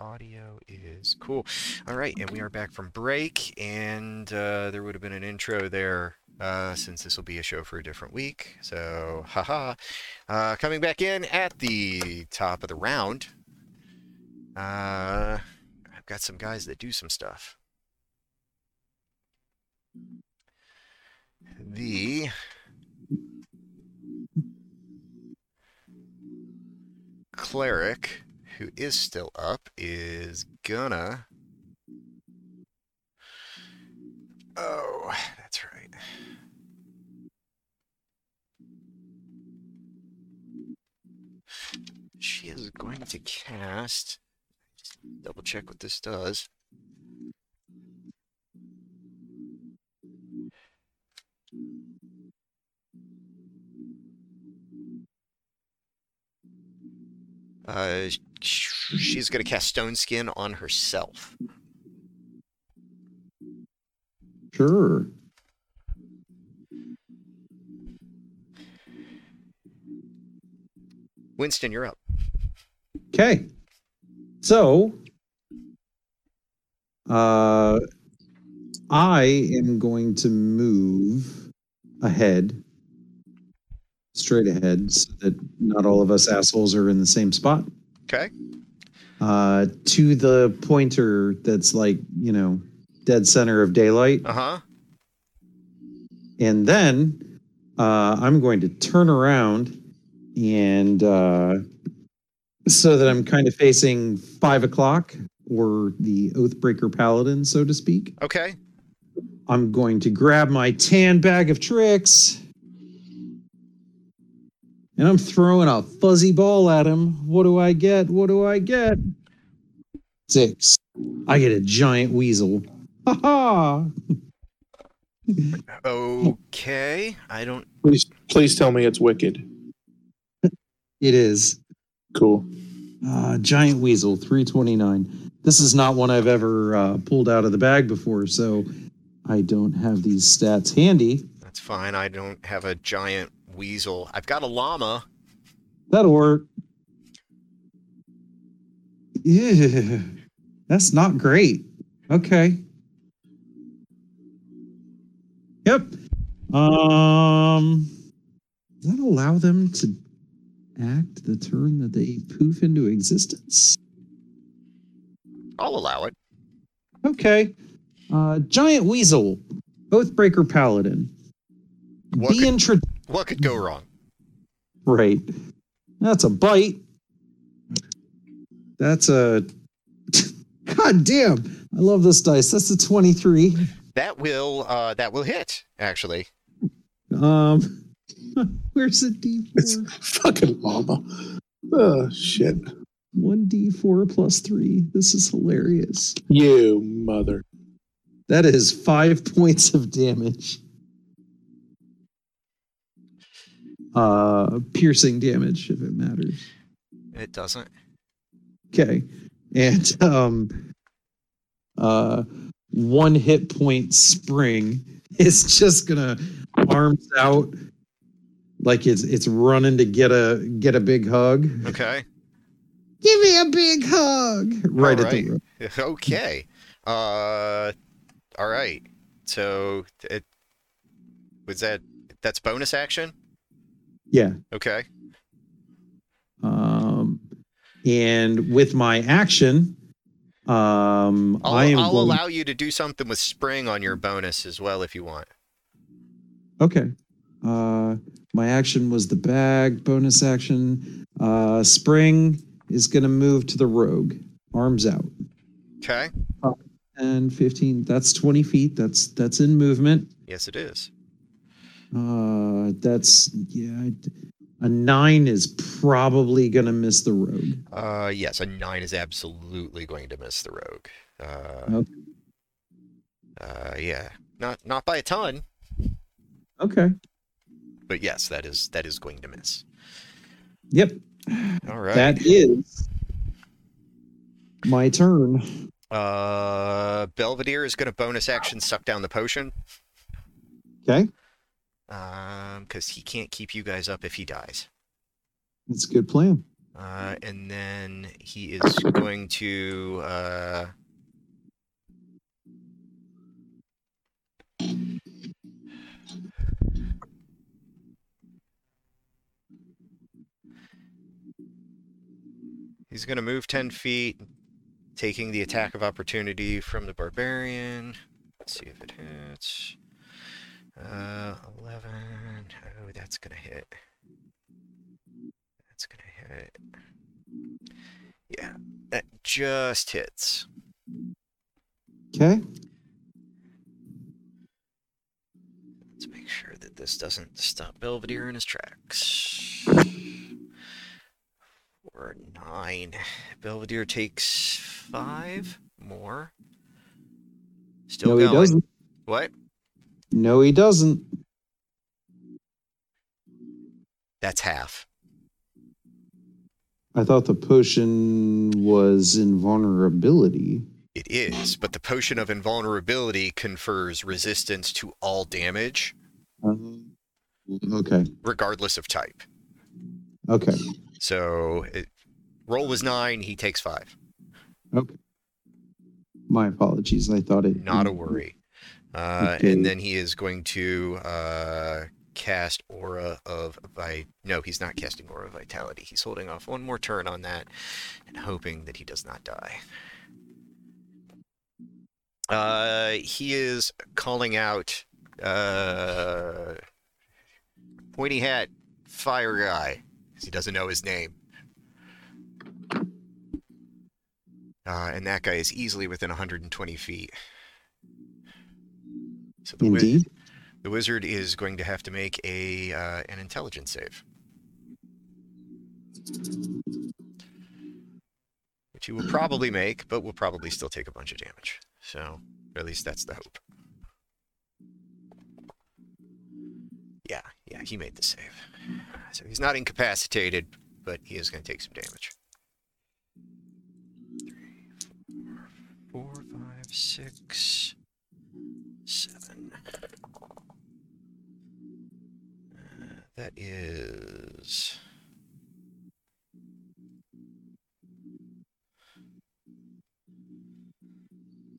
audio is cool. All right, and we are back from break, and uh, there would have been an intro there uh, since this will be a show for a different week. So, haha. Uh, coming back in at the top of the round, uh, I've got some guys that do some stuff. The cleric who is still up is gonna. Oh, that's right. She is going to cast. Just double check what this does. Uh, she's going to cast Stone Skin on herself. Sure. Winston, you're up. Okay. So, uh, I am going to move ahead, straight ahead, so that not all of us assholes are in the same spot. Okay. Uh, to the pointer that's like, you know, dead center of daylight. Uh huh. And then uh, I'm going to turn around and uh, so that I'm kind of facing five o'clock or the Oathbreaker Paladin, so to speak. Okay. I'm going to grab my tan bag of tricks and I'm throwing a fuzzy ball at him. What do I get? What do I get? Six. I get a giant weasel. Ha ha! Okay. I don't. Please, please tell me it's wicked. It is. Cool. Uh, giant weasel, 329. This is not one I've ever uh, pulled out of the bag before, so I don't have these stats handy. That's fine. I don't have a giant weasel. I've got a llama. That'll work. Yeah, that's not great. Okay. Yep. Um, does that allow them to act the turn that they poof into existence? I'll allow it. Okay. Uh, giant weasel, Oathbreaker Paladin. What Be could, intro- what could go wrong? Right. That's a bite. That's a. God damn! I love this dice. That's a twenty-three. That will. Uh, that will hit. Actually. Um, where's the D It's four? fucking llama. Oh shit. One D four plus three. This is hilarious. You mother. That is five points of damage. Uh, piercing damage if it matters. It doesn't. Okay. And um uh one hit point spring is just gonna arms out like it's it's running to get a get a big hug. Okay. Give me a big hug. Right at the rope. Okay. Uh. All right. So it was that. That's bonus action. Yeah. Okay. Um and with my action, um I'll, I am I'll going- allow you to do something with spring on your bonus as well if you want. Okay. Uh, my action was the bag. Bonus action. Uh, spring is going to move to the rogue. Arms out. Okay. And 15. That's 20 feet. That's that's in movement. Yes, it is. Uh, that's yeah. A nine is probably going to miss the rogue. Uh, yes, a nine is absolutely going to miss the rogue. Uh, Okay. uh, yeah, not not by a ton, Okay. but yes, that is that is going to miss. Yep. All right. That is my turn. Uh, Belvedere is going to bonus action suck down the potion. Okay. Um, because he can't keep you guys up if he dies. That's a good plan. Uh, and then he is going to. Uh, he's going to move 10 feet, taking the attack of opportunity from the barbarian. Let's see if it hits. Uh, 11. Oh, that's going to hit. That's going to hit. Yeah, that just hits. Okay. Let's make sure that this doesn't stop Belvedere in his tracks. Four, nine. Belvedere takes five more. Still no, going. What? No, he doesn't. That's half. I thought the potion was invulnerability. It is, but the potion of invulnerability confers resistance to all damage, Um, okay. regardless of type. Okay. So, it, roll was nine. He takes five. Okay. My apologies. I thought it. Not a worry. Uh. And then he is going to uh, cast Aura of Vi. No, he's not casting Aura of Vitality. He's holding off one more turn on that and hoping that he does not die. Uh, he is calling out uh, Pointy Hat Fire Guy 'cause he doesn't know his name. Uh, and that guy is easily within 120 feet. So the, Indeed. the wizard is going to have to make a uh, an intelligence save, which he will probably make, but will probably still take a bunch of damage. So, or at least that's the hope. Yeah, yeah, he made the save. So he's not incapacitated, but he is going to take some damage. Three, four, four, five, six, seven. That is.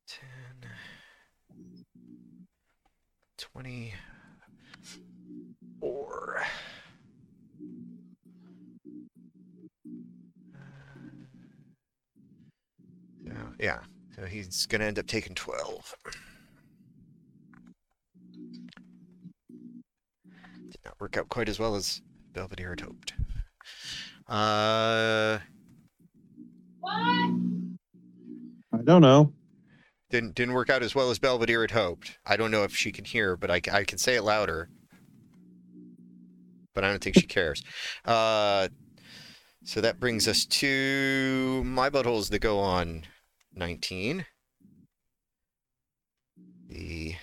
Ten. Twenty. So, uh, yeah. So he's going to end up taking 12. Did not work out quite as well as Belvedere had hoped. Uh, I don't know. didn't didn't work out as well as Belvedere had hoped. I don't know if she can hear, but I, I can say it louder. But I don't think she cares. Uh, so that brings us to my buttholes that go on 19. The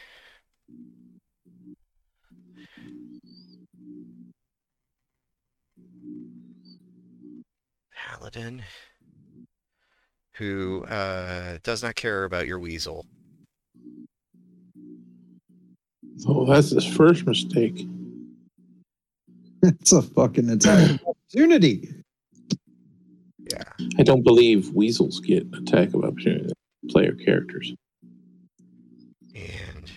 paladin who uh, does not care about your weasel. Oh, that's his first mistake. It's a fucking attack of opportunity. Yeah. I don't believe weasels get attack of opportunity player characters. And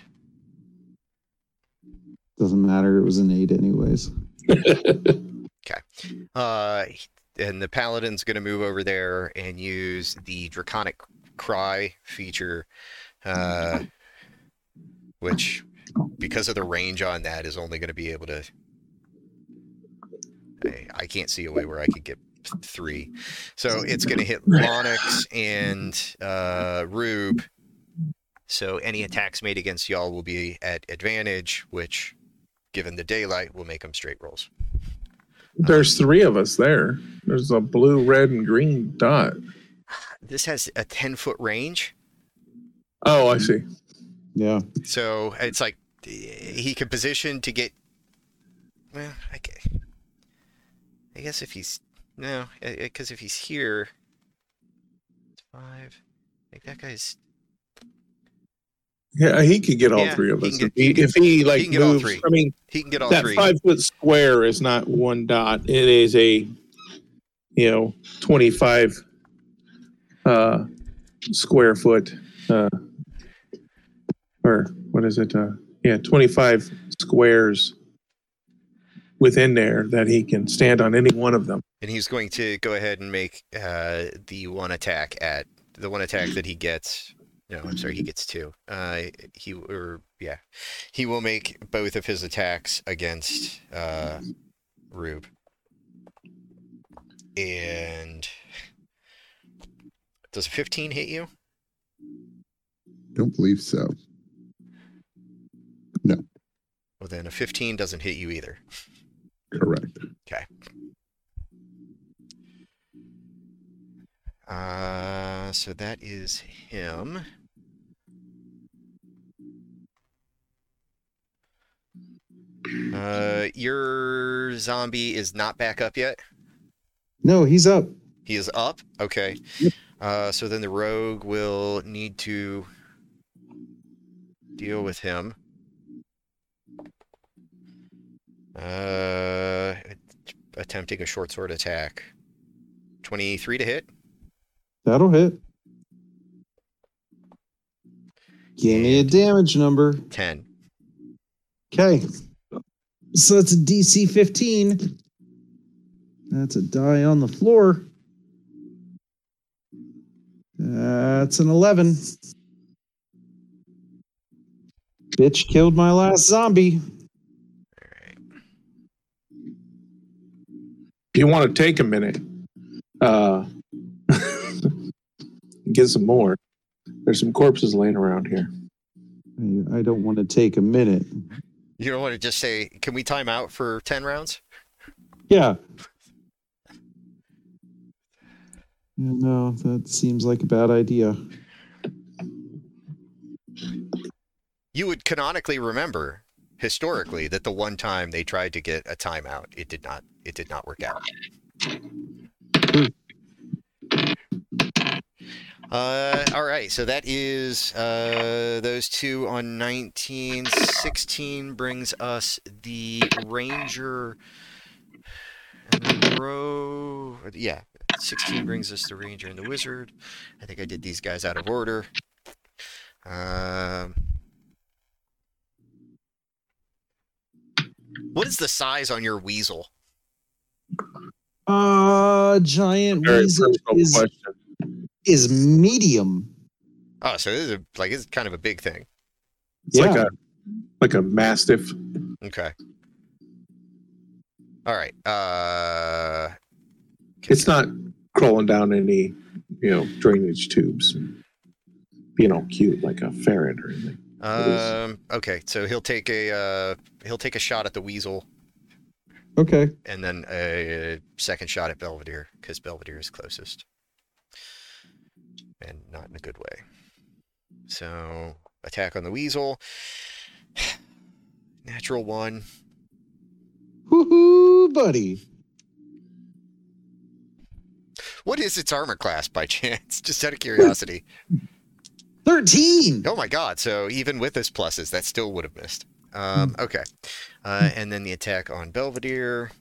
Doesn't matter. It was an eight, anyways. Okay. Uh, and the paladin's going to move over there and use the draconic cry feature, uh, which, because of the range on that, is only going to be able to. I, I can't see a way where I could get three, so it's going to hit Lonix and uh, Rube. So any attacks made against y'all will be at advantage, which, given the daylight, will make them straight rolls. There's three of us there. There's a blue, red, and green dot. This has a 10 foot range. Oh, I see. Yeah. So it's like he can position to get. Well, I guess, I guess if he's no, because if he's here, it's five. Like that guy's. Yeah, he could get all Yeah, three of us can if he, he if he like get all moves. three. I mean, He can get all that three. five foot square is not one dot. It is a you know, 25 uh, square foot, uh, or what is it? Uh, yeah, 25 squares within there that he can stand on any one of them. And he's going to go ahead and make uh, the one attack at the one attack that he gets. No, I'm sorry, he gets two. Uh, he or yeah, he will make both of his attacks against uh, Rube. And does 15 hit you? Don't believe so. No. Well, then a 15 doesn't hit you either. Correct. Okay. Uh, so that is him. Uh, your zombie is not back up yet. No, he's up. He is up. Okay. Yep. Uh, so then the rogue will need to deal with him. Uh, attempting a short sword attack. 23 to hit. That'll hit. Give me a damage number. 10. Okay. So that's a DC 15. That's a die on the floor. That's an 11. Bitch killed my last zombie. If you want to take a minute, uh, get some more. There's some corpses laying around here. I- I don't want to take a minute. You don't want to just say, can we time out for 10 rounds? Yeah. Yeah, No, that seems like a bad idea. You would canonically remember historically that the one time they tried to get a timeout, it did not it did not work out. Hmm. Uh, all right, so that is uh, those two on 19. 16 brings us the Ranger and the Ro. Yeah, 16 brings us the Ranger and the Wizard. I think I did these guys out of order. Um, what is the size on your weasel? Uh, giant Very weasel is, question. Is medium. Oh, so this is a, like it's kind of a big thing. It's like Yeah. a like a mastiff. Okay. All right. Uh, It's not crawling down any, you know, drainage tubes and being all cute like a ferret or anything. um. Okay. So he'll take a uh, he'll take a shot at the weasel, Okay. and then a second shot at Belvedere because Belvedere is closest, and not in a good way. So attack on the weasel. Natural one. Woohoo, buddy. What is its armor class by chance? Just out of curiosity. 13. Oh my god! So even with his pluses, that still would have missed. Um, okay, uh, and then the attack on Belvedere.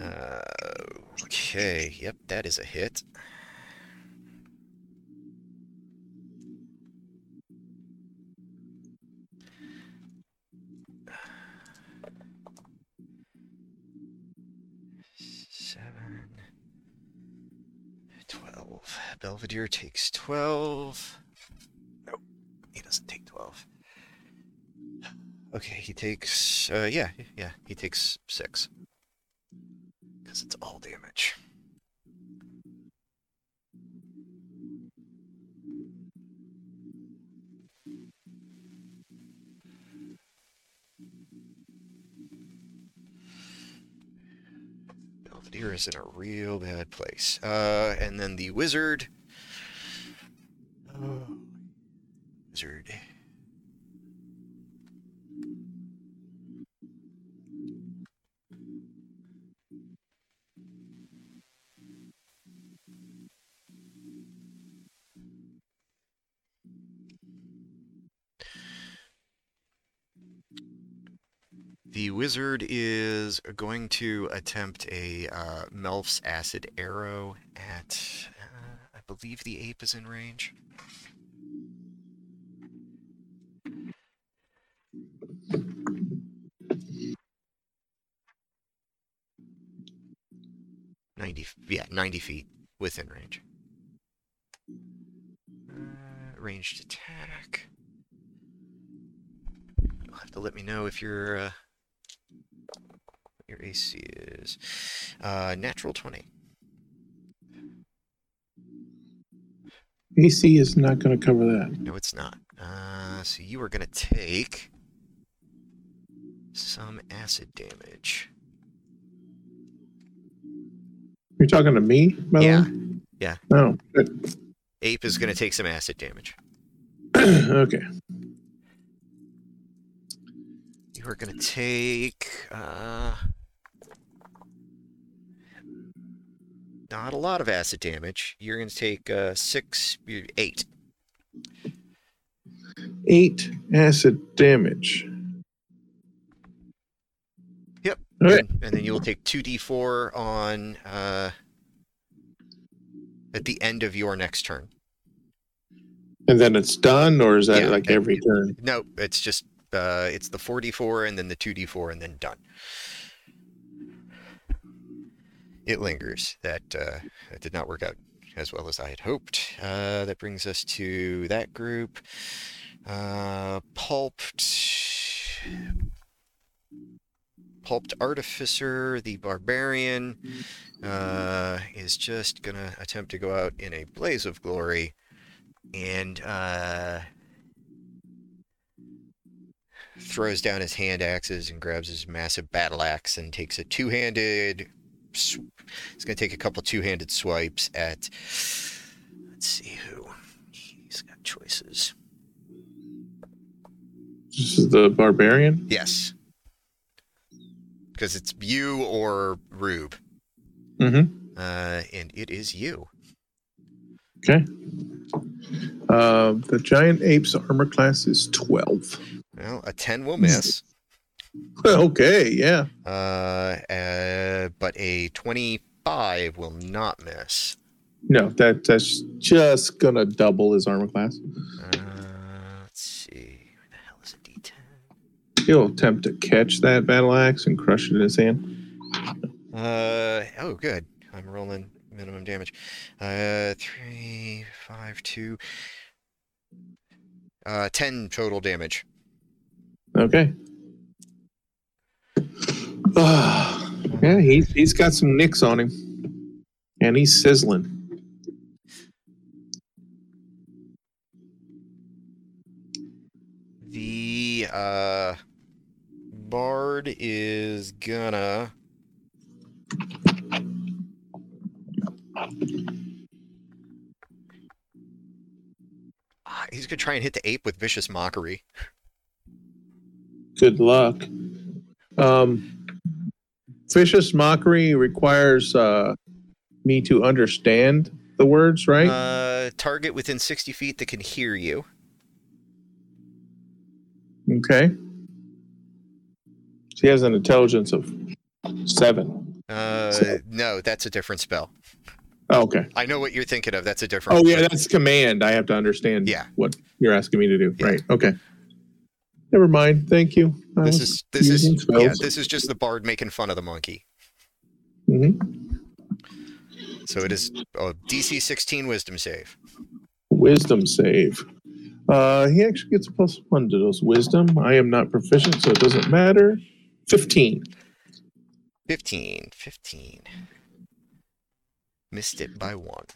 Uh, okay, yep, that is a hit. Seven. 12. Belvedere takes 12. Nope, he doesn't take 12. Okay, he takes, uh, yeah, yeah, he takes 6. Because it's all damage. Belvedere is in a real bad place. Uh, and then the wizard. Oh, wizard. The wizard is going to attempt a uh, Melf's acid arrow at. Uh, I believe the ape is in range. Ninety, yeah, ninety feet within range. Uh, ranged attack. You'll have to let me know if your uh, your AC is. Uh, natural twenty. AC is not going to cover that. No, it's not. Uh, so you are gonna take some acid damage. You're talking to me, by Yeah, the way? yeah. Oh, good. Ape is gonna take some acid damage. okay. You are gonna take uh, not a lot of acid damage. You're gonna take uh, six, eight. Eight acid damage. Yep. Okay. And, and then you will take 2d4 on uh, at the end of your next turn. And then it's done, or is that Yeah, like every turn? No, it's just uh, it's the 4d4 and then the 2d4 and then done. It lingers. That uh, that did not work out as well as I had hoped. Uh, that brings us to that group. Uh, pulped. Pulped Artificer, the Barbarian, uh, is just gonna attempt to go out in a blaze of glory and uh, throws down his hand axes and grabs his massive battle axe and takes a two-handed. Sw- he's gonna take a couple two-handed swipes at. Let's see who. He's got choices. This is the barbarian. Yes. Because it's you or Rube, Mm-hmm. uh, and it is you. Okay. Uh, the giant ape's armor class is twelve. Well, a ten will miss, okay. Yeah. uh, uh, but a twenty-five will not miss. No, that that's just gonna double his armor class. Uh, let's see. Where the hell is a D10? He'll attempt to catch that battle axe and crush it in his hand. Uh oh, good. I'm rolling minimum damage. Uh, three, five, two. Uh, ten total damage. Okay. Ah, yeah, he's he's got some nicks on him, and he's sizzling. The uh, bard is gonna. Ah, He's gonna try and hit the ape with vicious mockery. Good luck. Um, vicious mockery requires uh, me to understand the words, right? Uh, target within sixty feet that can hear you. okay. She has an intelligence of seven. Uh, So- no, that's a different spell. Oh, okay. I know what you're thinking of. That's a different. Oh yeah, but- that's command. I have to understand Yeah. what you're asking me to do. Yeah. Right. Okay. Never mind. Thank you. I This is this is using yeah. This is just the bard making fun of the monkey. Mhm. So it is a DC 16 Wisdom save. Wisdom save. Uh, he actually gets a plus one to those wisdom. I am not proficient, so it doesn't matter. Fifteen. 15. 15. Missed it by one.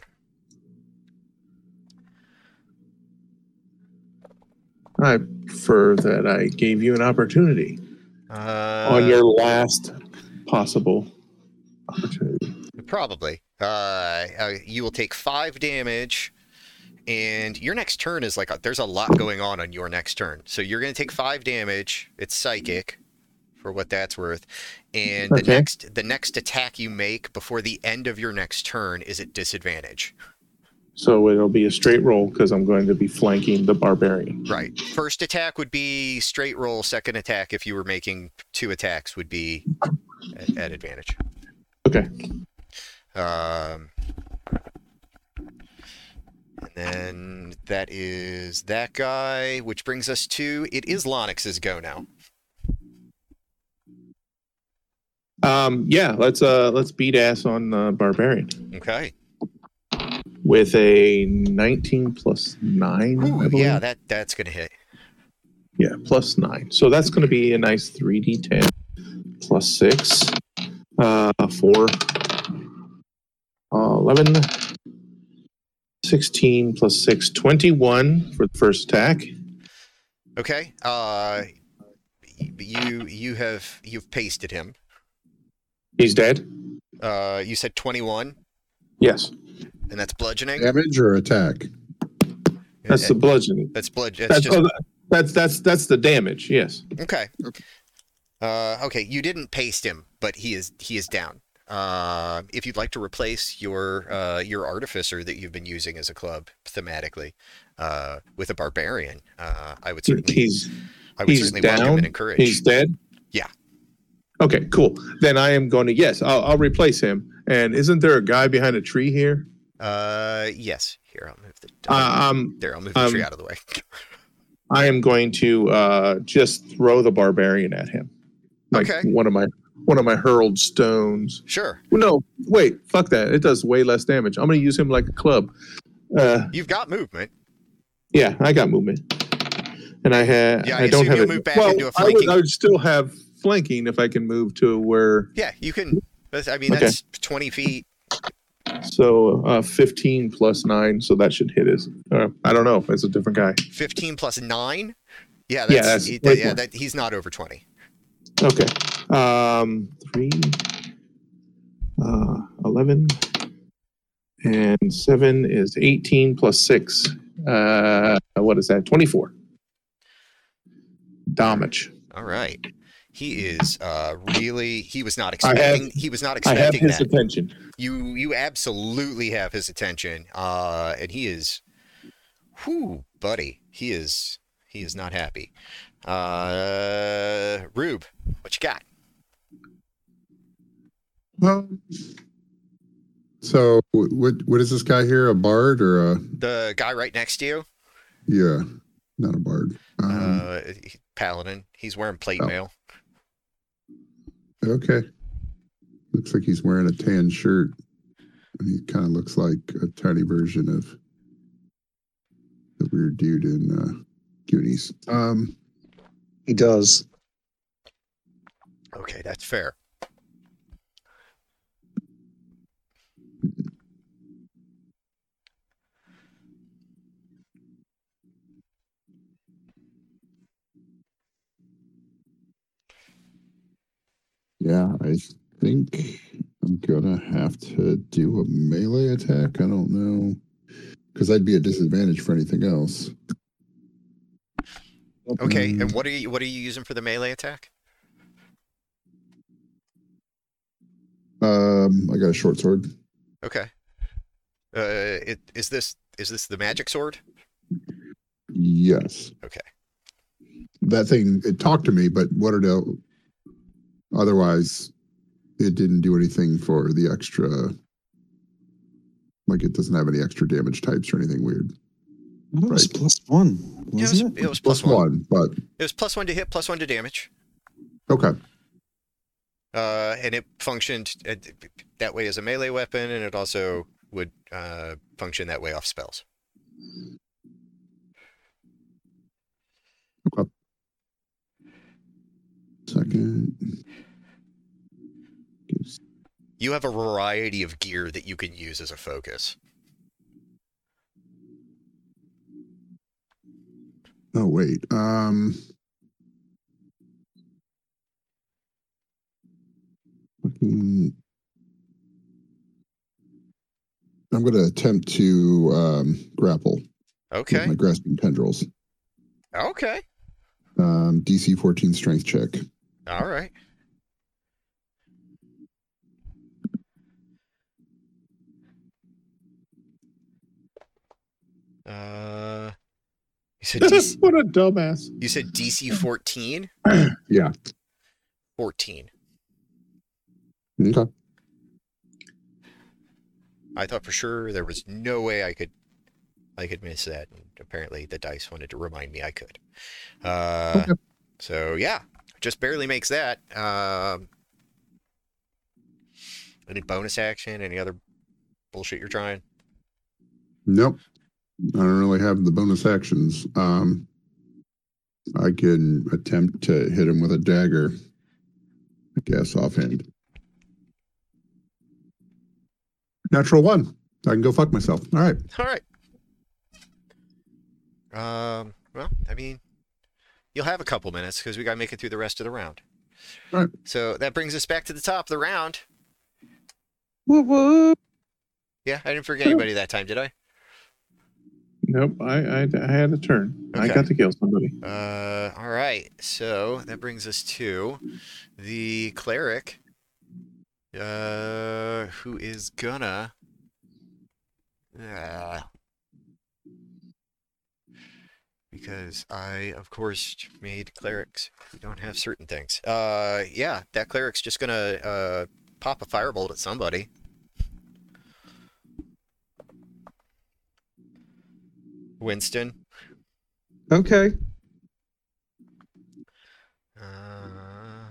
I prefer that I gave you an opportunity Uh, on your last possible opportunity. Probably. Uh, uh, you will take five damage, and your next turn is like a, there's a lot going on on your next turn. So you're going to take five damage. It's psychic, for what that's worth, and the next the next attack you make before the end of your next turn is at disadvantage. So it'll be a straight roll because I'm going to be flanking the barbarian. Right. First attack would be straight roll. Second attack, if you were making two attacks, would be at, at advantage. Okay. Um, and then that is that guy, which brings us to it is Lonix's go now. Um, yeah, let's uh let's beat ass on uh, barbarian Okay. With a 19 plus nine. I Ooh, believe. yeah, that that's gonna hit. Yeah, plus nine. So that's going to be a nice 3d10 plus six, uh, four, uh, 11, 16 plus six, 21 for the first attack. Okay. Uh, you you have you've pasted him. He's dead. Uh, you said twenty one, Yes, and that's bludgeoning. Damage or attack? that's the bludgeoning. That's bludgeon. That's That's, just oh, that's that's that's the damage. Yes. Okay. Okay. Uh, okay, you didn't paste him, but he is he is down. Uh, if you'd like to replace your uh, your artificer that you've been using as a club thematically uh, with a barbarian, uh, I would certainly He's I would he's certainly welcome down? and encourage. he's dead. Yeah. Okay, cool. Then I am going to yes, I'll, I'll replace him. And isn't there a guy behind a tree here? Uh, yes. Here, I'll move the Uh, um, there. I'll move the tree um, out of the way. I am going to uh, just throw the barbarian at him, like Okay. one of my one of my hurled stones. Sure. Well, no, wait, fuck that. It does way less damage. I'm going to use him like a club. Uh, You've got movement. yeah, I got movement, and I had Yeah, I I, don't have move back well, into a I would, flanking- I would still have flanking if I can move to where. Yeah, you can. I mean, Okay. that's twenty feet. So uh, 15 plus nine, so that should hit his. Uh, I don't know. It's a different guy. Fifteen plus nine. Yeah, Yeah, that's, that's he- way yeah. That he's not over twenty. Okay. Um, three, uh, 11, and seven is 18 plus six. Uh, what is that? 24. Damage. All right. He is uh, really. He was not I have- expecting. he was not I have expecting his that. attention. You you absolutely have his attention. Uh, and he is. Whoo, buddy. He is. He is not happy. Uh, Rube, what you got? Well, so what? What is this guy here? A bard or a? The guy right next to you, Yeah, not a bard. Um, uh, paladin. He's wearing plate Oh. mail. Okay. Looks like he's wearing a tan shirt. And he kind of looks like a tiny version of the weird dude in uh, Goonies. Um, He does. Okay, that's fair. Yeah, I think I'm gonna have to do a melee attack. I don't know because I'd be at disadvantage for anything else. Okay, Mm. and what are you what are you using for the melee attack? Um, I got a short sword. Okay. Uh, it, is this is this the magic sword? Yes. Okay. That thing it talked to me, but what it otherwise it didn't do anything for the extra. Like it doesn't have any extra damage types or anything weird. It was Right. plus one, Yeah, it was, it? it was Plus plus one. one, but It was plus one to hit, plus one to damage. okay. Uh, and it functioned uh, that way as a melee weapon, and it also would uh, function that way off spells. Second. You have a variety of gear that you can use as a focus. Oh wait. Um. fucking- I'm going to attempt to um, grapple with Okay. my grasping tendrils. Okay. Um, DC 14 strength check. All right. Uh, you said DC, what a dumbass. you said DC 14? Yeah. 14. Okay. I thought for sure there was no way I could I could miss that. And apparently the dice wanted to remind me I could. Uh, Okay. So yeah, just barely makes that. Um, any bonus action? Any other bullshit you're trying? Nope. I don't really have the bonus actions. Um, I can attempt to hit him with a dagger. I guess offhand. Natural one. I can go fuck myself. All right. All right. Um. Well, I mean, you'll have a couple minutes because we got to make it through the rest of the round. Right. So that brings us back to the top of the round. Whoop, whoop. Yeah, I didn't forget anybody that time, did I? Nope, I, I, I had a turn. I got to kill somebody. Uh, all right. So that brings us to the cleric, uh, who is gonna. Uh, because I, of course, made clerics who don't have certain things. Uh, yeah, that cleric's just gonna uh pop a firebolt at somebody. Winston. Okay. Uh,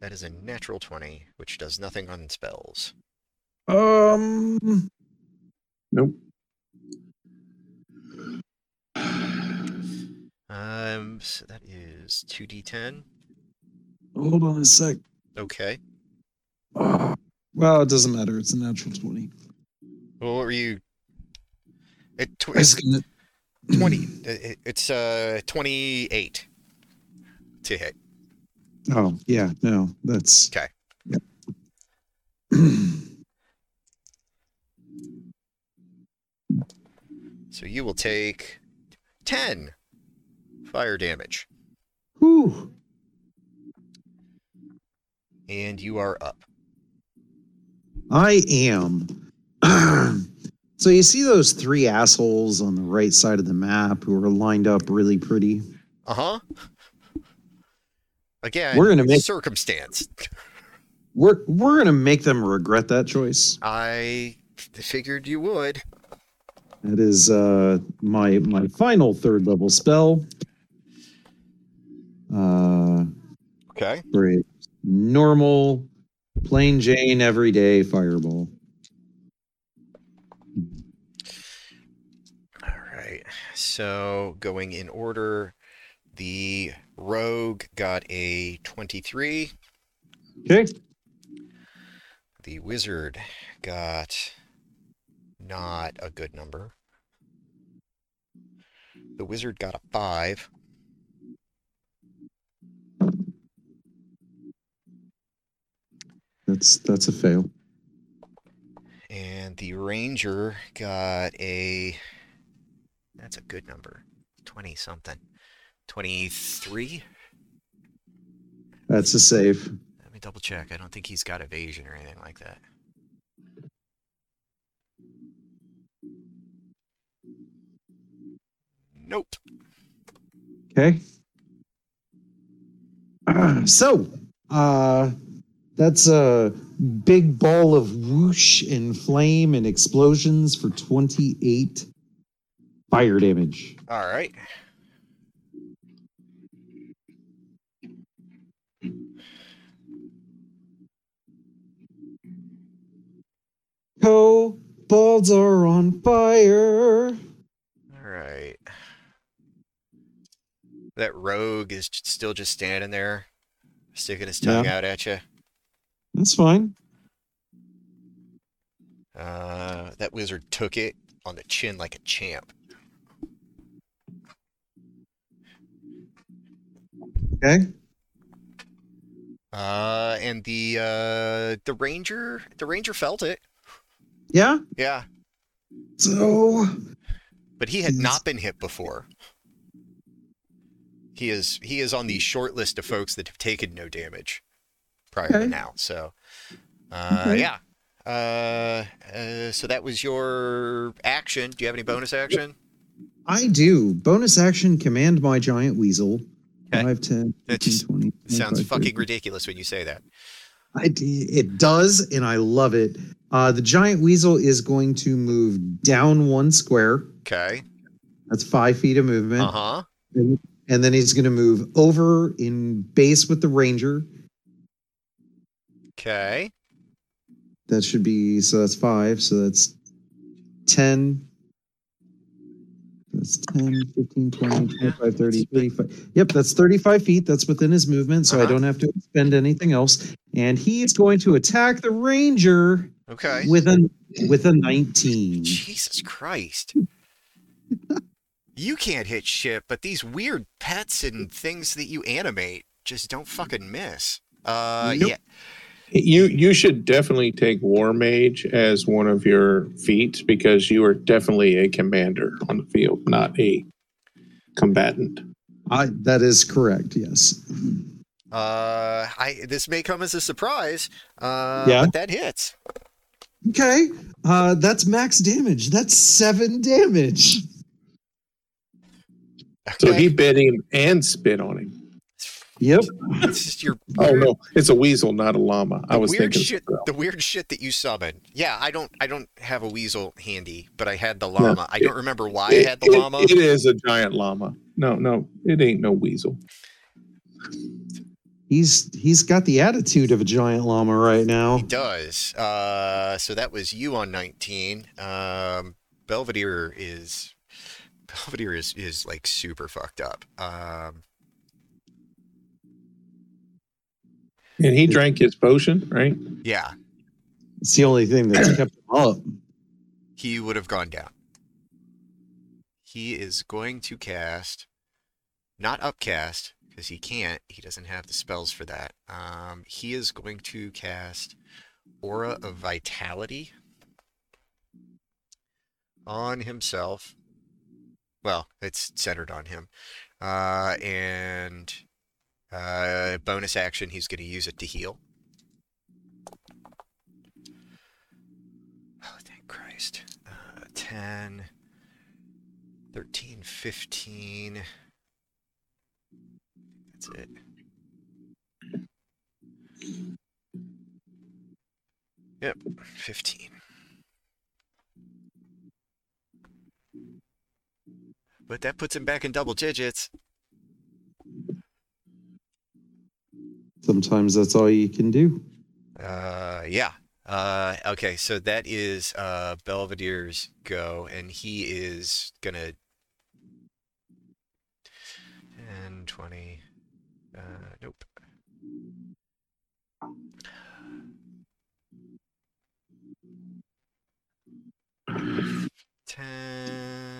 that is a natural 20, which does nothing on spells. Um. Nope. Um, so that is 2d10. Hold on a sec. Okay. Ah, well, it doesn't matter. It's a natural twenty. Well, what were you? It, tw- it's gonna. 20. it- It's uh 28 to hit. Oh yeah, no, that's Okay. Yep. So you will take 10 fire damage, Whew. and you are up. I am. so you see those three assholes on the right side of the map who are lined up really pretty. Uh huh. Again, We're gonna make- circumstance. We're we're gonna make them regret that choice. I figured you would. That is uh my my final third level spell. Uh Okay. a normal plain Jane everyday fireball. All right. So going in order, the rogue got a 23. Okay. The wizard got not a good number. The wizard got a 5. That's that's a fail. And the ranger got a. That's a good number. 20 something. 23? That's a save. Let me double check. I don't think he's got evasion or anything like that. Nope. Okay. so, uh, that's a big ball of whoosh and flame and explosions for 28 fire damage. All right. Co balls are on fire. All right. That rogue is still just standing there, sticking his tongue out at you. That's fine. Uh, that wizard took it on the chin like a champ. Okay. Uh, and the uh, the ranger, the ranger felt it. Yeah. Yeah, So, but he had not been hit before. He is he is on the short list of folks that have taken no damage prior to now. So, Uh, Okay. Yeah. Uh, uh, so that was your action. Do you have any bonus action? I do. Bonus action command my giant weasel. Okay. 5, 10, That 15, just 20. Sounds 25, 30. fucking ridiculous when you say that. I it does, and I love it. Uh, the giant weasel is going to move down one square. Okay. That's five feet of movement. Uh huh. And, and then he's going to move over in base with the ranger. Okay. That should be so. That's five. So that's ten. That's 10, 15, 20, 25, 30, 35. Yep, that's 35 feet. That's within his movement, so I Uh-huh. don't have to spend anything else. And he's going to attack the ranger Okay. with a with a 19. Jesus Christ. you can't hit shit, but these weird pets and things that you animate just don't fucking miss. Uh, Nope. yeah. You you should definitely take War Mage as one of your feats because you are definitely a commander on the field, not a combatant. I, that is correct. Yes. Uh, I this may come as a surprise. Uh, Yeah. but that hits. Okay. Uh, that's max damage. That's seven damage. So he bit him and spit on him. Yep. it's just your Oh no, it's a weasel, not a llama. I was weird thinking. shit. The weird shit that you summon. Yeah, I don't. I don't have a weasel handy, but I had the llama. I don't remember why I had the it- llama. it is a giant llama. No, no, it ain't no weasel. He's he's got the attitude of a giant llama right now. He does. Uh, so that was you on 19. Um, Belvedere is Belvedere is is like super fucked up. Um, And he drank his potion, right? yeah, It's the only thing that's kept him up. he would have gone down. He is going to cast, not upcast, because he can't. He doesn't have the spells for that. Um, he is going to cast Aura of Vitality on himself. Well, it's centered on him. Uh, and uh, bonus action, he's going to use it to heal. Oh, thank Christ. Uh, 10, 13, 15. That's it. Yep, 15. But that puts him back in double digits. Sometimes that's all you can do. Uh, yeah. Uh, okay, so that is uh Belvedere's go, and he is gonna 10, 20. Uh, nope. Ten,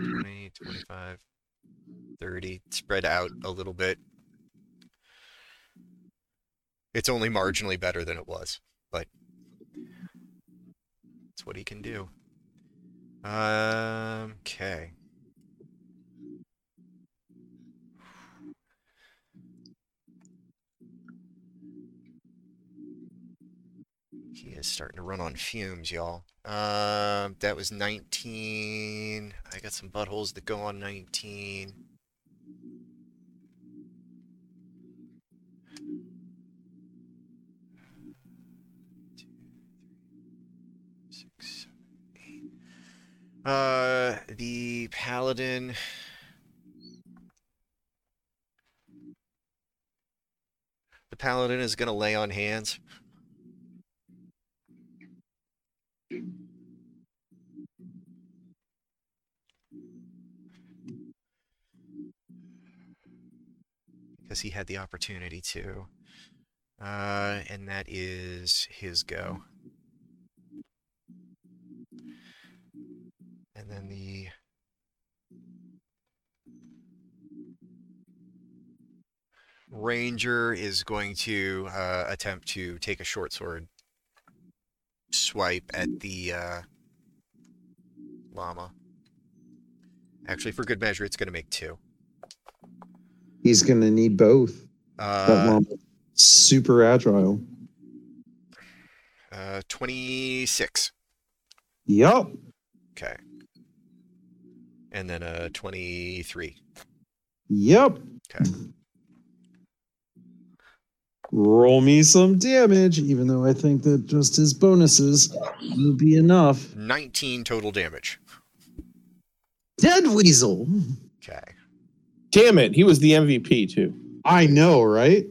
20, 25, 30. Spread out a little bit. It's only marginally better than it was, but it's what he can do. Um, okay. He is starting to run on fumes, y'all. Um, that was 19. I got some buttholes that go on 19. Six, seven, eight. Uh, the paladin. The paladin is gonna lay on hands. Because he had the opportunity to. Uh, and that is his go. And then the ranger is going to uh, attempt to take a short sword swipe at the uh, llama. Actually, for good measure, it's going to make two. He's going to need both. That Uh, llama, super agile. Uh, 26. Yup. Okay. And then a 23. Yep. Okay. Roll me some damage, even though I think that just his bonuses will be enough. 19 total damage. Dead Weasel. Okay. Damn it, he was the MVP too. I know, right?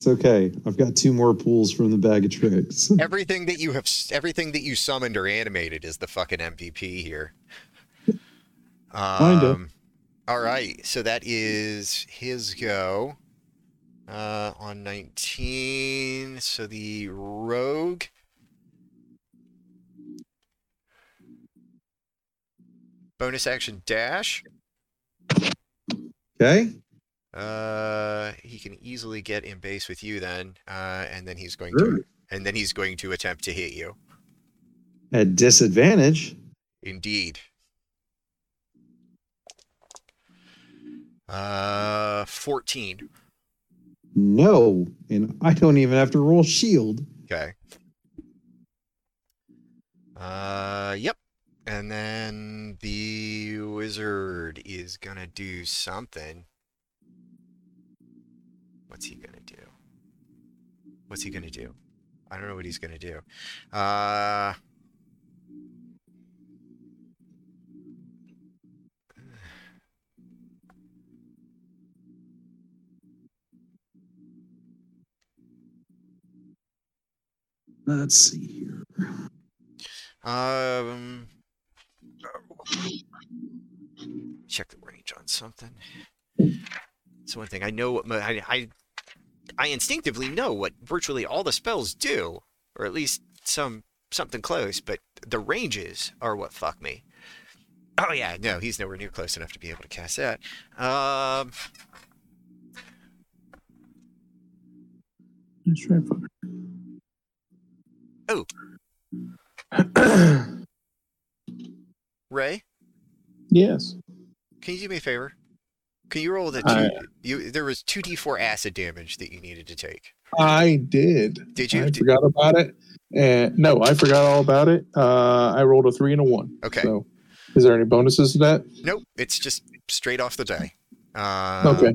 It's okay. I've got two more pools from the bag of tricks. Everything that you have, everything that you summoned or animated is the fucking MVP here. Kinda. Um, all right. So that is his go. Uh, on 19. So the rogue. Bonus action dash. Okay. Uh, he can easily get in base with you then, uh, and then he's going Sure. to, and then he's going to attempt to hit you. At disadvantage. Indeed. Uh, fourteen. No. And I don't even have to roll shield. Okay. Uh, yep. And then the wizard is gonna do something. What's he gonna do? What's he gonna do? I don't know what he's gonna do. Uh. Let's see here. Um. Check the range on something. It's one thing I know. What my, I, I I instinctively know what virtually all the spells do, or at least some something close. But the ranges are what fuck me. Oh yeah, no, he's nowhere near close enough to be able to cast that. Um. Ray, yes. can you do me a favor? Can you roll the two? I- you there was two d4 acid damage that you needed to take. I did. Did you? I Did- forgot about it. And no, I forgot all about it. Uh, I rolled a three and a one. Okay. So, is there any bonuses to that? Nope, it's just straight off the die. Uh, okay.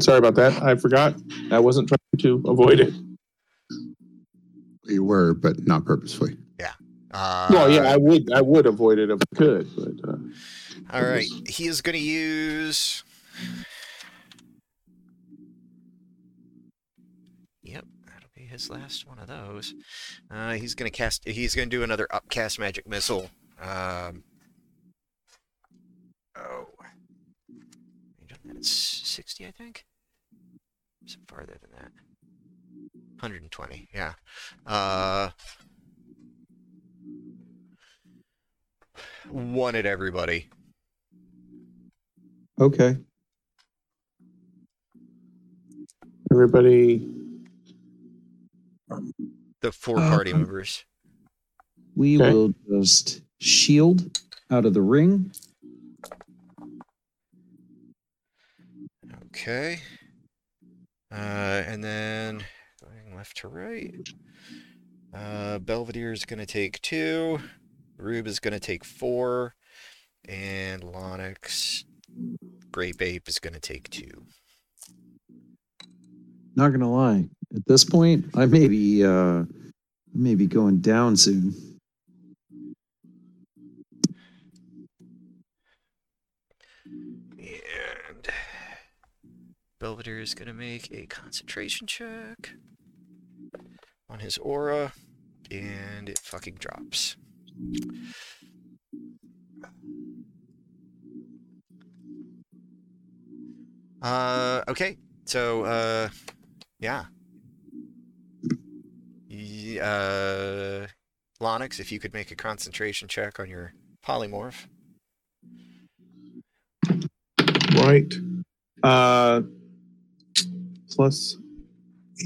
Sorry about that. I forgot. I wasn't trying to avoid it. You were, but not purposefully. Yeah. Uh, well, yeah, I would. I would avoid it if I could. But uh, All right, he is going to use. Yep, that'll be his last one of those. Uh, he's going to cast. He's going to do another upcast magic missile. Um, oh, range on that is sixty, I think. Some farther than that. 120, yeah. Uh, one at everybody. Okay. everybody. The four party Um, members. We Okay. will just shield out of the ring. Okay. Uh, and then going left to right. Uh, Belvedere is going to take two. Rube is going to take four. And Lonix, Grape Ape is going to take two. Not gonna lie. At this point, I may be uh I may be going down soon. And Belvedere is going to make a concentration check on his aura. And it fucking drops. Uh, okay. So, uh, yeah. Uh, Lonix, if you could make a concentration check on your polymorph. Right. Uh, plus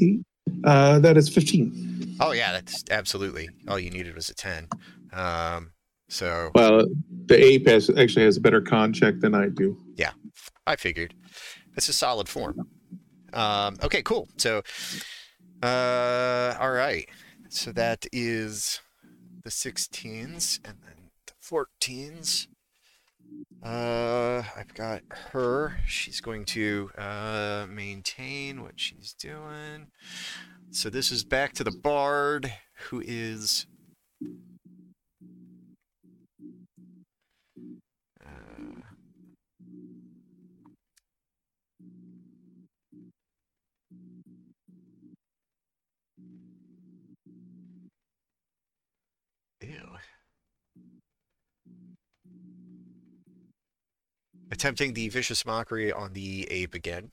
eight. Uh, that is fifteen. Oh yeah, that's absolutely all you needed was a ten. Um, so Well, the ape has actually has a better con check than I do. Yeah, I figured it's a solid form. Um, okay, cool. So, uh, all right, So that is the 16s and then the 14s. Uh, I've got her. She's going to uh, maintain what she's doing. So this is back to the bard, who is. Uh, Ew. Attempting the vicious mockery on the ape again.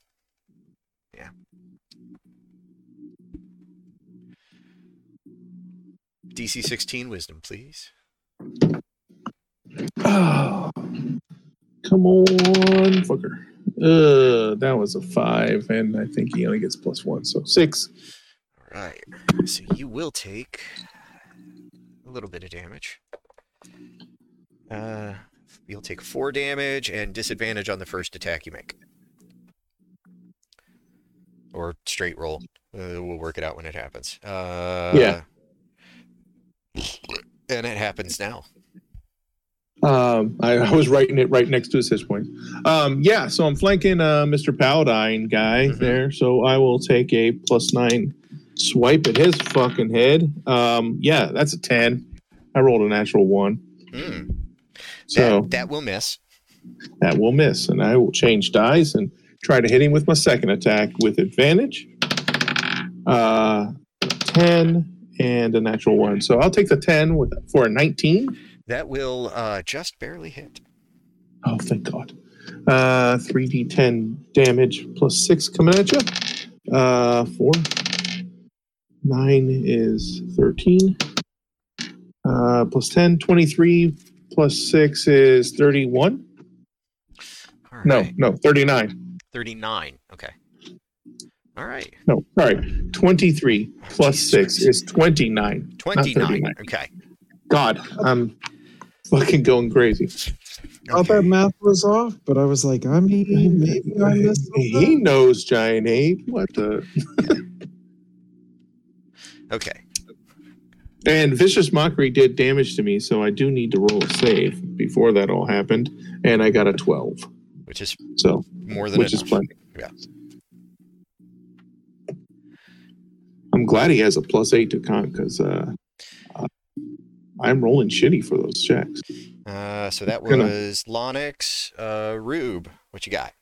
Yeah. DC 16 wisdom, please. Oh, come on, fucker. Uh, that was a five, and I think he only gets plus one, so six. All right. So you will take a little bit of damage. Uh, you'll take four damage and disadvantage on the first attack you make. Or straight roll. Uh, we'll work it out when it happens. Uh, Yeah. And it happens now. Um, I, I was writing it right next to his hit point. Um, yeah, so I'm flanking uh, Mr. Paladine guy Mhm. there, so I will take a plus nine swipe at his fucking head. Um, yeah, that's a ten. I rolled a natural one, Hmm. So that, that will miss. that will miss, and I will change dice and try to hit him with my second attack with advantage. Uh, ten and a natural one, so I'll take the ten with for a nineteen. That will uh, just barely hit. Oh, thank God. Uh, 3d10 damage plus 6 coming at you. Uh, 4. 9 is 13. Uh, plus 10, 23. Plus 6 is 31. All No, right. no, 39. 39. Okay. All right. No, sorry. 23 plus Jesus 6 Christ. is 29. not 29. 39. Okay. God, I'm fucking going crazy. thought Okay. that math was off, but I was like, I mean, maybe I missed it. He knows giant ape. What the? Okay. And vicious mockery did damage to me, so I do need to roll a save before that all happened, and I got a twelve. Which is So, more than which enough. is plenty. Yeah. I'm glad he has a plus eight to con because uh, uh, I'm rolling shitty for those checks. Uh, so that Gonna- was Lonix, uh, Rube. What you got?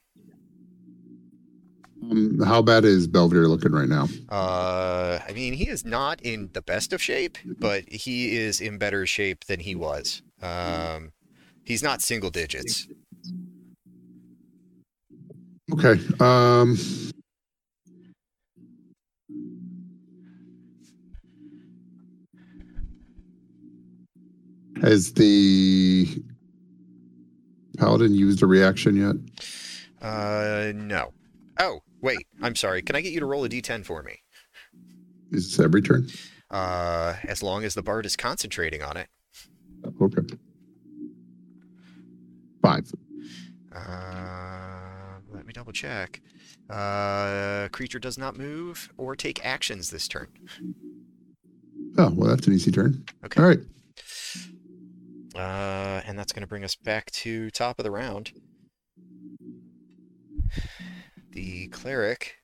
Um, how bad is Belvedere looking right now? Uh, I mean, he is not in the best of shape, but he is in better shape than he was. Um, he's not single digits. Okay. Um, has the paladin used a reaction yet? Uh, no. Oh, wait. I'm sorry. Can I get you to roll a d10 for me? Is this every turn? Uh, as long as the bard is concentrating on it. Okay. Five. Uh, let me double check. Uh, creature does not move or take actions this turn. Oh, well, that's an easy turn. Okay. All right. Uh, and that's going to bring us back to top of the round. The cleric,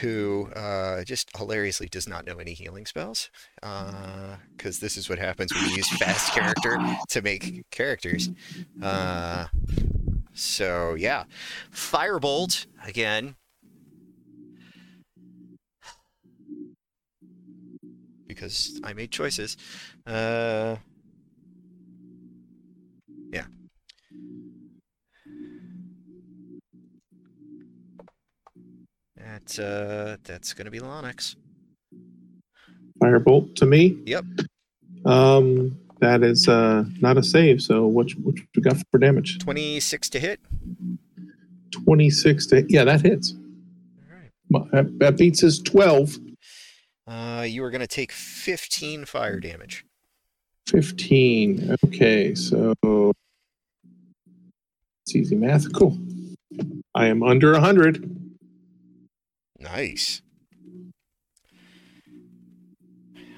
who uh, just hilariously does not know any healing spells, because this is what happens when you use fast character to make characters. Uh, so yeah, firebolt again. Because I made choices. That, uh, that's gonna be Lonix. Firebolt to me. Yep. Um, that is uh not a save. So what you- what you got for damage? 26 to hit. Twenty six to yeah, that hits. All right. That, that beats his twelve. Uh, you are gonna take 15 fire damage. 15. Okay, so it's easy math. Cool. I am under 100. Nice.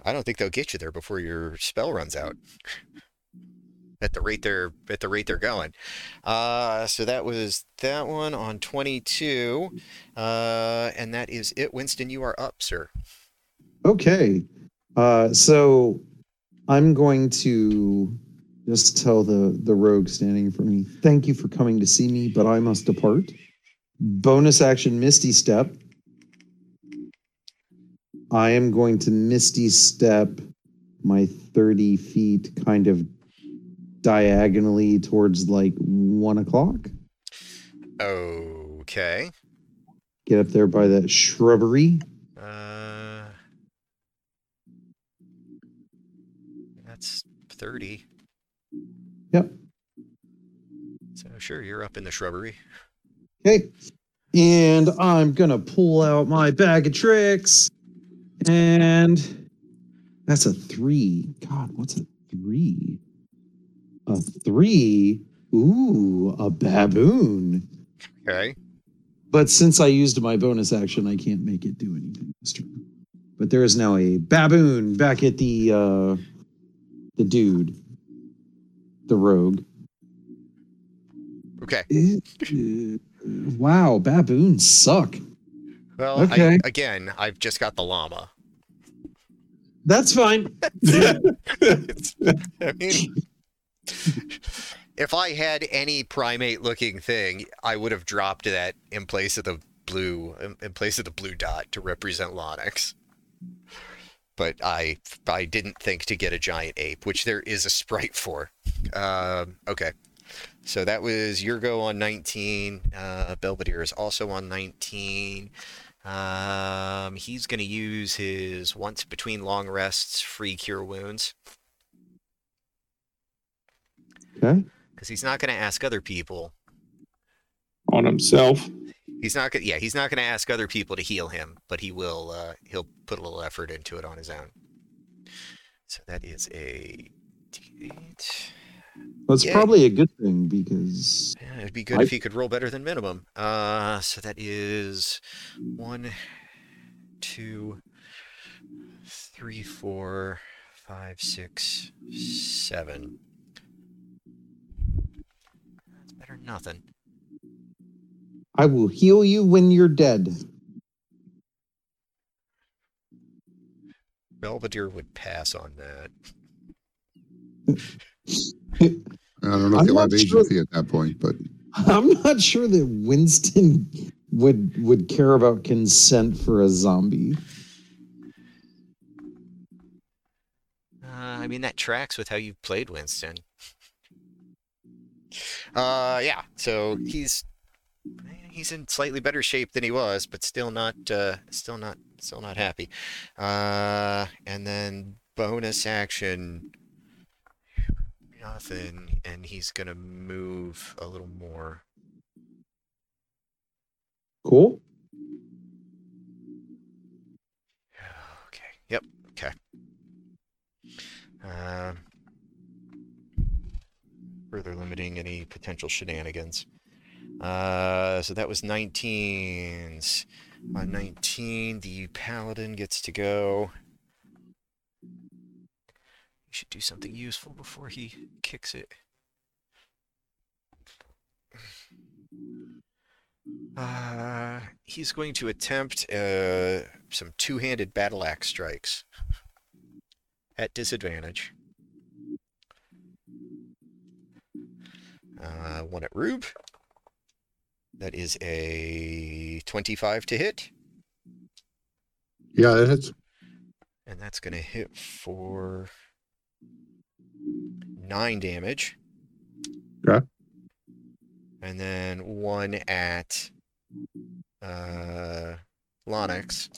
I don't think they'll get you there before your spell runs out. At the rate they're at the rate they're going. Uh, so that was that one on 22. Uh, and that is it. Winston, you are up, sir. Okay. Uh, so I'm going to just tell the the rogue standing for me. Thank you for coming to see me, but I must depart. Bonus action Misty Step. I am going to Misty Step my 30 feet kind of diagonally towards like one o'clock. Okay. Get up there by that shrubbery. Uh, that's 30. Yep. So sure, you're up in the shrubbery. Okay. And I'm going to pull out my bag of tricks. And that's a three. God, what's a three? A three. Ooh, a baboon. Okay. But since I used my bonus action, I can't make it do anything this turn. But there is now a baboon back at the uh the dude, the rogue. Okay. It- uh, wow, baboons suck. Well, Okay. I, again, I've just got the llama. That's fine. I mean, if I had any primate looking thing, I would have dropped that in place of the blue in, place of the blue dot to represent Lonix. But I I didn't think to get a giant ape, which there is a sprite for. Um, okay. So that was your go on 19. Uh, Belvedere is also on 19. Um, he's going to use his once between long rests free cure wounds Okay. because he's not going to ask other people. on himself. He's not going. Yeah, he's not going to ask other people to heal him, but he will. Uh, he'll put a little effort into it on his own. So that is a D8. That's Yay. probably a good thing because Yeah, it'd be good I- if he could roll better than minimum. Uh, so that is one, two, three, four, five, six, seven. That's better than nothing. I will heal you when you're dead. Belvedere would pass on that. I don't know if I'm they'll have not sure- agency at that point, but I'm not sure that Winston would would care about consent for a zombie. Uh, I mean, that tracks with how you played Winston. Uh, yeah. So he's he's in slightly better shape than he was, but still not uh, still not still not happy. Uh, and then bonus action, nothing, and he's gonna move a little more. Cool. Okay. Yep. Okay. Um, further limiting any potential shenanigans. Uh, so that was 19s. On 19, the paladin gets to go. He should do something useful before he kicks it. Uh, he's going to attempt uh, some two-handed battle axe strikes at disadvantage. Uh, one at Rube. That is a 25 to hit, yeah, that hits. and that's going to hit for nine damage. Okay. And then one at uh, Lonix.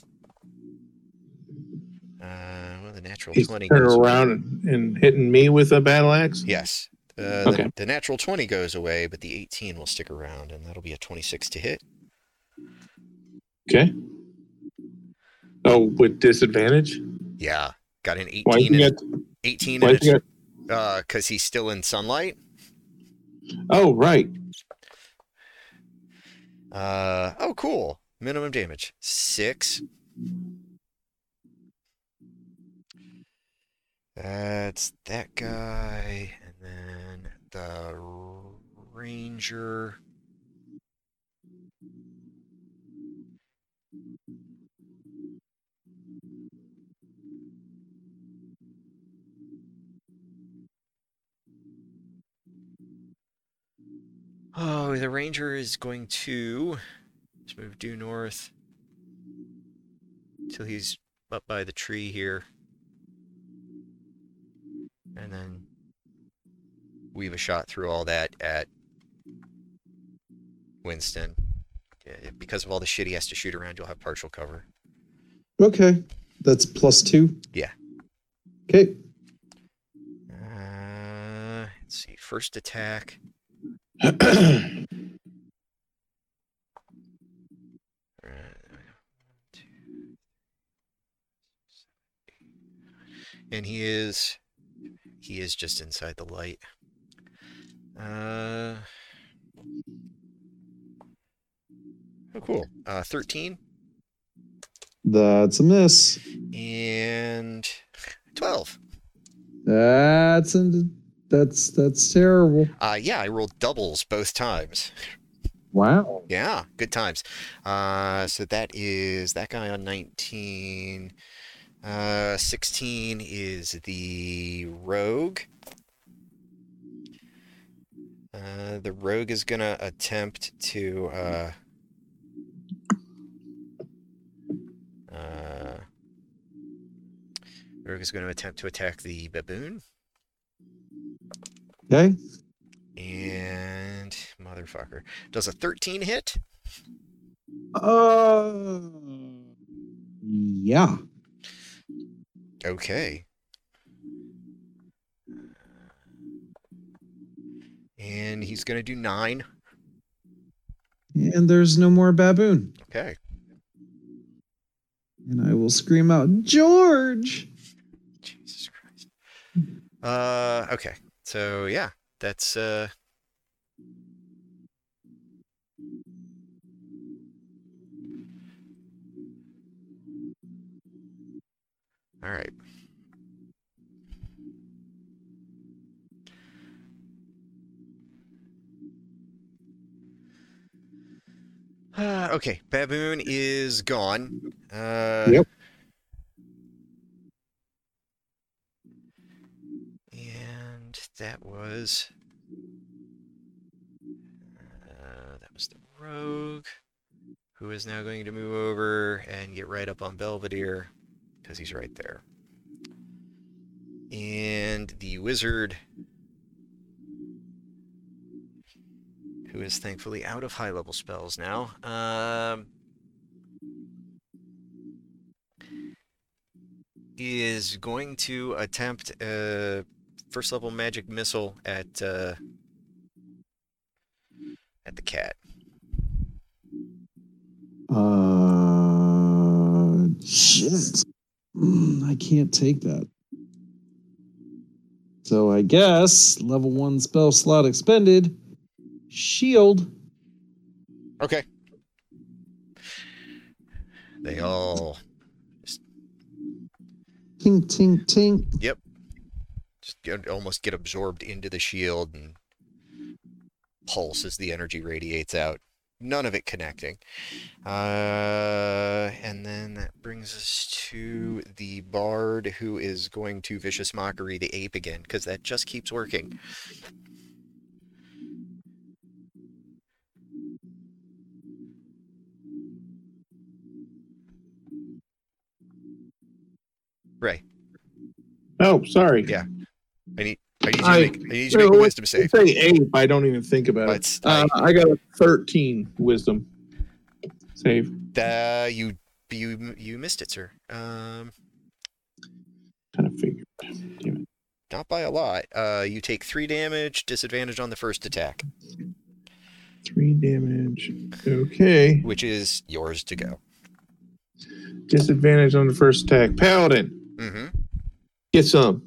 Uh, well, the natural He's 20 turning goes away. around and, and hitting me with a battle axe. Yes. Uh, Okay. the, the natural 20 goes away, but the 18 will stick around, and that'll be a 26 to hit. Okay. Oh, with disadvantage? Yeah. Got an 18 Why and, got? 18 Why and a, got? Uh, cause he's still in sunlight. Oh, right. Uh, oh, cool. Minimum damage. Six. That's that guy, and then the ranger. Oh, the ranger is going to just move due north till he's up by the tree here. And then weave a shot through all that at Winston. Yeah, Because of all the shit he has to shoot around, you'll have partial cover. Okay. That's plus two. Yeah. Okay. Uh, let's see. First attack. And he is he is just inside the light. Uh Oh cool. Uh 13 That's a miss. and 12. That's an, that's that's terrible. Uh yeah, I rolled doubles both times. Wow. Yeah, good times. Uh, so that is that guy on 19. Uh, 16 is the rogue. Uh, the rogue is gonna attempt to uh, uh, rogue is gonna attempt to attack the baboon. Okay. And motherfucker does a 13 hit. Uh. Yeah. Okay. And he's to do nine. And there's no more baboon. Okay. And I will scream out, George. Jesus Christ. Uh, okay. So yeah, that's uh. All right. Uh, okay, baboon is gone. Uh, Yep. That was uh, that was the rogue, who is now going to move over and get right up on Belvedere because he's right there. And the wizard, who is thankfully out of high level spells now, um, is going to attempt a first level magic missile at uh, at the cat. Uh, shit. Mm, I can't take that. So I guess level one spell slot expended. Shield. Okay. They all Tink, tink, tink. get, almost get absorbed into the shield and pulse as the energy radiates out. None of it connecting. Uh, and then that brings us to the bard who is going to vicious mockery the ape again because that just keeps working. Ray, Oh, sorry. Yeah. I need I need you to I- make, I need you to make a wisdom save. say ape, I don't even think about it. Uh, I got a 13 wisdom save. Uh, you you you missed it, sir. Um, Kind of figured. not by a lot. Uh, you take three damage, disadvantage on the first attack, Three damage. Okay. which is yours to go. Disadvantage on the first attack. Paladin, Mm-hmm. get some.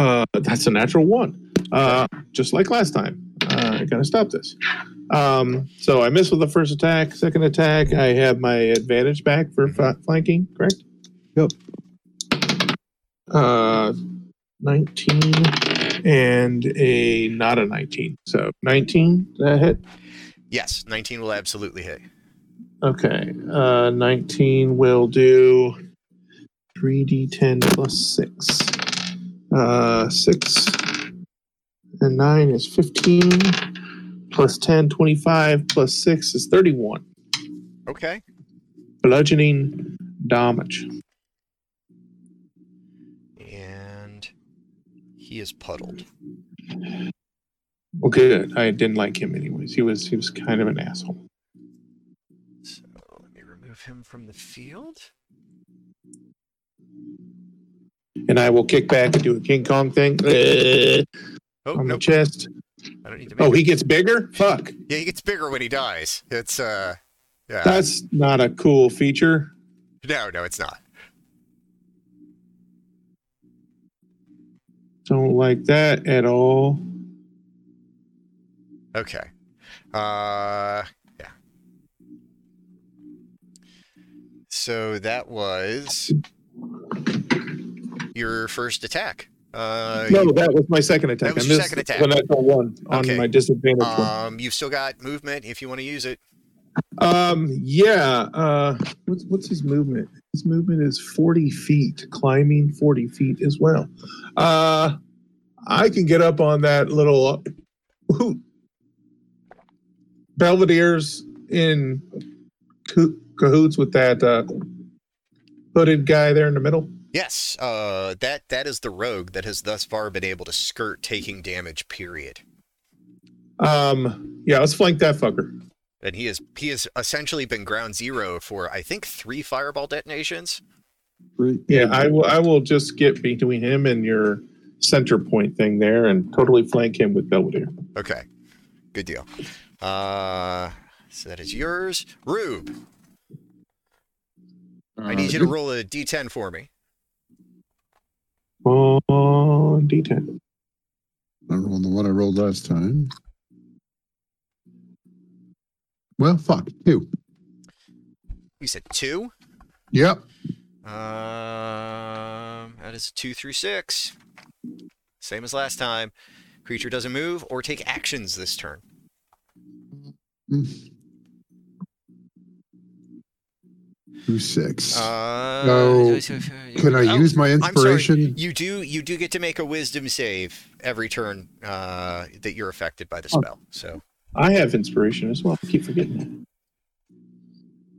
Uh, that's a natural one. Uh, just like last time. Uh, I gotta stop this. Um, so I missed with the first attack. Second attack, I have my advantage back for f- flanking. Correct. Yep. uh, 19 and a not a 19. So 19 that hit. Yes, 19 will absolutely hit. Okay. Uh, 19 will do 3d10 plus 6. Uh, 6 and 9 is 15. Plus 10, 25. Plus 6 is 31. Okay. Bludgeoning damage. And he is puddled. Well, good. I didn't like him anyways. He was he was kind of an asshole. So let me remove him from the field. And I will kick back and do a King Kong thing uh, Oh, on no, the chest. I don't need to make Oh, it- he gets bigger? Fuck. Yeah, he gets bigger when he dies. It's, uh, yeah. That's not a cool feature. No, no, it's not. Don't like that at all. Okay. Uh, yeah. So that was your first attack. Uh, No, that was my second attack. That was I your second attack. When I got one on Okay. my disadvantage one. um, you've still got movement if you want to use it. Um, yeah. Uh, what's what's his movement? His movement is forty feet, climbing forty feet as well. Uh, I can get up on that little. Uh, who- Belvedere's in cahoots with that uh, hooded guy there in the middle. Yes, uh, that that is the rogue that has thus far been able to skirt taking damage. Period. Um, yeah, let's flank that fucker. And he is he has essentially been ground zero for I think three fireball detonations. Yeah, I will. I will just get between him and your center point thing there, and totally flank him with Belvedere. Okay, good deal. Uh, so that is yours, Rube. I need you to roll a d10 for me. On D10. I rolled the one I rolled last time. Well, fuck. Two. You said two. Yep. Um, that is a two through six. Same as last time. Creature doesn't move or take actions this turn. Two six. Uh, No. Can I oh, use my inspiration? You do. You do get to make a Wisdom save every turn uh, that you're affected by the Oh. spell. So I have inspiration as well. I keep forgetting that.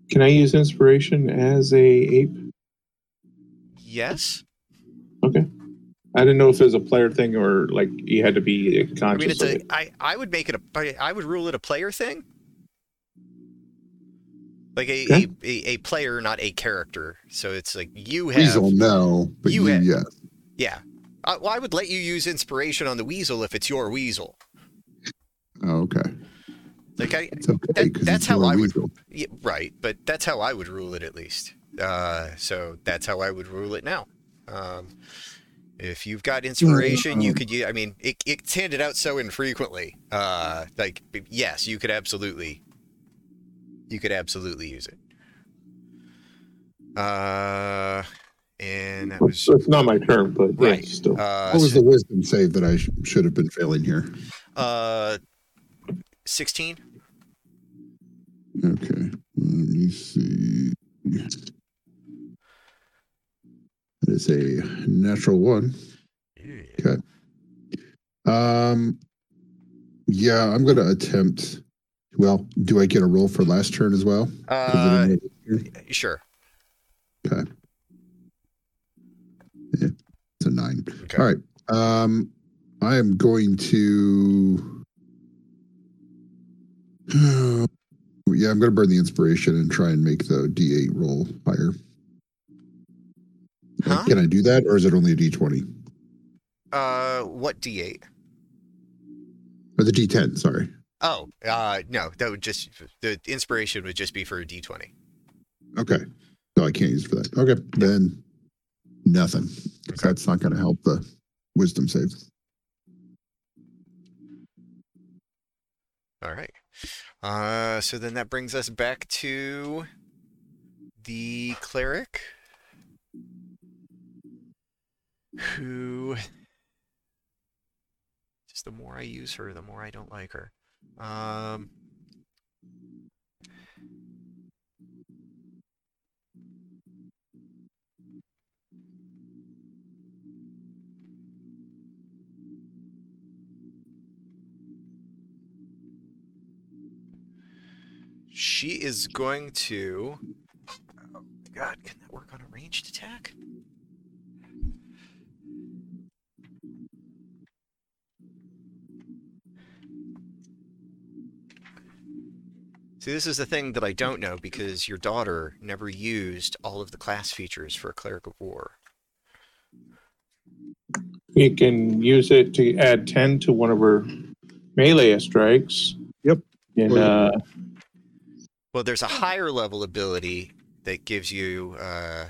Can I use inspiration as a ape? yes, Okay. I didn't know if it was a player thing or like you had to be conscious I mean it's of a. it. I I would make it a. I would rule it a player thing. Like a, Okay. a, a, player, not a character. So it's like you have. Weasel, no. But you you, have- yes. Yeah. Uh, well, I would let you use inspiration on the weasel if it's your weasel. Oh, okay. Like I, It's okay. That- that's how I would- yeah, right, but that's how I would rule it at least. Uh, so that's how I would rule it now. Um, if you've got inspiration, you could. I mean, it, it's handed out so infrequently. Uh, like yes, you could absolutely, you could absolutely use it. Uh, and that was So it's not my turn, but yeah, Right. still. uh, What was so- the wisdom save that I sh- should have been failing here? uh, sixteen. Okay. Let me see. That is a natural one. Okay. Um, yeah, I'm going to attempt. Well, do I get a roll for last turn as well? Uh, didn't know- sure. It's a nine. Okay. All right. Um, I am going to. yeah, I'm going to burn the inspiration and try and make the D8 roll higher. Uh, Huh? Can I do that, or is it only a D20 Uh, what D8? or the D10? Sorry. Oh, uh, no, that would just the inspiration would just be for a D20. Okay. So I can't use it for that. Okay. Then nothing. Okay. That's not going to help the wisdom save. All right. Uh, so then that brings us back to the cleric. who just the more I use her, the more I don't like her. Um, she is going to. Oh, God, can that work on a ranged attack? See, this is the thing that I don't know because your daughter never used all of the class features for a cleric of war. You can use it to add 10 to one of her melee strikes. Yep. And Well, uh, Well, there's a higher level ability that gives you, uh,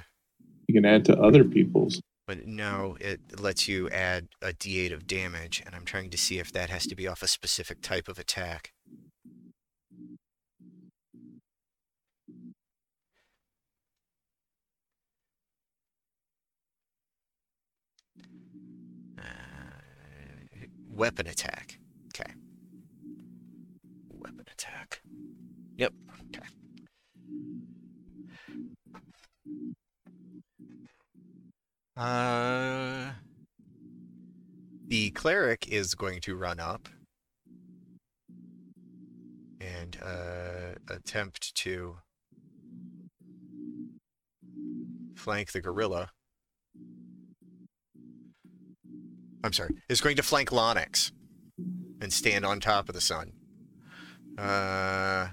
you can add to other people's. but no, it lets you add a d8 of damage, and I'm trying to see if that has to be off a specific type of attack. Uh, weapon attack. Okay. Weapon attack. Yep. Okay. Uh, the cleric is going to run up and uh, attempt to flank the gorilla. I'm sorry, is going to flank Lonix and stand on top of the sun. Uh,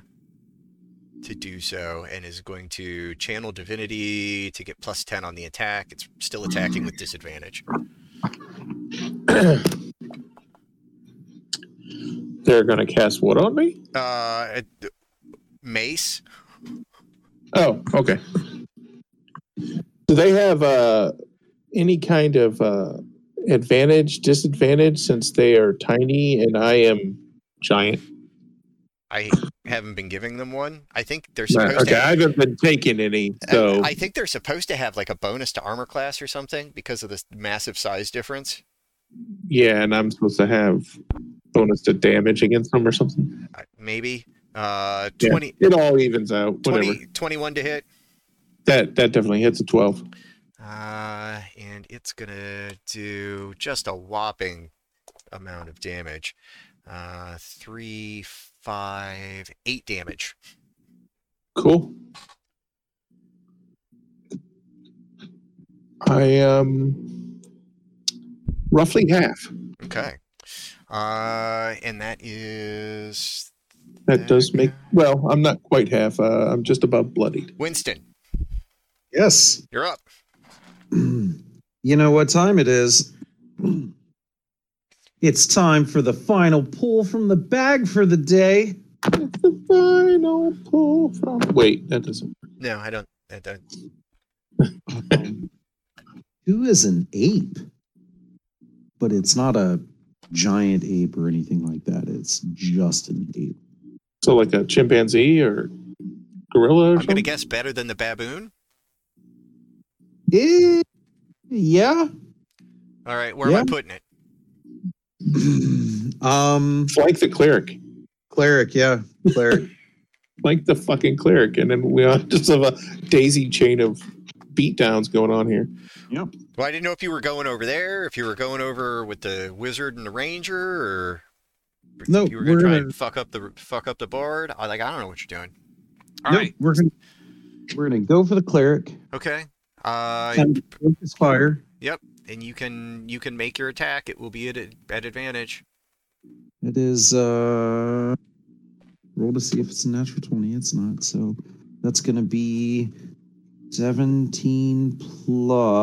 to do so, and is going to channel divinity to get plus 10 on the attack. It's still attacking with disadvantage. They're going to cast what on me? Uh, mace. Oh, okay. Do they have uh, any kind of uh, advantage, disadvantage since they are tiny and I am giant? I haven't been giving them one. I think they're supposed Okay, to. I haven't been taking any, so I think they're supposed to have like a bonus to armor class or something because of this massive size difference. yeah, and I'm supposed to have bonus to damage against them or something. Uh, Maybe. Uh, Yeah, 20, It all evens out. Whatever. 20 21 to hit. That that definitely hits a twelve. Uh, and it's gonna do just a whopping amount of damage. Uh, three, five, eight damage. Cool. I um roughly half. Okay. Uh, and that is That does make well. I'm not quite half. Uh, I'm just about bloodied. Winston. Yes. You're up. You know what time it is? It's time for the final pull from the bag for the day. It's the final pull from. Wait, that doesn't. No, I don't. I don't. Who is an ape? But it's not a giant ape or anything like that. It's just an ape. So like a chimpanzee or gorilla or I'm gonna guess better than the baboon. Eh, yeah. All right, where am I putting it? um, Flank the cleric. cleric. Yeah, cleric. Flank the fucking cleric, and then we all just have a daisy chain of beatdowns going on here. yep. Well, I didn't know if you were going over there, if you were going over with the wizard and the ranger, or if No, you were gonna we're try gonna- and fuck up the fuck up the bard. I like I don't know what you're doing. All Nope, right, we're gonna we're gonna go for the cleric. okay. Uh, Time to focus fire. and you can you can make your attack. It will be at at advantage. It is uh roll to see if it's a natural 20. It's not. So that's gonna be 17 plus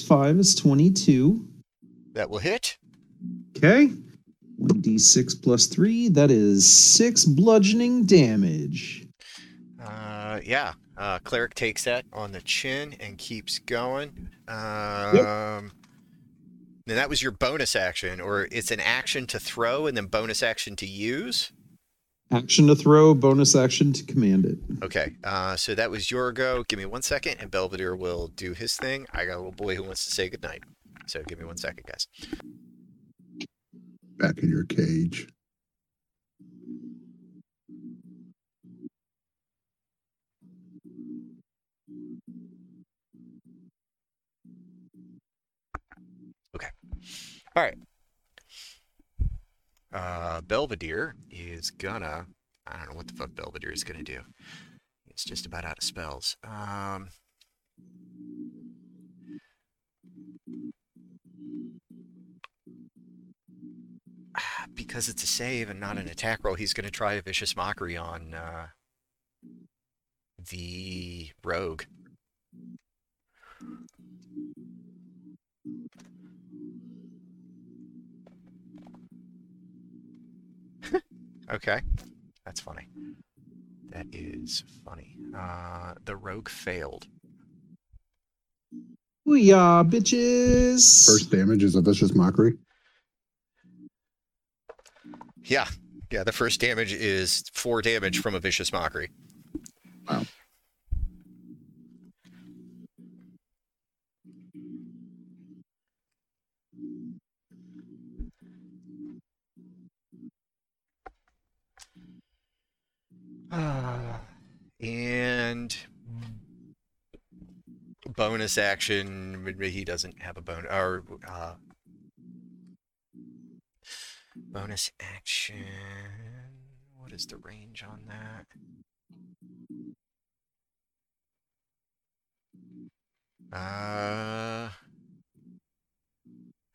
5 is 22. That will hit. Okay. 1d6 plus 3, that is 6 bludgeoning damage. Uh, yeah. Uh, cleric takes that on the chin and keeps going. Um, then that was your bonus action, or it's an action to throw and then bonus action to use. Action to throw, bonus action to command it. Okay, uh, so that was your go. Give me one second, and Belvedere will do his thing. I got a little boy who wants to say goodnight. So give me one second, guys. Back in your cage. All right. Uh, Belvedere is gonna. I don't know what the fuck Belvedere is gonna do. It's just about out of spells. Um, because it's a save and not an attack roll, he's gonna try a vicious mockery on uh, the rogue. Okay. That's funny. That is funny. Uh, the rogue failed. Booyah, bitches! First damage is a vicious mockery. Yeah. Yeah, the first damage is four damage from a vicious mockery. Wow. and bonus action. He doesn't have a bonus or uh, bonus action. What is the range on that? Uh, I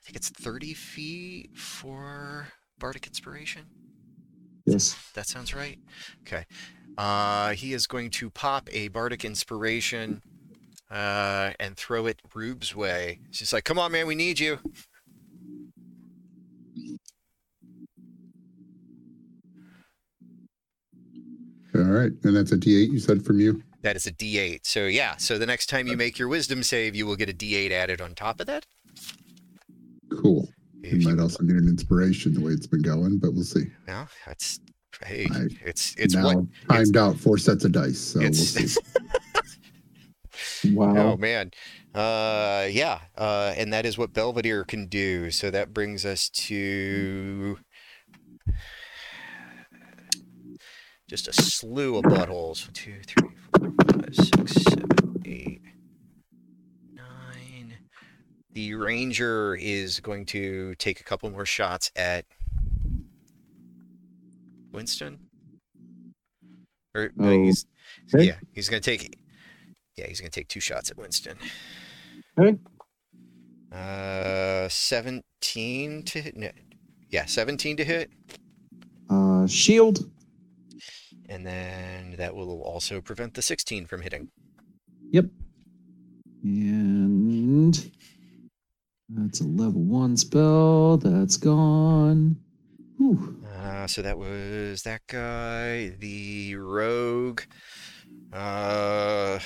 think it's 30 feet for Bardic Inspiration. Yes. That sounds right. Okay. Uh, he is going to pop a bardic inspiration uh, and throw it Rube's way. She's like, "Come on, man, we need you." All right. And that's a D8 you said from you? That is a D8. So yeah. So the next time you make your Wisdom save, you will get a D8 added on top of that. Cool. If You might also need an inspiration the way it's been going, but we'll see. No, that's hey, I- it's it's now what timed out four sets of dice, so we'll see. Wow. Oh man. Uh yeah. Uh and that is what Belvedere can do. So that brings us to just a slew of buttholes. Two, three, four, five, six, seven, eight. The ranger is going to take a couple more shots at Winston. Or Oh, he's okay. yeah, he's gonna take yeah, he's gonna take two shots at Winston. Okay. Uh, seventeen to hit. No, yeah, seventeen to hit, Uh, shield. and then that will also prevent the sixteen from hitting. Yep. And that's a level one spell. That's gone. Uh, so that was that guy, the rogue. Uh,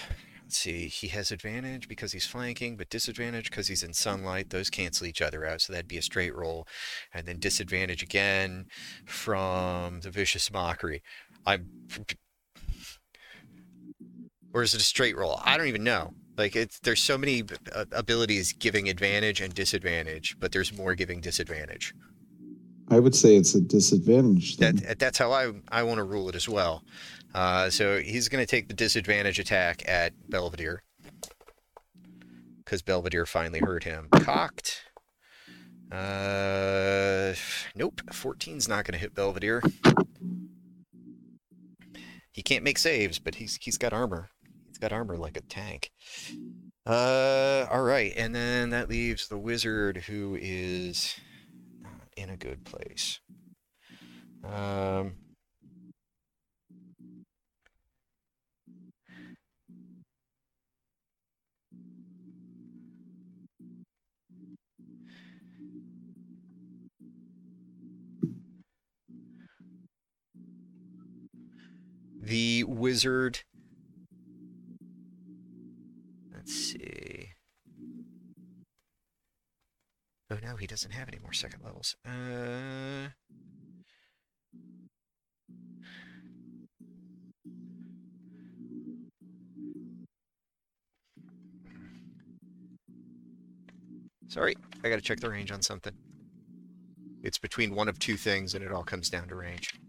let's see. He has advantage because he's flanking, but disadvantage because he's in sunlight. Those cancel each other out, so that'd be a straight roll, and then disadvantage again from the vicious mockery. I'm. Or is it a straight roll? I don't even know. Like it's there's so many uh, abilities giving advantage and disadvantage, but there's more giving disadvantage. I would say it's a disadvantage. That that's how I I want to rule it as well. Uh, so he's going to take the disadvantage attack at Belvedere because Belvedere finally hurt him. Cocked. Uh, nope. 14's not going to hit Belvedere. He can't make saves, but he's he's got armor. Got armor like a tank. Uh, all right, and then that leaves the wizard who is not in a good place. Um. The wizard. Let's see. Oh no, he doesn't have any more second levels. Uh. Sorry, I gotta check the range on something. It's between one of two things and it all comes down to range.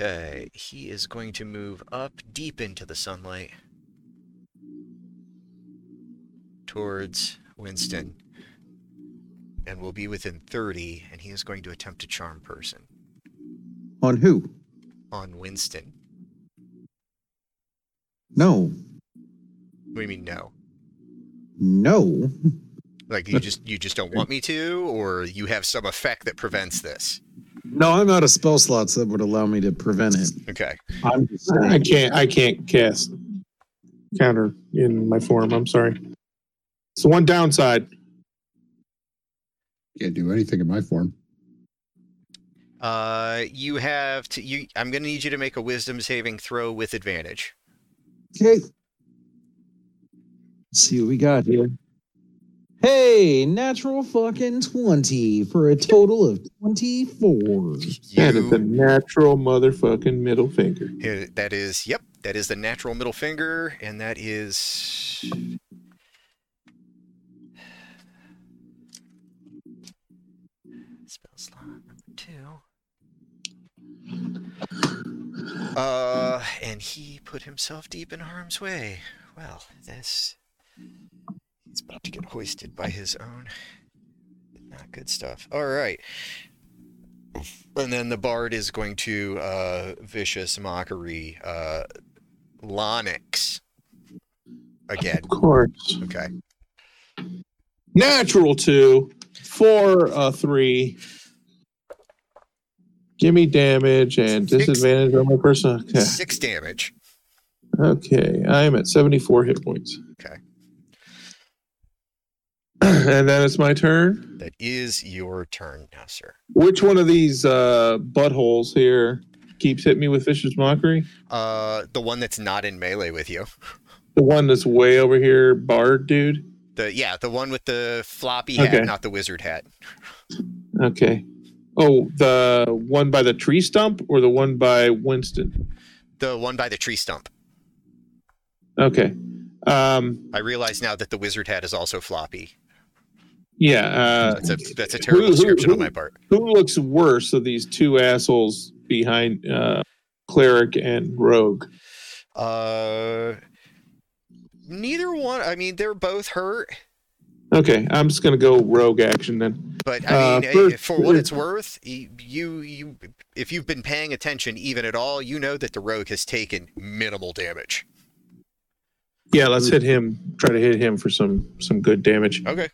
Okay, he is going to move up deep into the sunlight towards Winston and will be within 30, and he is going to attempt to charm person On who? on Winston. No. What do you mean no? No. Like you just you just don't want me to, or you have some effect that prevents this? No, I'm out of spell slots that would allow me to prevent it. Okay. I'm just I can't. I can't cast counter in my form. I'm sorry. It's the one downside. Can't do anything in my form. Uh, you have to. You. I'm gonna need you to make a Wisdom saving throw with advantage. Okay. Let's see what we got here. Hey, natural fucking 20 for a total of 24. That is the You. natural motherfucking middle finger. That is. Yep. That is the natural middle finger, and that is. Spell slot number two. Uh, and he put himself deep in harm's way. Well, this. He's about to get hoisted by his own. Not good stuff. All right. And then the bard is going to uh, vicious mockery uh, Lonix again. Of course. Okay. Natural two, four, uh, three. Give me damage and Six. disadvantage on my person. Okay. Six damage. Okay. I am at 74 hit points. Okay. and then it's my turn. That is your turn now, sir. Which one of these uh, buttholes here keeps hitting me with vicious mockery? Uh, the one that's not in melee with you. The one that's way over here, Bard dude. The yeah, the one with the floppy hat, Okay. not the wizard hat. Okay. Oh, the one by the tree stump or the one by Winston? The one by the tree stump. Okay. Um, I realize now that the wizard hat is also floppy. Yeah. Uh, That's a that's a terrible who- who- description on my part. who looks worse of these two assholes behind uh, cleric and rogue? Uh, neither one. I mean, they're both hurt. Okay, I'm just gonna go rogue action then. But Uh, I mean, first- eh, for what it's worth, you you if you've been paying attention even at all, you know that the rogue has taken minimal damage. Yeah, let's hit him. Try to hit him for some some good damage. Okay.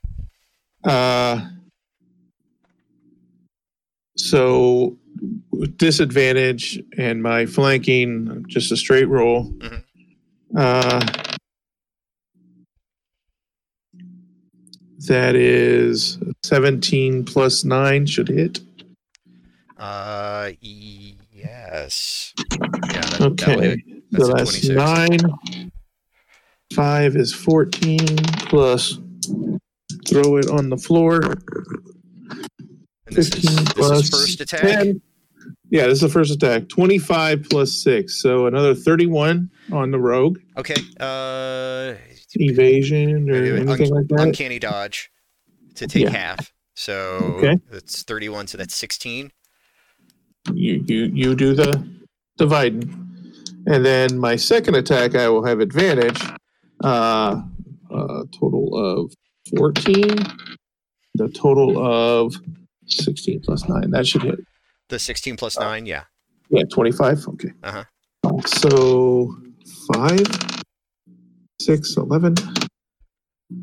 Uh, so disadvantage and my flanking, just a straight roll. Mhm. Uh, that is 17 plus 9 should hit. Uh, yes. Yeah. That, Okay. hit. That's so that's 9. 5 is 14 plus throw it on the floor. And this 15 is this plus is first attack. 10. Yeah, this is the first attack. 25 plus 6. So another 31 on the rogue. Okay. Uh, Evasion or un- anything like that. uncanny dodge to take Yeah. half. So Okay. that's 31. So that's 16. You, you, you do the dividing. And then my second attack, I will have advantage. Uh, a total of 14. The total of 16 plus 9. That should hit. The 16 plus nine. Yeah. Yeah, 25. Okay. Uh-huh. So 5, 6, 11.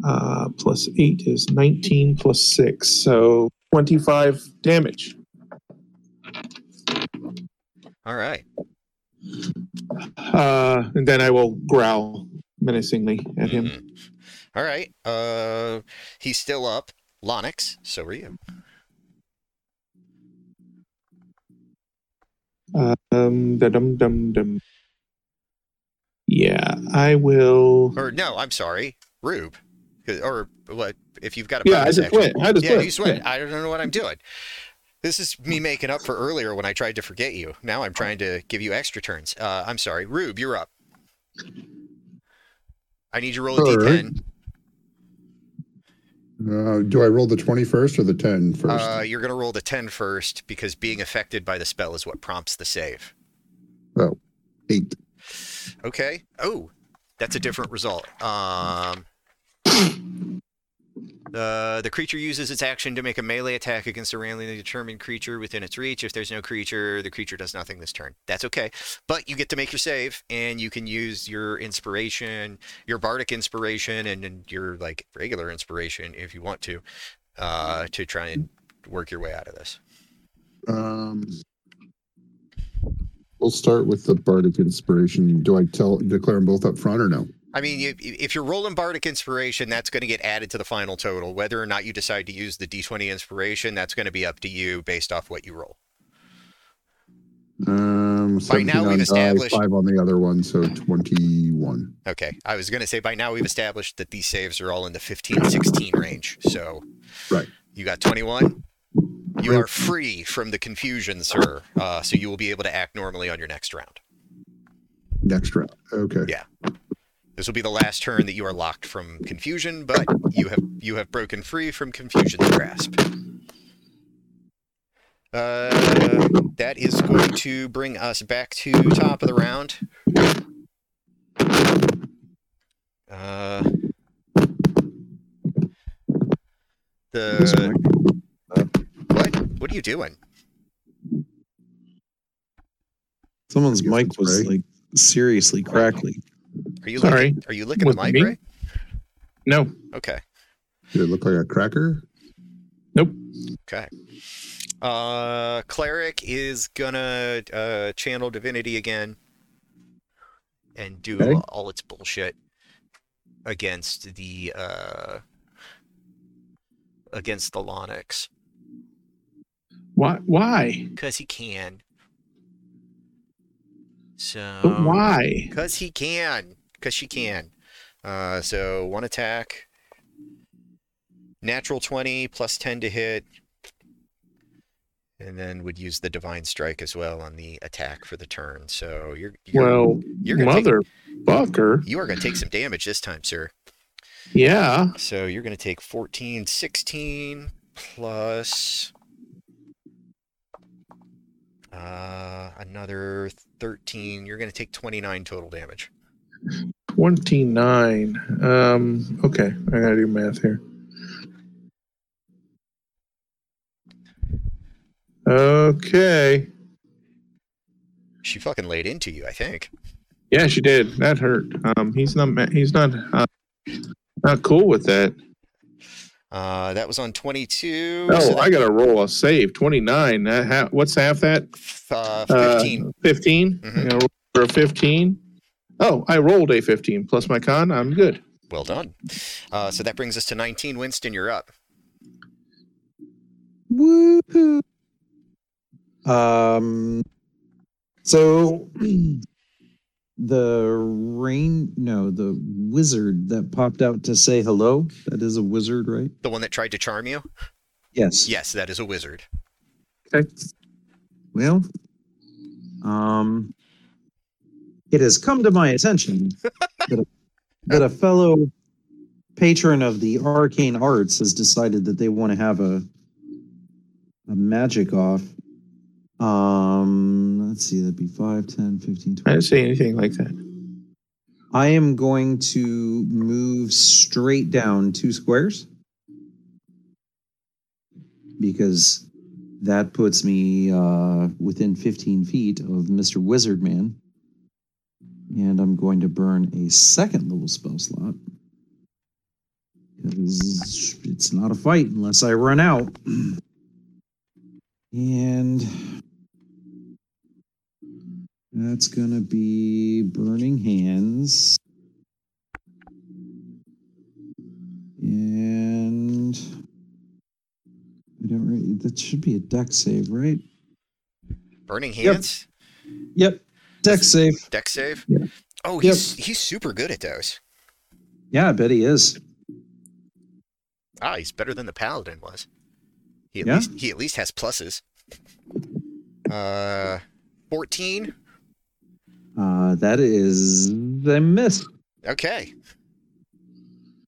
Uh, plus 8 is 19 plus 6. So 25 damage. All right. Uh, and then I will growl menacingly at him. Mhm. All right. Uh, he's still up. Lonix. So are you. Um, dum dum dum. Yeah, I will. Or no, I'm sorry, Rube. Or what? If you've got a Yeah, I just went. I just Yeah, went. you just went. I don't know what I'm doing. This is me making up for earlier when I tried to forget you. Now I'm trying to give you extra turns. Uh, I'm sorry. Rube, you're up. I need you to roll a All right. D10. Uh, do I roll the 20 first or the 10 first? Uh, you're going to roll the 10 first because being affected by the spell is what prompts the save. Eight. Okay. Oh, that's a different result. Um, the the creature uses its action to make a melee attack against a randomly determined creature within its reach. If there's no creature, the creature does nothing this turn. That's okay. But you get to make your save, and you can use your inspiration, your bardic inspiration, and, and your like regular inspiration if you want to, uh, to try and work your way out of this. Um, we'll start with the bardic inspiration. Do I tell declare them both up front or no? I mean, you, if you're rolling bardic inspiration, that's going to get added to the final total. Whether or not you decide to use the d20 inspiration, that's going to be up to you based off what you roll. Um, By now we've established- five on the other one, so 21. Okay, I was going to say by now we've established that these saves are all in the 15 16 range. So, Right. You got 21. You are free from the confusion, sir. Uh, so you will be able to act normally on your next round. Next round. Okay. Yeah. This will be the last turn that you are locked from confusion, but you have you have broken free from confusion's grasp. Uh, that is going to bring us back to top of the round. Uh, the what? What are you doing? Someone's mic was Ray. like seriously crackly. Are you Sorry. licking, are you licking the With mic, me? Ray? No. Okay. Did it look like a cracker? Nope. Okay. Uh, cleric is gonna uh, channel divinity again and do Okay. all its bullshit against the uh against the Lonix Why? Why? because he can. So But why? Because he can. Because she can. Uh, so one attack. Natural 20 plus 10 to hit. And then would use the divine strike as well on the attack for the turn. So you're, you're Well, you're gonna take, motherfucker. you are going to take some damage this time, sir. Yeah. So you're going to take 14, 16 plus uh, another 13. You're going to take 29 total damage. 29. Um, okay. I gotta do math here. Okay. She fucking laid into you, I think. Yeah, she did. That hurt. Um, he's not. ma- He's not. Uh, not cool with that. Uh, that was on 22. Oh, so I gotta roll a save. 29. That ha- what's half that? uh, Uh, 15. 15. Mhm. I gotta roll for 15. Oh, I rolled a 15 plus my con. I'm good. well done. Uh, so that brings us to 19. Winston, you're up. Woohoo! Um, so the rain, no, the wizard that popped out to say hello. That is a wizard, right? The one that tried to charm you? Yes. Yes, that is a wizard. Okay. Well, um, it has come to my attention that, a, that a fellow patron of the arcane arts has decided that they want to have a a magic off. Um, let's see, that'd be 5, 10, 15, 20. I 20. didn't say anything like that. I am going to move straight down two squares because that puts me uh, within 15 feet of Mr. Wizard Man. And I'm going to burn a second level spell slot because it's not a fight unless I run out. And that's going to be Burning Hands. And I don't really, that should be a Dex save, right? Burning Yep. hands? Yep. Dex save. Dex save? Yeah. Oh, Yep. he's he's super good at those. Yeah, I bet he is. Ah, he's better than the paladin was. He at Yeah? least he at least has pluses. Uh, 14. Uh, that is a miss. Okay.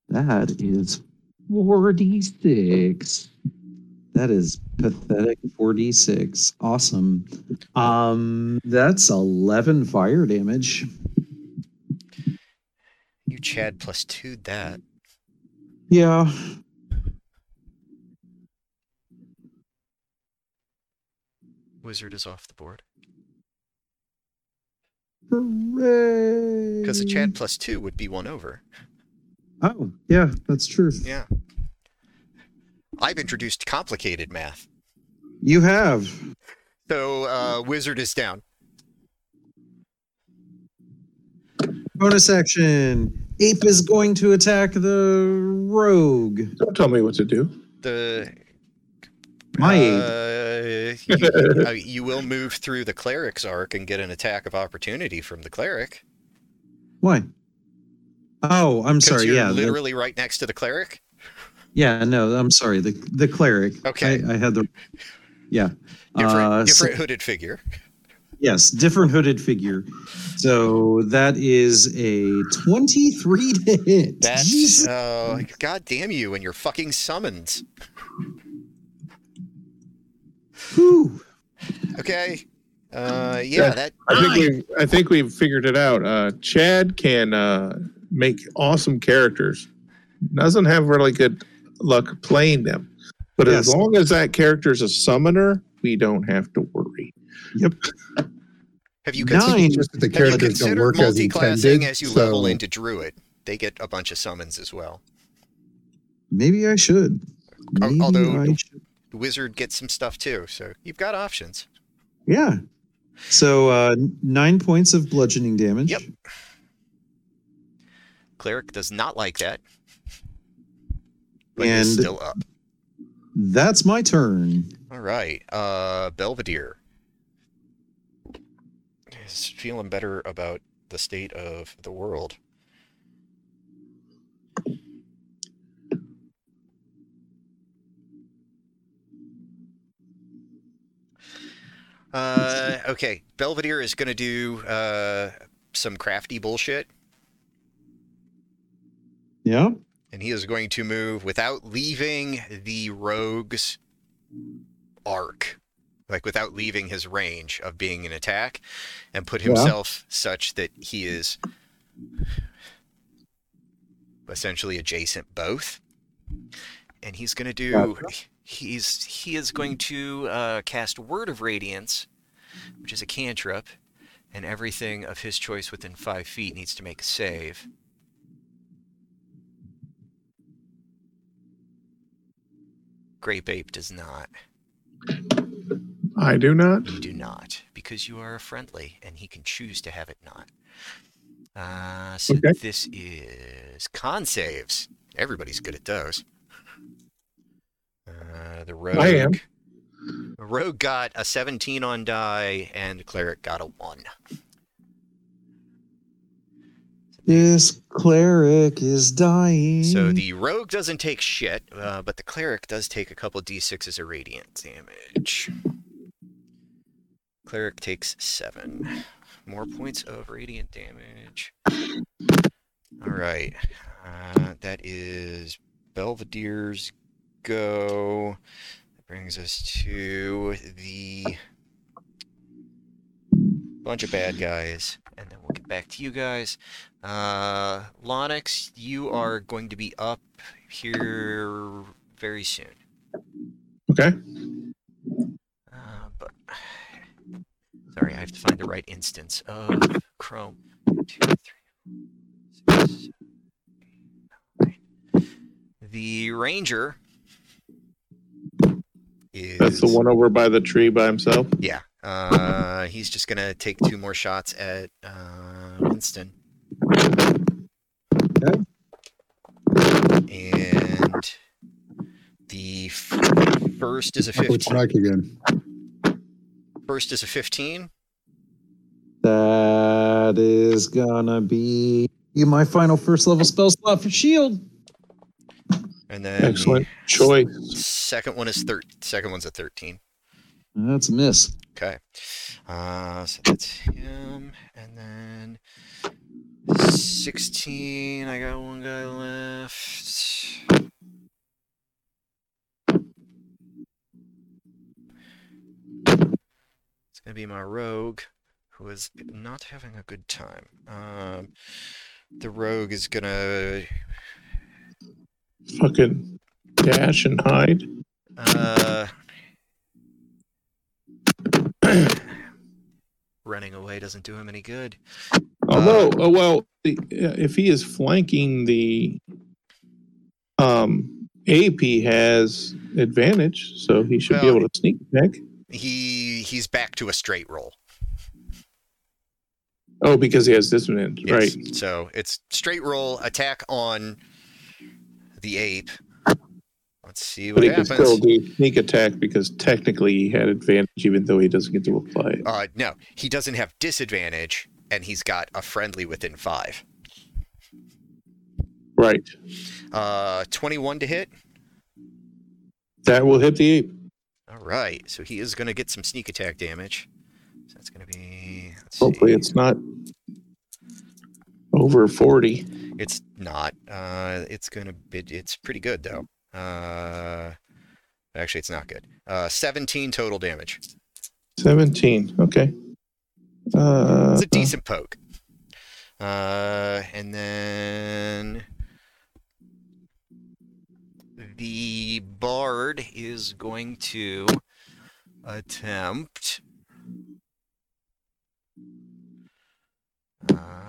That is 46. That is pathetic 46. Awesome. Um that's 11 fire damage. You Chad plus two that. Yeah. Wizard is off the board. Hooray. Because the Chad plus two would be one over. Oh, yeah, that's true. Yeah. I've introduced complicated math. You have. So uh, Wizard is down. Bonus action. Ape is going to attack the rogue. Don't tell me what to do. The My ape. uh, you, uh, you will move through the cleric's arc and get an attack of opportunity from the cleric. Why? Oh, I'm sorry. you're Yeah. the- literally right next to the cleric. Yeah, no, I'm sorry. The the cleric. Okay. I, I had the Yeah. Different, Uh, so- different hooded figure. Yes, different hooded figure. So that is a 23 to hit. That's Jesus. uh, god damn you and your fucking summons. Whew. Okay. Uh, yeah, Yeah. that I think we I think we've figured it out. Uh, Chad can uh, make awesome characters. Doesn't have really good luck playing them, but as long as that character is a summoner, we don't have to worry. Yep. Have you Nine. considered, Just the have you characters don't considered work as multi-classing intended. as you level into druid? They get a bunch of summons as well. Maybe I should. Maybe although- I should. The wizard gets some stuff too, so you've got options. Yeah. So uh, nine points of bludgeoning damage. Yep. Cleric does not like that. But And- still up. That's my turn. All right. Uh Belvedere is feeling better about the state of the world. Uh, okay, Belvedere is going to do uh, some crafty bullshit, Yeah. And he is going to move without leaving the rogue's arc, like without leaving his range of being an attack, and put Yeah. himself such that he is essentially adjacent both. And he's going to do. He's he is going to uh, cast Word of Radiance, which is a cantrip, and everything of his choice within five feet needs to make a save. Grape Ape does not. I do not. You do not, because you are a friendly, and he can choose to have it not. Uh, so Okay. this is con saves. Everybody's good at those. Uh, the rogue. I am. The rogue got a 17 on die, and the cleric got a one. This cleric is dying. So the rogue doesn't take shit, uh, but the cleric does take a couple d6s of radiant damage. Cleric takes seven. More points of radiant damage. All right. Uh, that is Belvedere's go. That brings us to the bunch of bad guys. And then we'll get back to you guys. Uh, Lonix, you are going to be up here very soon. Okay. Uh, but sorry, I have to find the right instance of Chrome. Two, three, six, seven, eight, nine. The Ranger is That's the one over by the tree by himself. Yeah. Uh, he's just gonna take two more shots at uh, Winston. Okay. And the f- first is a Upward 15. strike again. First is a 15. that is gonna be my final first level spell slot for shield. And then Excellent choice. second one is thir- second one's a 13. That's a miss. Okay. Uh, so that's him. And then 16. I got one guy left. It's going to be my rogue, who is not having a good time. Um, the rogue is going to. Fucking dash and hide. Uh, running away doesn't do him any good. Although, oh, well, uh, if he is flanking the um, ape, he has advantage, so he should be able to sneak back. He he's back to a straight roll. Oh, because he has disadvantage, Yes. right? So it's straight roll attack on the ape. Let's see But what he can happens. still do sneak attack because technically he had advantage, even though he doesn't get to apply it. Uh, no, he doesn't have disadvantage, and he's got a friendly within five. Right. Uh, twenty-one to hit. That will hit the ape. All right, so he is going to get some sneak attack damage. So that's going to be. Hopefully, see. it's not over 40. It's not. Uh, it's gonna be. It's pretty good though. Uh, actually, it's not good. Uh, 17 total damage. 17. Okay. Uh, It's a decent poke. Uh, and then the bard is going to attempt. Uh,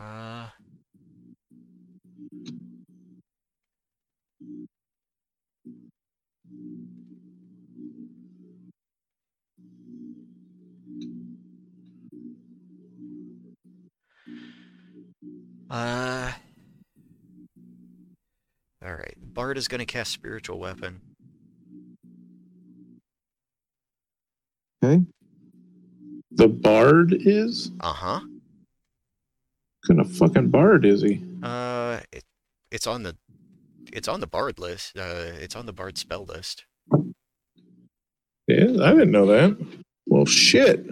Uh. All right. Bard is going to cast spiritual weapon. Okay. the bard is? Uh huh. What kind of fucking bard is he? Uh, it, it's on the, it's on the bard list. Uh, it's on the bard spell list. Yeah, I didn't know that. Well, shit.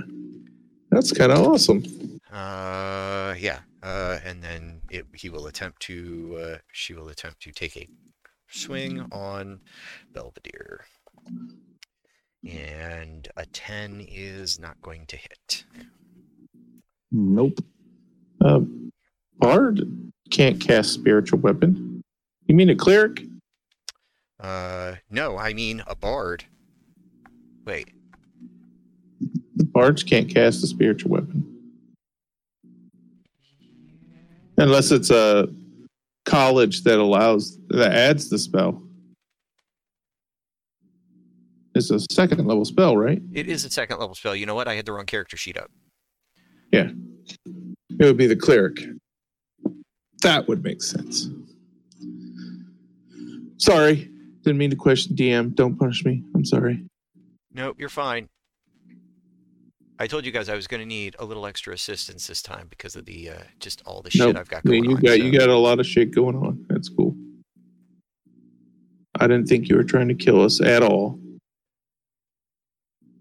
That's kind of awesome. Uh, yeah. Uh, and then it, he will attempt to, uh, she will attempt to take a swing on Belvedere. And a 10 is not going to hit. Nope. Uh, bard can't cast spiritual weapon. You mean a cleric? Uh, no, I mean a bard. Wait, Bards can't cast a spiritual weapon. Unless it's a college that allows, that adds the spell. It's a second level spell, right? it is a second level spell. You know what? I had the wrong character sheet up. Yeah, it would be the cleric. That would make sense. Sorry. Didn't mean to question DM. Don't punish me. I'm sorry. Nope, you're fine. I told you guys I was going to need a little extra assistance this time because of the uh, just all the shit Nope. I've got going Yeah, you on. got you got a lot of shit going on. That's cool. I didn't think you were trying to kill us at all.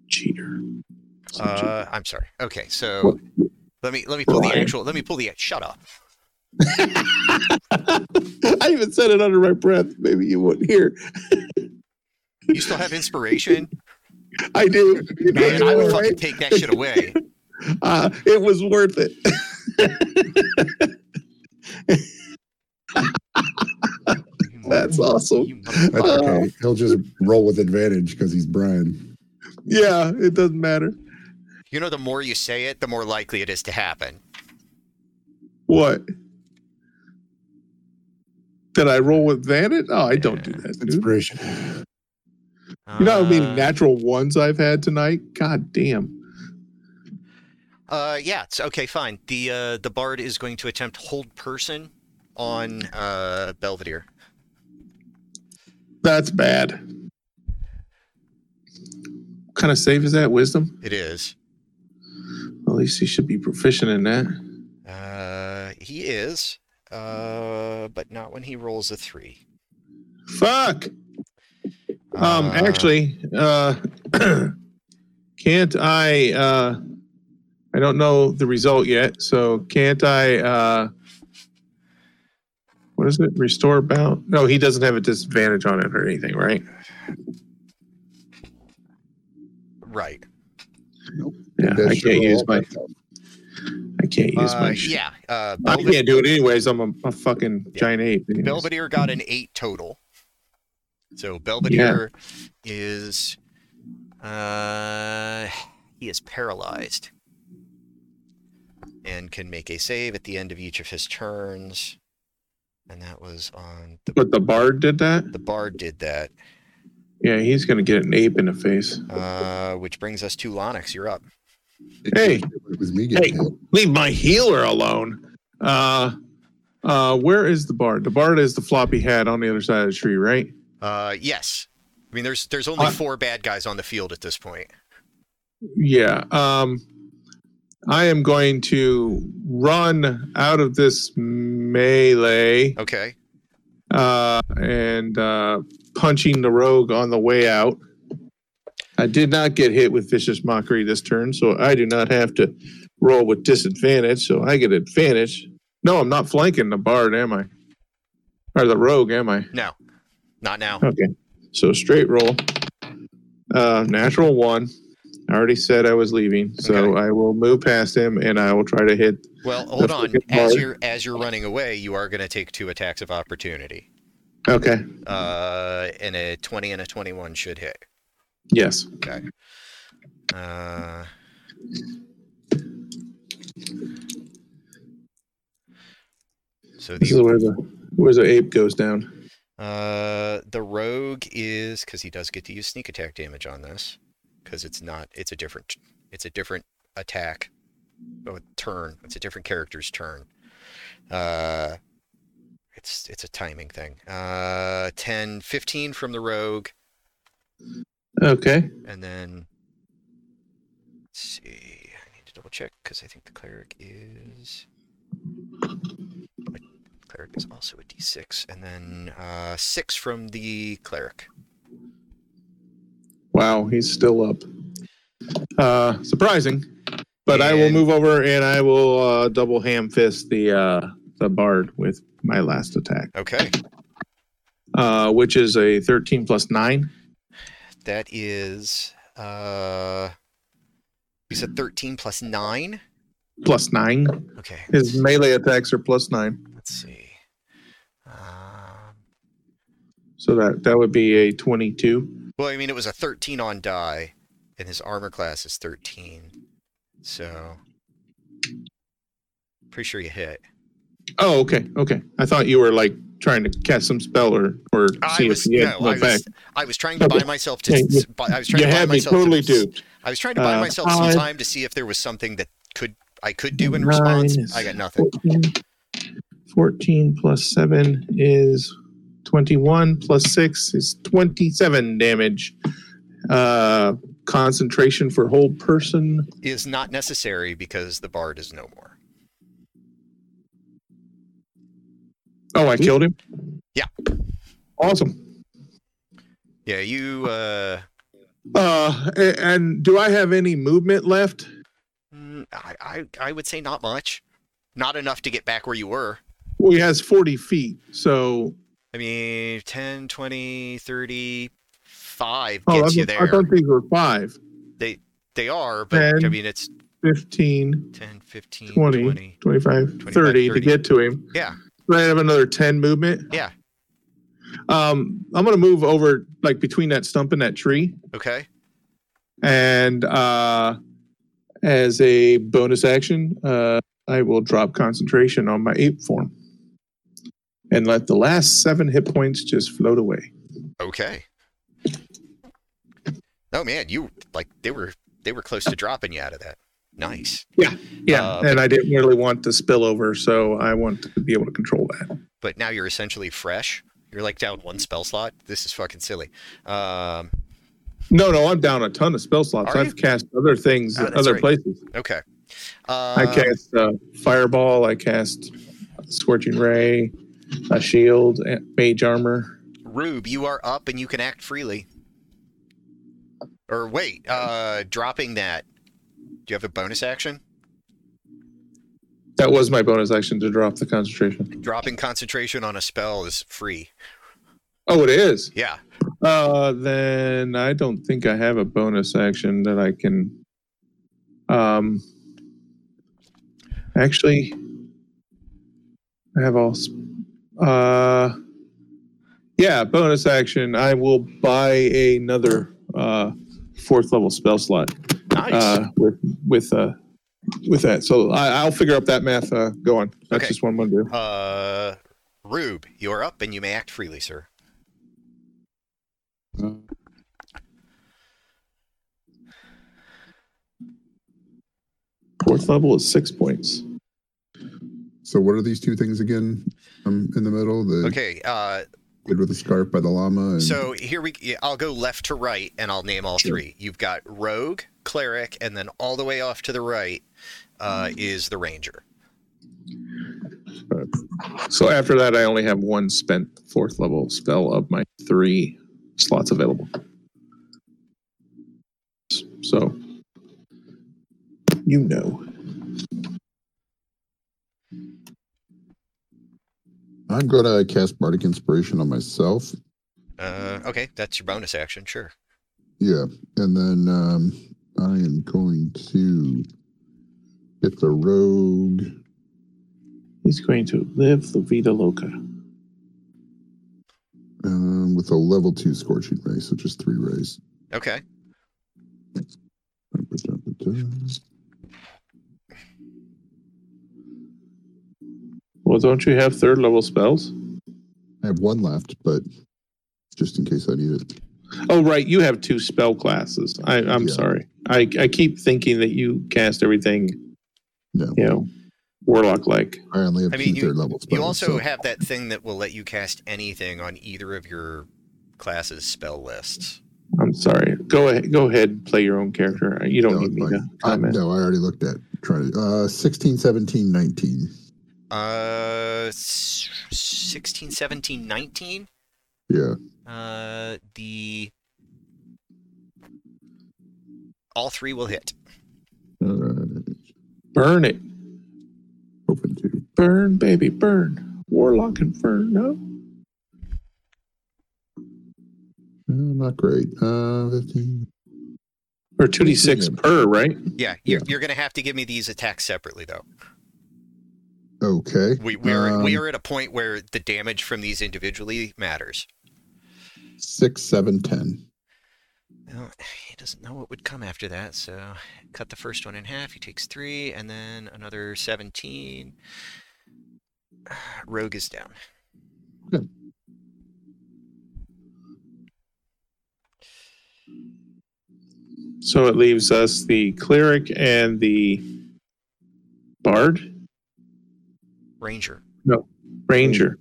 Cheater. Some cheater. Uh, I'm sorry. Okay, so let me let me pull the actual. Let me pull the. Shut up. I even said it under my breath. Maybe you wouldn't hear. You still have inspiration, I do. man. I would fucking take that shit away. Uh, it was worth it. That's awesome. That's motherfucker. okay. He'll just roll with advantage because he's Brian. Yeah, it doesn't matter. You know, the more you say it, the more likely it is to happen. What? Did I roll with advantage? Oh, I don't do that, dude. Inspiration. You know how many Uh, natural ones I've had tonight? God damn. Uh, yeah. It's okay. Fine. The uh, the bard is going to attempt hold person on uh Belvedere. That's bad. What kind of save is that? Wisdom? It is. At least he should be proficient in that. Uh, he is. Uh, but not when he rolls a three. Fuck. Um, Uh, actually, uh, can't I? Uh, I don't know the result yet, so can't I? Uh, what is it? Restore bound? No, he doesn't have a disadvantage on it or anything, right? Right. Nope. Yeah, I can't use my. I can't use Uh, my. sh- yeah. Uh, I can't do it anyways. I'm a, a fucking Yeah. giant ape. anyways. Belvedere got an eight total. So Belvedere is uh he is paralyzed and can make a save at the end of each of his turns. And that was on the But the bard did that. the bard did that. Yeah, he's gonna get an ape in the face. Uh which brings us to Lonix, you're up. Hey. It was me Hey. hit. Leave my healer alone. Uh, uh, where is the bard? The bard is the floppy hat on the other side of the tree, right? Uh yes. I mean there's there's only Uh, four bad guys on the field at this point. Yeah. Um, I am going to run out of this melee Okay. uh, and uh, punching the rogue on the way out. I did not get hit with vicious mockery this turn, so I do not have to roll with disadvantage. So I get advantage. No, I'm not flanking the bard, am I? Or the rogue, am I? No. Not now. Okay. So straight roll. Uh, natural one. I already said I was leaving, so Okay. I will move past him and I will try to hit. Well, hold on. As you're as you're running away, you are going to take two attacks of opportunity. Okay. Uh, and a 20 and a 21 should hit. Yes. Okay. Uh, so This is where the where the ape goes down. Uh the rogue is because he does get to use sneak attack damage on this because it's not it's a different it's a different attack. Oh turn. It's a different character's turn. Uh it's it's a timing thing. Uh 10 15 from the rogue. Okay. And then let's see. I need to double check because I think the cleric is cleric is also a D6, and then uh, six from the cleric. Wow, he's still up. Uh, surprising, but I will And- move over and I will uh, double ham fist the uh, the bard with my last attack, Okay, uh, which is a thirteen plus nine. that is uh, you said thirteen plus nine. Plus nine. Okay, His melee attacks are plus nine, let's see. Um, so that that would be a twenty-two. well, I mean, it was a thirteen on die, and his armor class is thirteen, so pretty sure you hit. Oh, okay, okay. I thought you were like trying to cast some spell or or I see was if you no, had I no was. I was trying to buy myself to. Yeah, you- buy- I was trying You to buy had me myself totally to, duped. I was trying to buy Uh, myself some five. time to see if there was something that could I could do in response. I got nothing. 14, 14 plus 7 is 21 plus 6 is 27 damage. Uh, concentration for whole person. Is not necessary because the bard is no more. Oh, I killed him? Yeah. Awesome. Yeah, you. uh Uh, and do I have any movement left? mm, I, I I would say not much, not enough to get back where you were. Well, he has 40 feet. So, I mean, 10, 20, 30, 5 oh, I, gets you thought- I thought these were 5. They they are, but I mean, it's 15, 10, 15, 20, 20. 25, 25, 30 to get to him. Yeah, So I have another 10 movement. yeah. Um, I'm gonna move over like between that stump and that tree, Okay. and uh, as a bonus action, uh, I will drop concentration on my ape form, and let the last seven hit points just float away. Okay. Oh man, you like they were they were close to dropping you out of that. Nice. Yeah, Uh, and I didn't really want to spill over, so I want to be able to control that. But now you're essentially fresh. You're like down one spell slot. This is fucking silly. Um, No, no, I'm down a ton of spell slots. I've you? cast other things, Oh, other right. places. okay. Uh, I cast uh, fireball. I cast scorching ray, a shield, and mage armor. Rube, you are up and you can act freely. Or wait, uh, dropping that. Do you have a bonus action? That was my bonus action to drop the concentration. Dropping concentration on a spell is free. Oh, it is. Yeah. Uh, then I don't think I have a bonus action that I can. Um, actually, I have all. Sp- Uh, yeah, bonus action. I will buy another uh fourth level spell slot. Nice. Uh, with with uh with that. So I, I'll figure up that math. Uh, go on. That's Okay. just one I'm gonna do. Uh, Rube, you're up and you may act freely, sir. Uh, Fourth level is six points. so what are these two things again? Um, in the middle, the Okay. Uh, with the scarf by the llama. And, so here we. I'll go left to right and I'll name all Sure. three. You've got rogue, cleric, and then all the way off to the right uh, is the ranger. So after that, I only have one spent fourth level spell of my three slots available. So, you know. I'm gonna cast bardic inspiration on myself. Uh, okay, that's your bonus action. Sure. Yeah, and then um, I am going to get the rogue. He's going to live the Vida Loca. Um, with a level two scorching ray, so just three rays. Okay. Well, don't you have third level spells? I have one left, but just in case I need it. Oh, right. You have two spell classes. I, I'm Yeah. sorry. I, I keep thinking that you cast everything, No, you know, warlock like. I only have I two you- third level spells. You also so- have that thing that will let you cast anything on either of your classes' spell lists. I'm sorry. Go ahead. Go ahead. Play your own character. You don't No, need me it's to fine. Comment. no, I already looked at trying to uh 16, 17, 19. Uh, s- 16, 17, 19. Yeah. Uh, the all three will hit. All right. Burn it. Open to. Burn, baby, burn. Warlock Inferno. Uh, not great. Uh, 15. Or 2d6 per, right? Yeah, you're, you're gonna have to give me these attacks separately, though. Okay. We we are we Um, are at a point where the damage from these individually matters. Six, seven, ten. Well, he doesn't know what would come after that, so cut the first one in half. He takes three, and then another 17. Rogue is down. So it leaves us the cleric and the bard, Ranger. No, Ranger.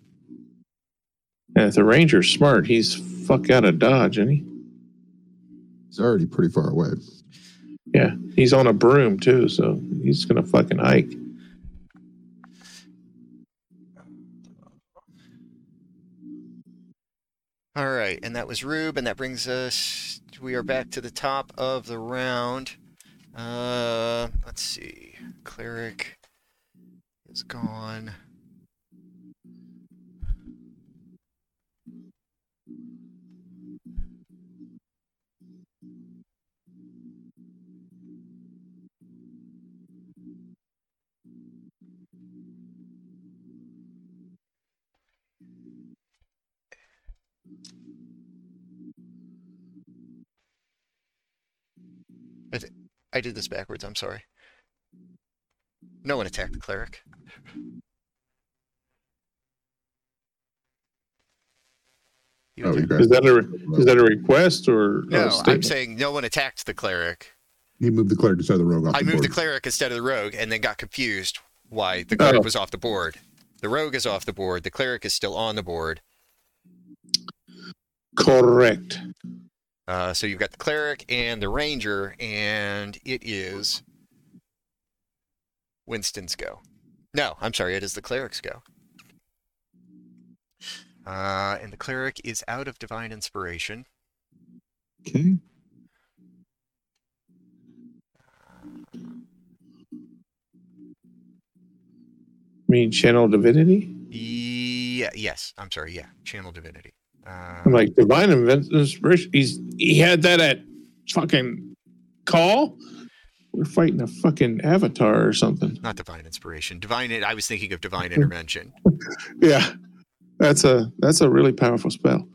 And if the ranger's smart, he's fuck out of dodge, isn't he? He's already pretty far away. Yeah, he's on a broom too, so he's gonna fucking hike. All right, and that was Rube, and that brings us. We are back to the top of the round. Uh, let's see. Cleric is gone. I did this backwards. I'm sorry. No one attacked the cleric. You Oh, you attacked- guys. Is that a is that a request or no, a I'm statement? saying no one attacked the cleric. He moved the cleric instead of the rogue off I the moved board. the cleric instead of the rogue, and then got confused why the cleric Oh. was off the board. The rogue is off the board. The cleric is still on the board. Correct. Uh, so you've got the cleric and the ranger, and it is Winston's go. No, I'm sorry, it is the cleric's go. Uh, and the cleric is out of divine inspiration. Okay. Mean channel divinity? Yeah. Yes. I'm sorry. Yeah. Channel divinity. Uh, I'm like divine inspiration. He's he had that at fucking call. We're fighting a fucking avatar or something. not divine inspiration. Divine. I was thinking of divine intervention. Yeah, that's a that's a really powerful spell.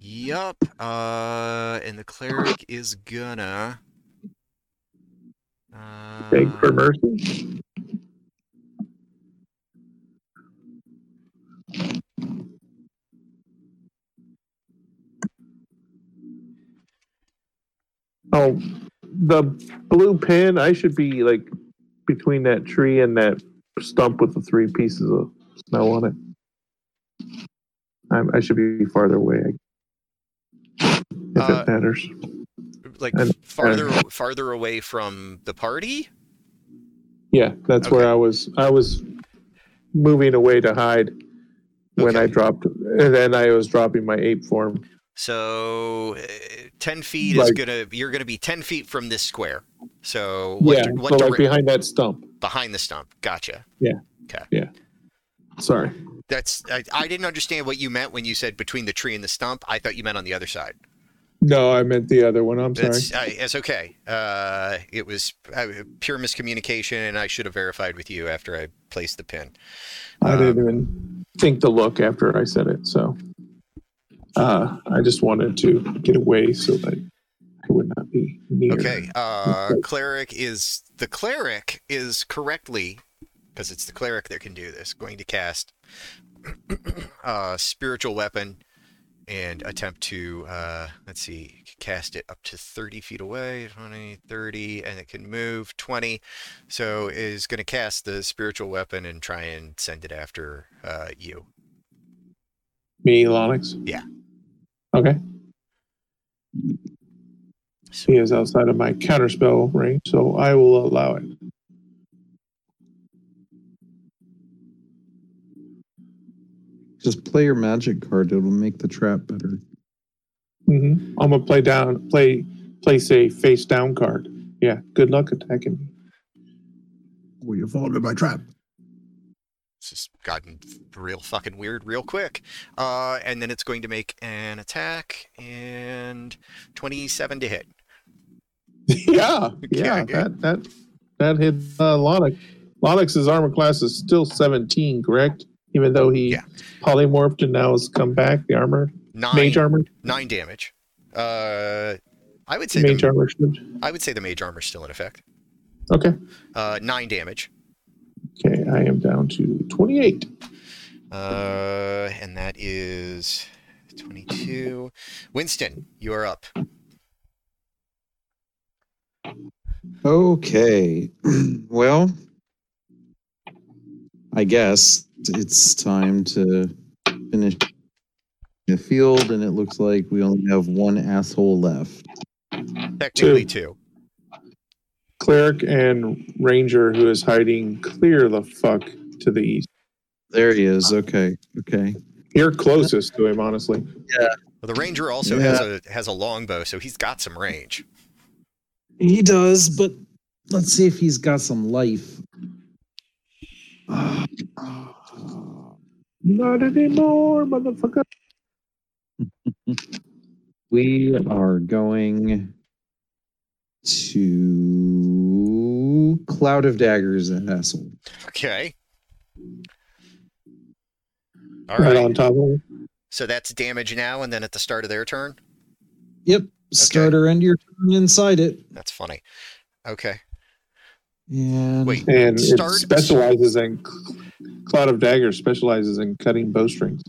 Yup. Uh, and the cleric is gonna. Uh, Beg for mercy. Oh, the blue pin. I should be like between that tree and that stump with the three pieces of snow on it. I'm, I should be farther away. If Uh, it matters. like and- farther farther away from the party. Yeah, that's Okay. where I was. I was moving away to hide when I dropped, and then I was dropping my ape form. So uh, ten feet is gonna. You're gonna be ten feet from this square. So what? yeah, what so dire- like behind that stump. behind the stump. Gotcha. Yeah okay yeah sorry. That's. I, I didn't understand what you meant when you said between the tree and the stump. I thought you meant on the other side. No, I meant the other one. I'm sorry. That's. I, it's okay. Uh, it was uh, pure miscommunication, and I should have verified with you after I placed the pin. I um, didn't even think to look after I said it. So uh, I just wanted to get away so that I would not be near. Okay. Uh, cleric is the cleric is correctly because it's the cleric that can do this. Going to cast uh, spiritual weapon and attempt to uh, let's see, cast it up to 30 feet away, 20, 30, and it can move 20. So is going to cast the spiritual weapon and try and send it after uh, you. Me, Lonix? Yeah. Okay. So, He is outside of my counterspell range, so I will allow it. Just play your magic card. It'll make the trap better. hmm I'm gonna play down, play, place a face down card. Yeah. Good luck attacking me. Oh, you fall into my trap. It's just gotten real fucking weird real quick. Uh, and then it's going to make an attack and 27 to hit. yeah, yeah, that that that hit uh, Lonix. Lonix's armor class is still 17, correct? Even though he Yeah. polymorphed and now has come back, the armor, Nine, mage armor, nine damage. Uh, I would say mage the, armor should. I would say the mage armor is still in effect. Okay, Uh, nine damage. Okay, I am down to 28. Uh, and that is 22. Winston, you are up. Okay. well, I guess it's time to finish the field, and it looks like we only have one asshole left. Technically two. Cleric and ranger who is hiding clear the fuck to the east. There he is. Okay. Okay. You're closest to him, honestly. Well, the ranger also has a has a longbow, so he's got some range. He does, but let's see if he's got some life. Not anymore, motherfucker. We are going to Cloud of Daggers and Hassel. Okay. All Right right. on top of him. So that's damage now, and then at the start of their turn. Yep. Starter end your turn inside it. That's funny. Okay. And Wait. And Start- it specializes in Cloud of Daggers specializes in cutting bowstrings.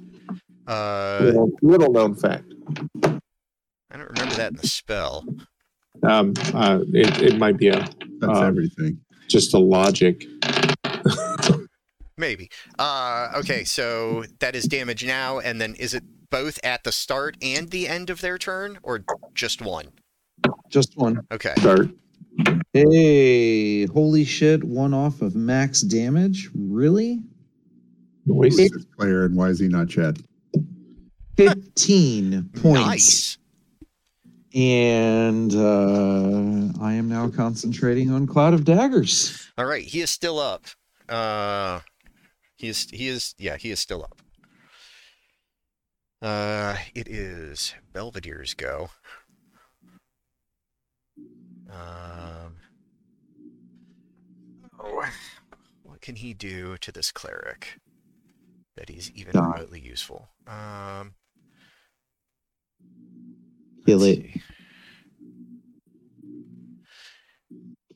Uh, little, little known fact. I don't remember that in the spell. Um, uh, it, it might be a That's Um, everything. just a logic. Maybe. Uh, okay, so that is damage now, and then is it both at the start and the end of their turn, or just one? just one. Okay. Start. Hey, holy shit, one off of max damage? Really? Noise. It's Claire and why is he not Chad? 15 points. Nice. And uh, I am now concentrating on Cloud of Daggers. All right, he is still up. Uh, he is. He is. Yeah, he is still up. Uh, it is Belvedere's go. Um. Oh, what can he do to this cleric that he's even remotely useful? Um. Kill it. see.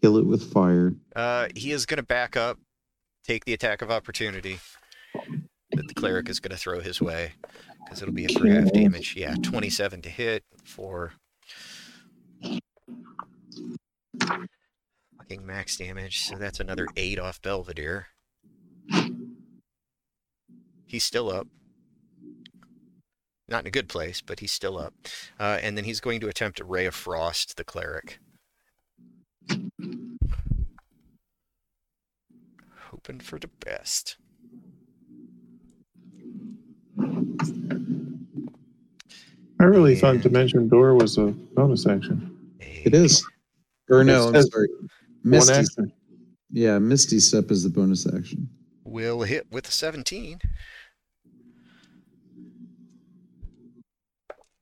Kill it with fire. Uh, he is going to back up, take the attack of opportunity that the cleric is going to throw his way, because it'll be a for half damage. Yeah, 27 to hit for fucking max damage. So that's another eight off Belvedere. He's still up. Not in a good place, but he's still up. Uh, and then he's going to attempt a ray of frost the cleric. Hoping for the best. I really thought And- Dimension Door was a bonus action. It is. Or no, I'm says sorry. One action. Yeah, Misty Step is the bonus action. Will hit with a 17.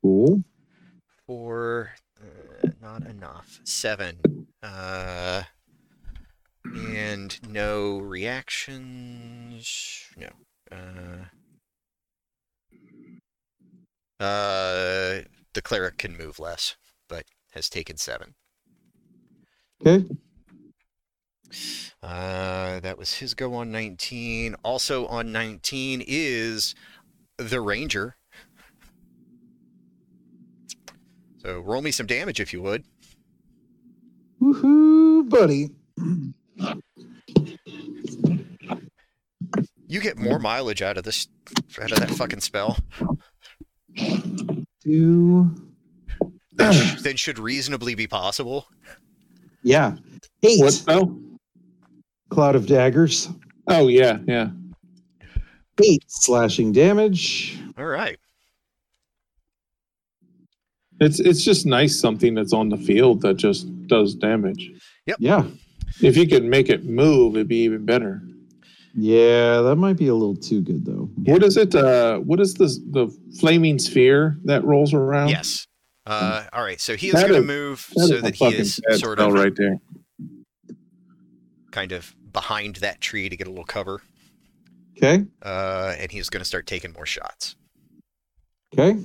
Cool. for uh, not enough. Seven. Uh, and no reactions. No. Uh, uh, the cleric can move less, but has taken seven. Okay. Uh, that was his go on 19. Also on 19 is the ranger. So roll me some damage if you would. Woohoo, buddy. You get more mileage out of this, out of that fucking spell Do than, sh- than should reasonably be possible. yeah. Eight What spell? cloud of daggers. Oh yeah, yeah. Eight slashing damage. All right. It's it's just nice something that's on the field that just does damage. Yep. Yeah. If you could make it move, it'd be even better. Yeah, that might be a little too good though. What is it? Uh, what is the the flaming sphere that rolls around? Yes. Uh, all right. So he is going to move That so that he is sort of right there. kind of behind that tree to get a little cover. Okay. Uh, and he's going to start taking more shots. Okay.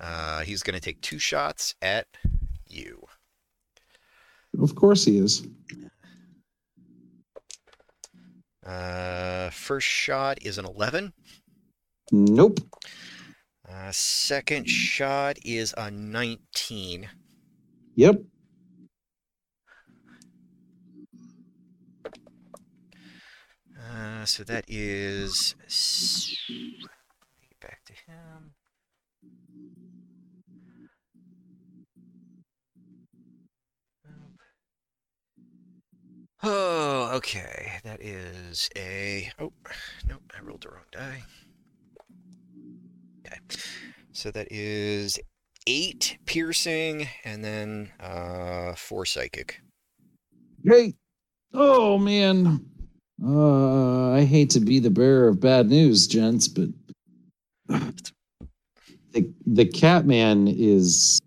Uh, he's going to take two shots at you. Of course he is. Uh, first shot is an 11. Nope. Uh, second shot is a 19. Yep. Uh, so that is Oh, okay. That is a. Oh, nope. I rolled the wrong die. Okay. So that is eight piercing and then uh, four psychic. Hey. Oh man. Uh I hate to be the bearer of bad news, gents, but the the Catman is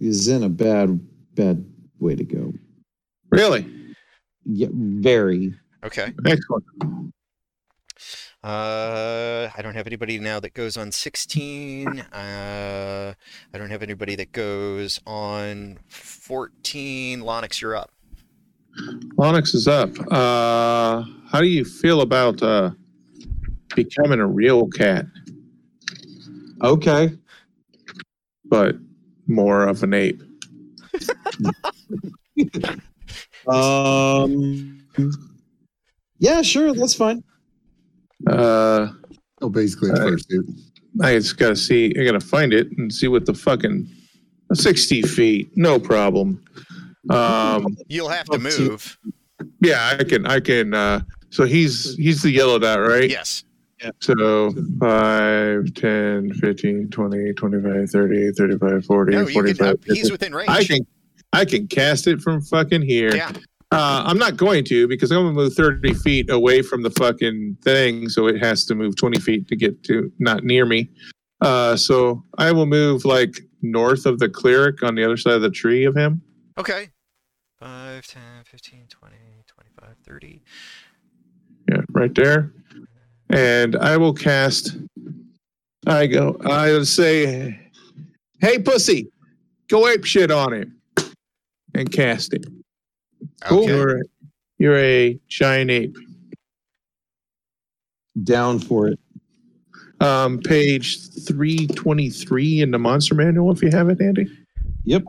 is in a bad bad way to go. Really? Yeah, very. Okay. Excellent. Uh, I don't have anybody now that goes on 16. Uh, I don't have anybody that goes on 14. Lonix, you're up. Onyx is up. Uh, how do you feel about uh, becoming a real cat, Okay. but more of an ape? Um Yeah, sure, that's fine. Uh, Oh, basically, a Alright. fursuit. I just gotta see. I gotta find it and see what the fucking sixty feet. No problem. Um, You'll have to move. yeah, I can. I can. Uh, so he's he's the yellow dot, right? Yes. So 5, 10, 15, 20, 25, 30, 35, 40, No, 45. can. Uh, he's within range. I can I can cast it from fucking here. Yeah. Uh, I'm not going to because I'm gonna move 30 feet away from the fucking thing, so it has to move 20 feet to get to not near me. Uh, so I will move like north of the cleric on the other side of the tree of him. Okay. 5, 10, 15, 20, 25, 30. Yeah, right there. And I will cast. I go. I'll say, "Hey, pussy, go ape shit on him," and cast it. Okay. You're, you're a giant ape. Down for it. Um, page three twenty three in the monster manual, if you have it, Andy. Yep.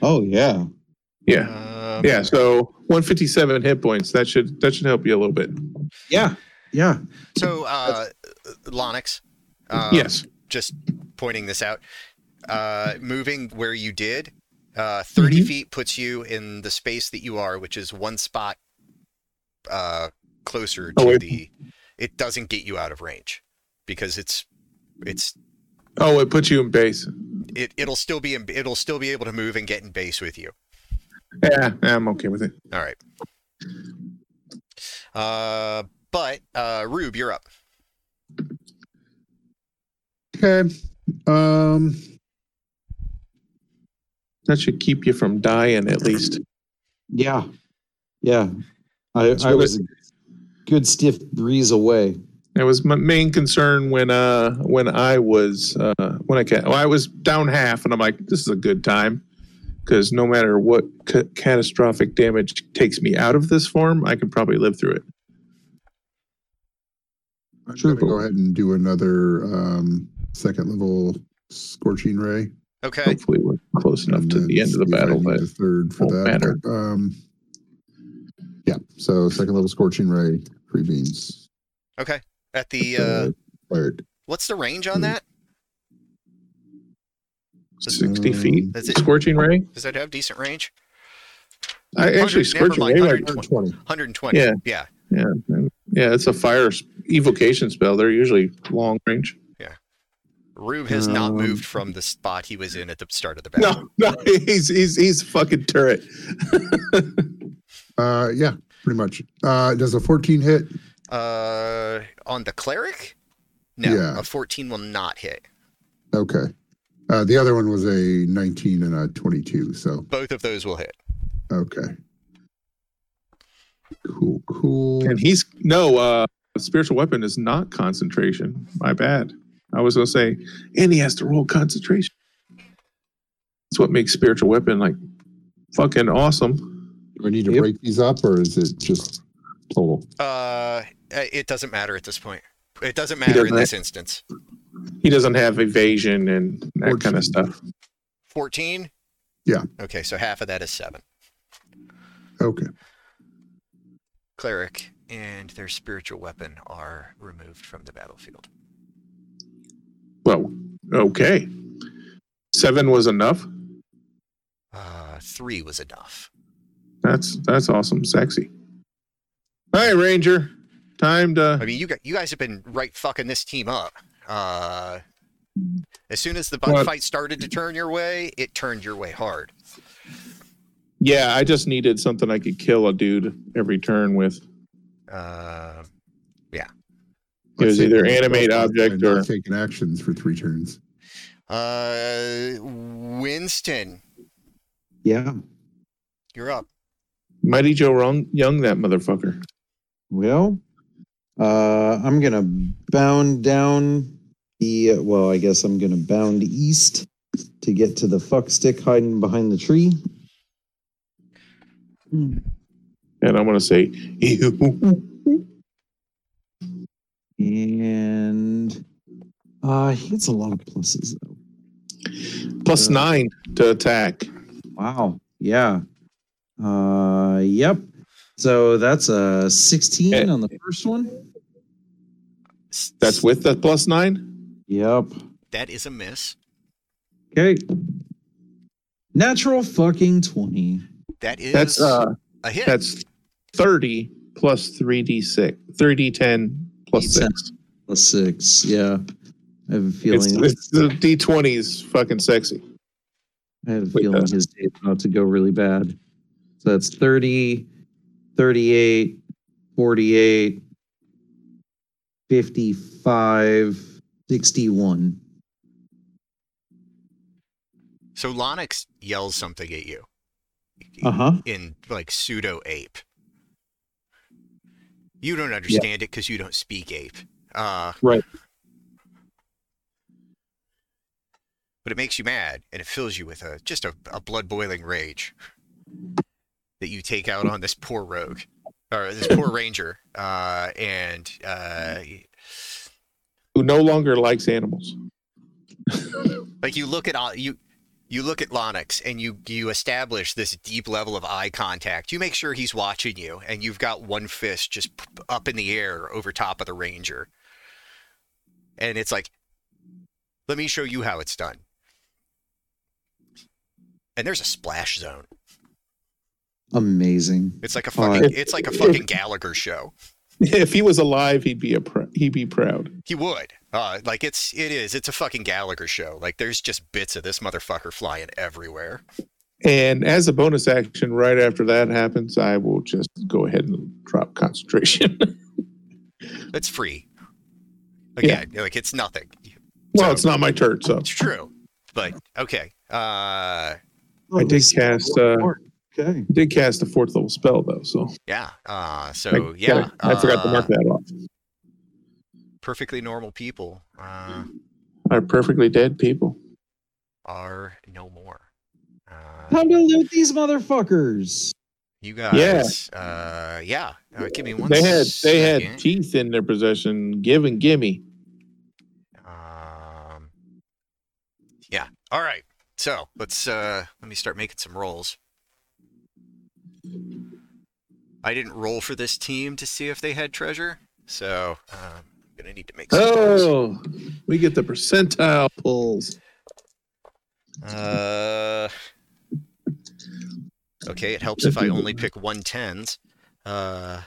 Oh yeah. Yeah, Um, yeah. So one fifty seven hit points. That should that should help you a little bit. Yeah. Yeah. So, uh, Lonix, um, yes. just pointing this out, uh, moving where you did, uh, 30 Mhm. feet puts you in the space that you are, which is one spot uh, closer to Oh, the. It doesn't get you out of range because it's it's Oh, it puts you in base. it it'll still be in, it'll still be able to move and get in base with you. Yeah, I'm okay with it. All right. Uh, but uh, Rube, you're up. Okay. Um, That should keep you from dying at least. Yeah. Yeah. I, I was a good stiff breeze away. That was my main concern when uh when I was uh when I ca- well, I was down half and I'm like this is a good time because no matter what ca- catastrophic damage takes me out of this form I can probably live through it. I'm Sure. gonna go ahead and do another um, second level scorching ray. Okay. Hopefully we're close enough and to the end of the see if I battle, need but the third for won't that. matter. but, um, yeah. So second level scorching ray, three beans. Okay. At the uh, fired. what's the range on that? sixty Um, feet. That's it. Scorching ray. Does that have decent range? I actually 100 never scorching mind, ray. 100. Like, 120. 120. Yeah. Yeah. yeah, it's a fire evocation spell. They're usually long range. Yeah. Rube has not Um, moved from the spot he was in at the start of the battle. No, no, he's he's he's a fucking turret. Uh, yeah, pretty much. Uh, does a 14 hit? Uh, on the cleric? No, Yeah. a 14 will not hit. Okay. Uh, the other one was a 19 and a 22. So, Both of those will hit. okay. Cool, cool. And he's no uh spiritual weapon is not concentration. My bad. I was gonna say, and he has to roll concentration. That's what makes spiritual weapon like fucking awesome. Do I need to Yep. break these up or is it just total? Uh, it doesn't matter at this point. It doesn't matter in doesn't this instance. He doesn't have evasion and that kind of stuff. 14? Yeah. Okay, so half of that is seven. Okay. Cleric and their spiritual weapon are removed from the battlefield. Well, okay. Seven was enough. Uh, three was enough. That's that's awesome, sexy. All right, Ranger. Time to I mean, you got you guys have been right fucking this team up. Uh, as soon as the fight started to turn your way, it turned your way hard. Yeah, I just needed something I could kill a dude every turn with. Uh, It was either animate object or taking actions for three turns. uh, Winston, Yeah. you're up. Mighty Joe Wrong Young that motherfucker. Well, uh, I'm gonna bound down the. Well, I guess I'm gonna bound east to get to the fuck stick hiding behind the tree. And I'm gonna say, ew. And uh, he gets a lot of pluses though. plus nine to attack. Wow. Yeah. Uh, yep. So that's a 16 Eh. on the first one. That's with the plus nine. Yep. that is a miss. Okay. Natural fucking 20. That is That's uh, a hit. that's thirty plus three d six, three d ten six. Plus six. Yeah. I have a It's, feeling. it's the D twenty is fucking sexy. I have a Wait, feeling uh, his day's about to go really bad. So that's 30, 38, 48, 55, 61. So Lonix yells something at you Uh huh. in like pseudo ape. You don't understand it because you don't speak ape. Uh, Right. But it makes you mad and it fills you with a just a, a blood boiling rage that you take out on this poor rogue or this poor ranger. Uh, and uh, Who no longer likes animals. like you look at all you you look at Lonix and you you establish this deep level of eye contact. You make sure he's watching you, and you've got one fist just up in the air over top of the ranger, and it's like, let me show you how it's done. And there's a splash zone. Amazing. It's like a fucking if- it's like a fucking Gallagher show. If he was alive, he'd be a pr- he'd be proud. He would. Uh, like it's it is. It's a fucking Gallagher show. Like there's just bits of this motherfucker flying everywhere. And as a bonus action, right after that happens, I will just go ahead and drop concentration. It's free. Again, like it's nothing. well, So- it's not my turn, so It's true. But okay. Uh I did cast, uh, okay. I did cast a fourth level spell though. So yeah. Uh I, so yeah. I, forgot to uh, mark that off. Perfectly normal people uh Are perfectly dead people. are no more. Uh Time to loot these motherfuckers. you guys uh yeah. Uh, give me one They had they had teeth in their possession. Give and gimme. Um Yeah. All right. So, let's uh let me start making some rolls. I didn't roll for this team to see if they had treasure, so um, I'm gonna need to make. Oh, we get the percentile pulls. Uh, okay, it helps if I only pick one tens. Uh,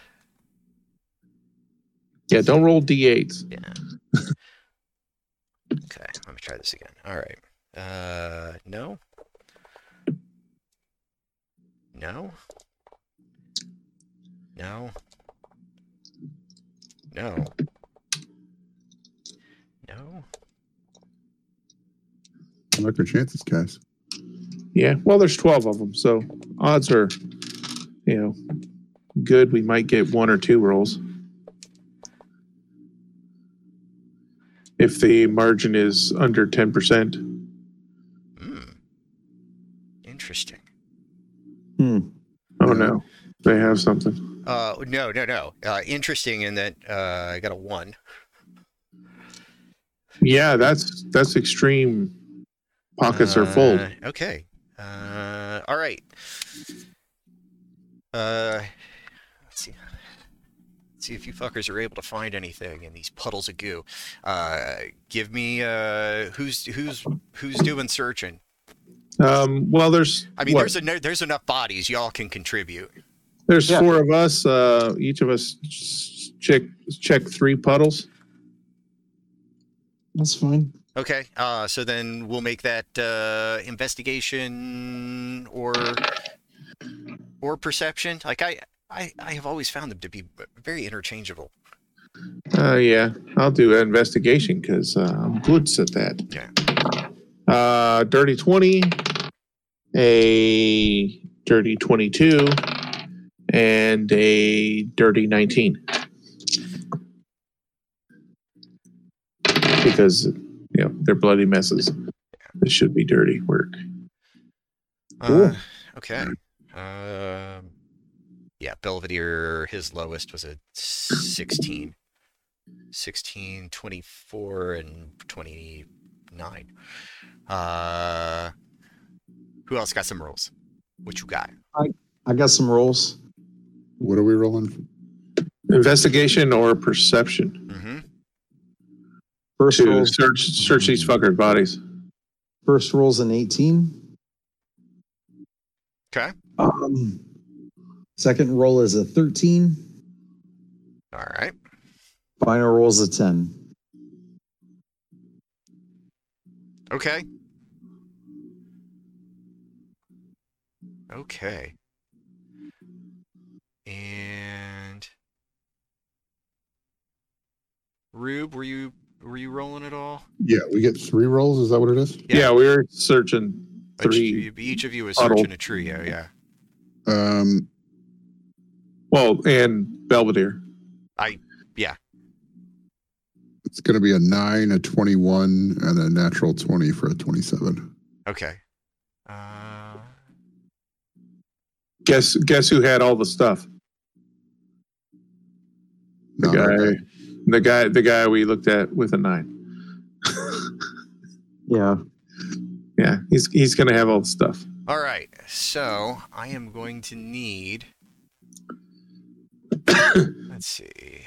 Yeah, don't roll d8s. yeah. Okay, let me try this again. All right. Uh, no. No. No. No. No. I like our chances, guys. Yeah, well, there's 12 of them, so odds are, you know, good. We might get one or two rolls. If the margin is under 10%. Hmm. Interesting. Hmm. Oh, no. They have something. Uh, no, no, no. Uh, interesting in that uh, I got a one. Yeah, that's that's extreme. Pockets are full. Uh, Okay. Uh, all right. Uh, let's see. Let's see if you fuckers are able to find anything in these puddles of goo. Uh, give me uh, who's who's who's doing searching. Um, well, there's I mean, what? there's a, there's enough bodies y'all can contribute. there's Yeah. four of us. Uh, each of us check check three puddles. That's fine. Okay. Uh, so then we'll make that uh, investigation or or perception. Like I, I I have always found them to be very interchangeable. Uh, yeah, I'll do an investigation because uh, I'm good at that. Yeah. Uh, dirty twenty, a dirty twenty-two, and a dirty nineteen. Because you know they're bloody messes. This should be dirty work. Uh, okay. Um, yeah, Belvedere, his lowest was a 16. 16, 24, and 29. Uh, who else got some rolls? What you got? I got some rolls. What are we rolling? Investigation or perception Mm-hmm. First to roll, search search these fuckers' bodies. first roll's an 18. Okay. Um, second roll is a 13. All right. Final roll's a 10. Okay. Okay. And Rube, were you were you rolling at all? Yeah, we get three rolls. Is that what it is? Yeah. Yeah, we were searching three. Each of you is Huddle. searching a trio. Yeah. Um, Well, and Belvedere. I yeah. It's going to be a nine, a twenty-one, and a natural twenty for a twenty-seven. Okay. Uh, Guess guess who had all the stuff? The Not guy, guy. The guy, the guy we looked at with a nine. Yeah. Yeah, he's he's gonna have all the stuff. all right. So I am going to need. Let's see.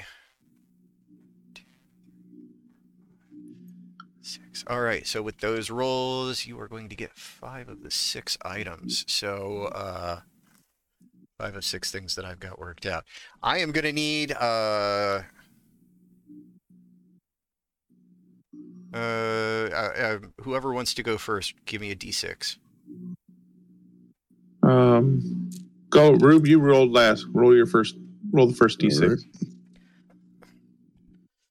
Six. All right. So with those rolls, you are going to get five of the six items. So uh, five of six things that I've got worked out. I am going to need uh. Uh, uh, uh, whoever wants to go first, give me a d6. Um, go, Rube. You rolled last. Roll your first. Roll the first d6. All right.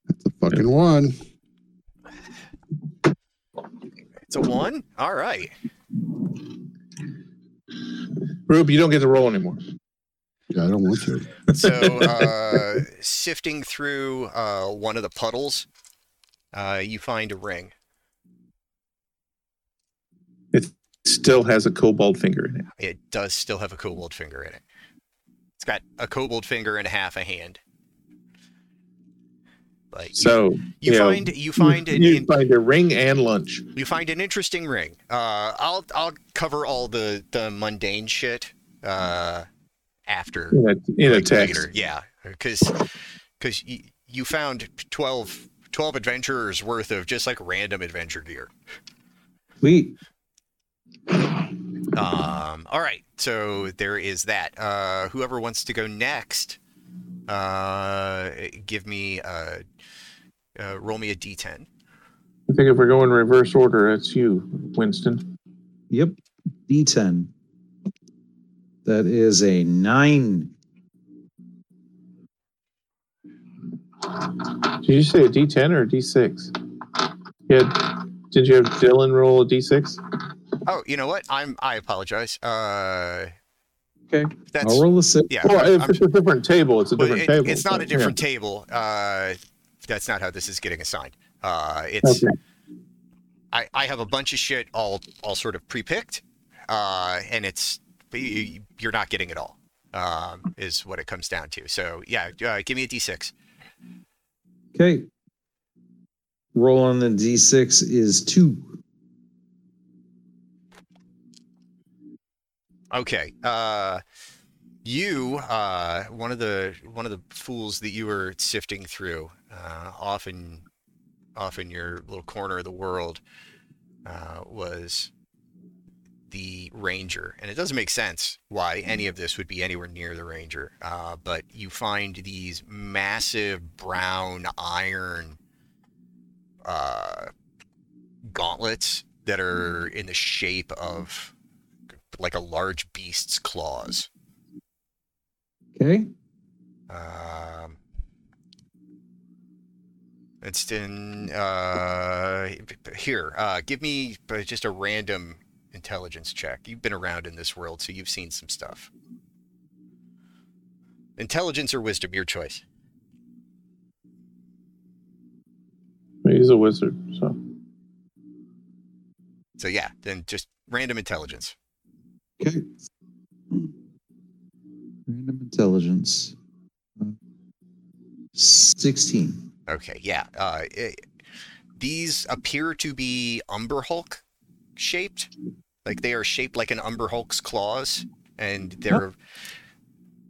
That's a fucking one. It's a one. All right. Rube, you don't get to roll anymore. Yeah, I don't want to. So, uh, sifting through uh, one of the puddles, uh, you find a ring. It still has a kobold finger in it. It does still have a kobold finger in it. It's got a kobold finger and half a hand. Like you- So you, you know, find you find an you find a ring and lunch. you find an interesting ring. Uh, I'll I'll cover all the the mundane shit uh, after in a, in a text. later. Yeah, because because you, you found 12, 12 adventurers worth of just like random adventure gear. Sweet. Um, all right, so there is that. Uh, whoever wants to go next, uh, give me uh, uh, roll me a d10. I think if we're going reverse order, it's you, Winston. Yep. D10. That is a nine. Did you say a D10 or a D6? Yeah. Did you have Dylan roll a D6? Oh, you know what? I'm I apologize. Uh, Okay. that's I'll roll a six. yeah. Well, I'm- if I'm- it's a different table, it's a well, different it- table. it's not a but, yeah. different table. Uh, that's not how this is getting assigned. Uh, it's Okay. I, I have a bunch of shit all all sort of pre-picked, uh, and it's you- you're not getting it all. Um, is what it comes down to. So yeah, uh, give me a d6. Okay. Roll on the D6 is two. Okay. Uh, you, uh, one of the one of the fools that you were sifting through, uh, off in off in your little corner of the world, uh, was the ranger, and it doesn't make sense why any of this would be anywhere near the ranger. Uh, but you find these massive brown iron uh, gauntlets that are in the shape of like a large beast's claws. Okay. Um, it's in uh, here. Uh, give me uh, just a random intelligence check. You've been around in this world, so you've seen some stuff. Intelligence or wisdom, your choice. He's a wizard, so So yeah, then just random intelligence. Okay. Random intelligence. Uh, 16. Okay, yeah. Uh, it, these appear to be Umber Hulk shaped. Like they are shaped like an Umber Hulk's claws, and they're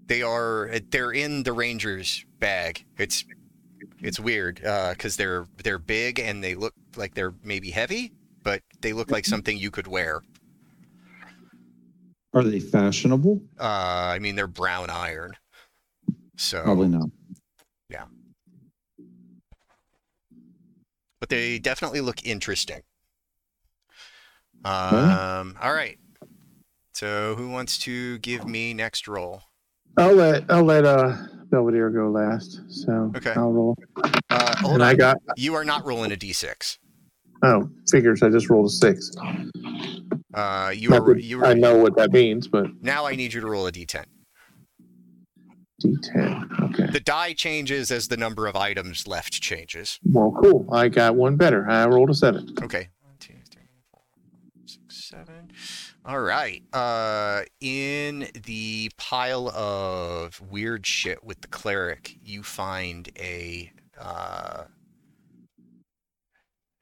they are they're in the Ranger's bag. It's it's weird because they're they're big and they look like they're maybe heavy, but they look like something you could wear. Are they fashionable? Uh, I mean, they're brown iron, so Probably not. Yeah, but they definitely look interesting. Um, all right. So who wants to give me next roll? I'll let I'll let uh Belvedere go last. So Okay. I'll roll. Uh, and. I got you are not rolling a d6. oh figures. I just rolled a six. Uh, you Not are that you I know what that means, but now. I need you to roll a d10. D10. Okay. The die changes as the number of items left changes. Well, cool. I got one better. I rolled a seven. Okay. All right. Uh, in the pile of weird shit with the cleric, you find a. Uh,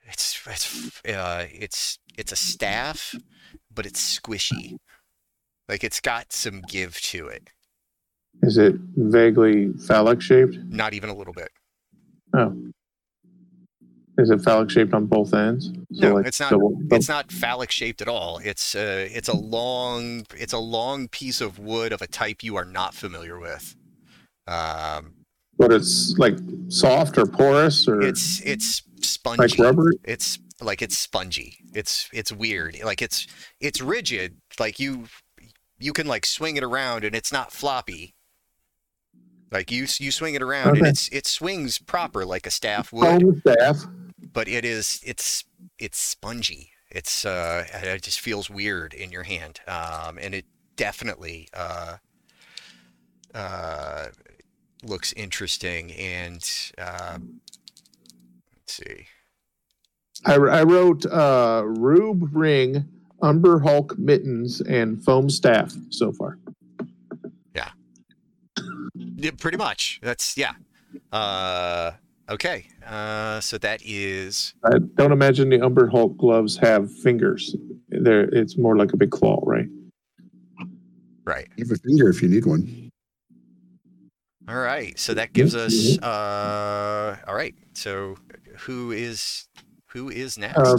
it's it's uh, it's it's a staff, but it's squishy. Like it's got some give to it. Is it vaguely phallic shaped? Not even a little bit. Oh. Is it phallic shaped on both ends? No, it's not- double- it's not phallic shaped at all. It's uh, it's a long it's a long piece of wood of a type you are not familiar with. Um, but it's like soft or porous or it's it's spongy. like rubber. It's like it's spongy. It's it's weird. Like it's it's rigid. Like you you can like swing it around and it's not floppy. Like you you swing it around and it's it swings proper like a staff would. Staff. But it is it's it's spongy. It's uh it just feels weird in your hand um and it definitely uh uh looks interesting and uh let's see. I, I wrote uh, Rube ring, Umber Hulk mittens, and foam staff so far. yeah, pretty much. That's yeah. Uh okay uh so that is I don't imagine the Umber Hulk gloves have fingers. There, it's more like a big claw, right? right You have a finger if you need one. all right so that gives us uh all right so who is who is next Uh,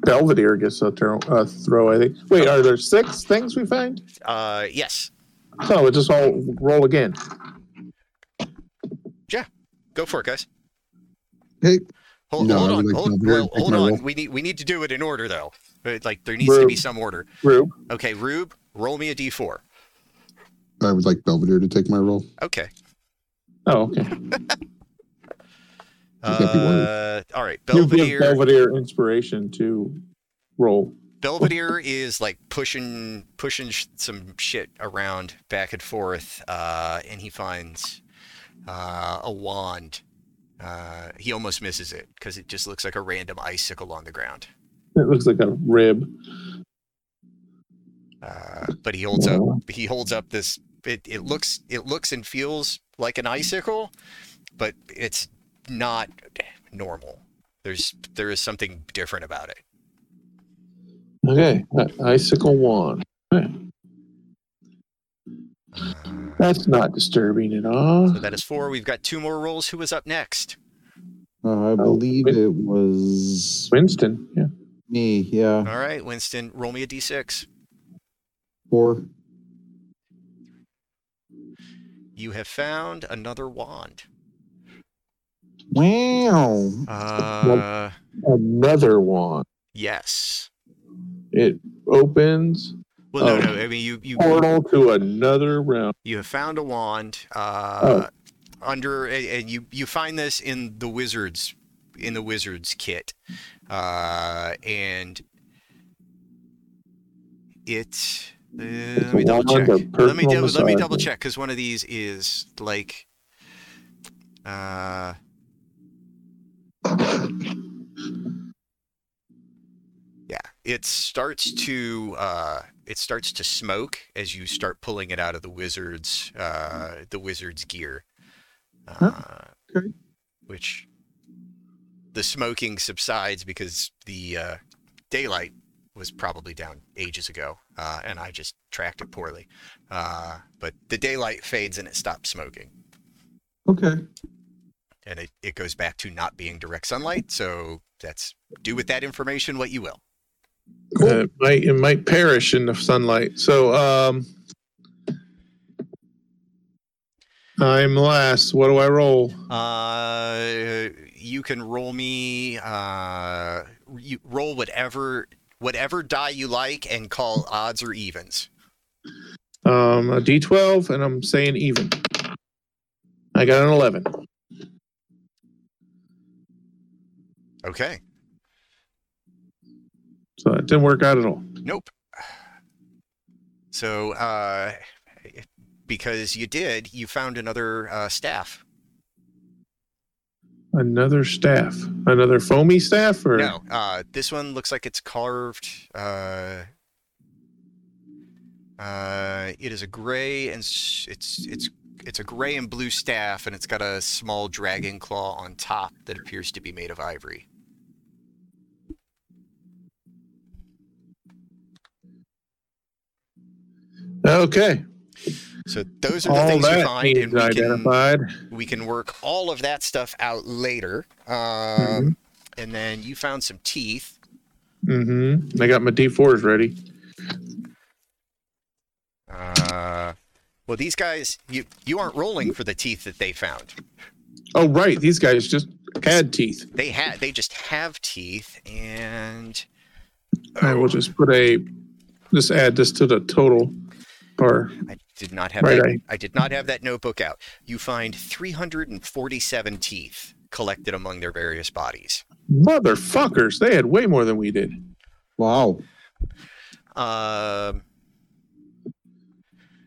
Belvedere gets a throw, a throw. I think. Wait, are there six things we find? uh yes So we just all roll again. Yeah, go for it, guys. Hey. Hold, No, hold on, like hold, well, take hold on. roll. We need we need to do it in order though. Like there needs to be some order. Rube. Okay, Rube, roll me a d4. I would like Belvedere to take my role. Okay. Oh, okay. can't be worried. Uh, all right, You give Belvedere. Belvedere inspiration to roll. Belvedere is like pushing pushing sh- some shit around back and forth, uh, and he finds uh, a wand. Uh, he almost misses it because it just looks like a random icicle on the ground. It looks like a rib. Uh, but he holds up he holds up this it, it looks it looks and feels like an icicle but it's not normal there's there is something different about it Okay, icicle wand. Okay. That's not disturbing at all. so that is four we've got two more rolls who is up next Uh, I believe wait. it was Winston, yeah. me. Yeah, all right winston roll me a d6 four. you have found another wand Wow. uh Another wand. yes It opens well no Oh. no i mean you you portal to another realm. You have found a wand uh, Oh. under, and you you find this in the wizards in the wizards kit, uh, and it. Uh, let me double check. Let me let me double check because one of these is like. Uh, yeah, it starts to uh, it starts to smoke as you start pulling it out of the wizard's uh, the wizard's gear. Uh, Okay. Which the smoking subsides because the uh, daylight was probably down ages ago, uh, and I just tracked it poorly. Uh, but the daylight fades and it stops smoking, Okay. and it, it goes back to not being direct sunlight. So that's do with that information what you will. Uh, it might it might perish in the sunlight. So um I'm last. What do I roll? Uh, you can roll me. Uh, you roll whatever whatever die you like and call odds or evens. Um, a D12, and I'm saying even. I got an 11. Okay. So it didn't work out at all. Nope. So, uh, because you did, you found another uh, staff. Another staff. Another foamy staff? Or No, uh, this one looks like it's carved. Uh, uh, it is a gray and it's it's it's a gray and blue staff, and it's got a small dragon claw on top that appears to be made of ivory. Okay. So those are the All things you find, and we can identified. we can work all of that stuff out later. Um, Mm-hmm. And then you found some teeth. Mm-hmm. I got my D4s ready. Uh, well, these guys, you you aren't rolling for the teeth that they found. Oh, right. These guys just had teeth. They had they just have teeth, and I will just put a, just add this to the total. Or, I did not have Right, that. I- I did not have that notebook out. You find 347 teeth collected among their various bodies. motherfuckers, they had way more than we did. Wow. Um,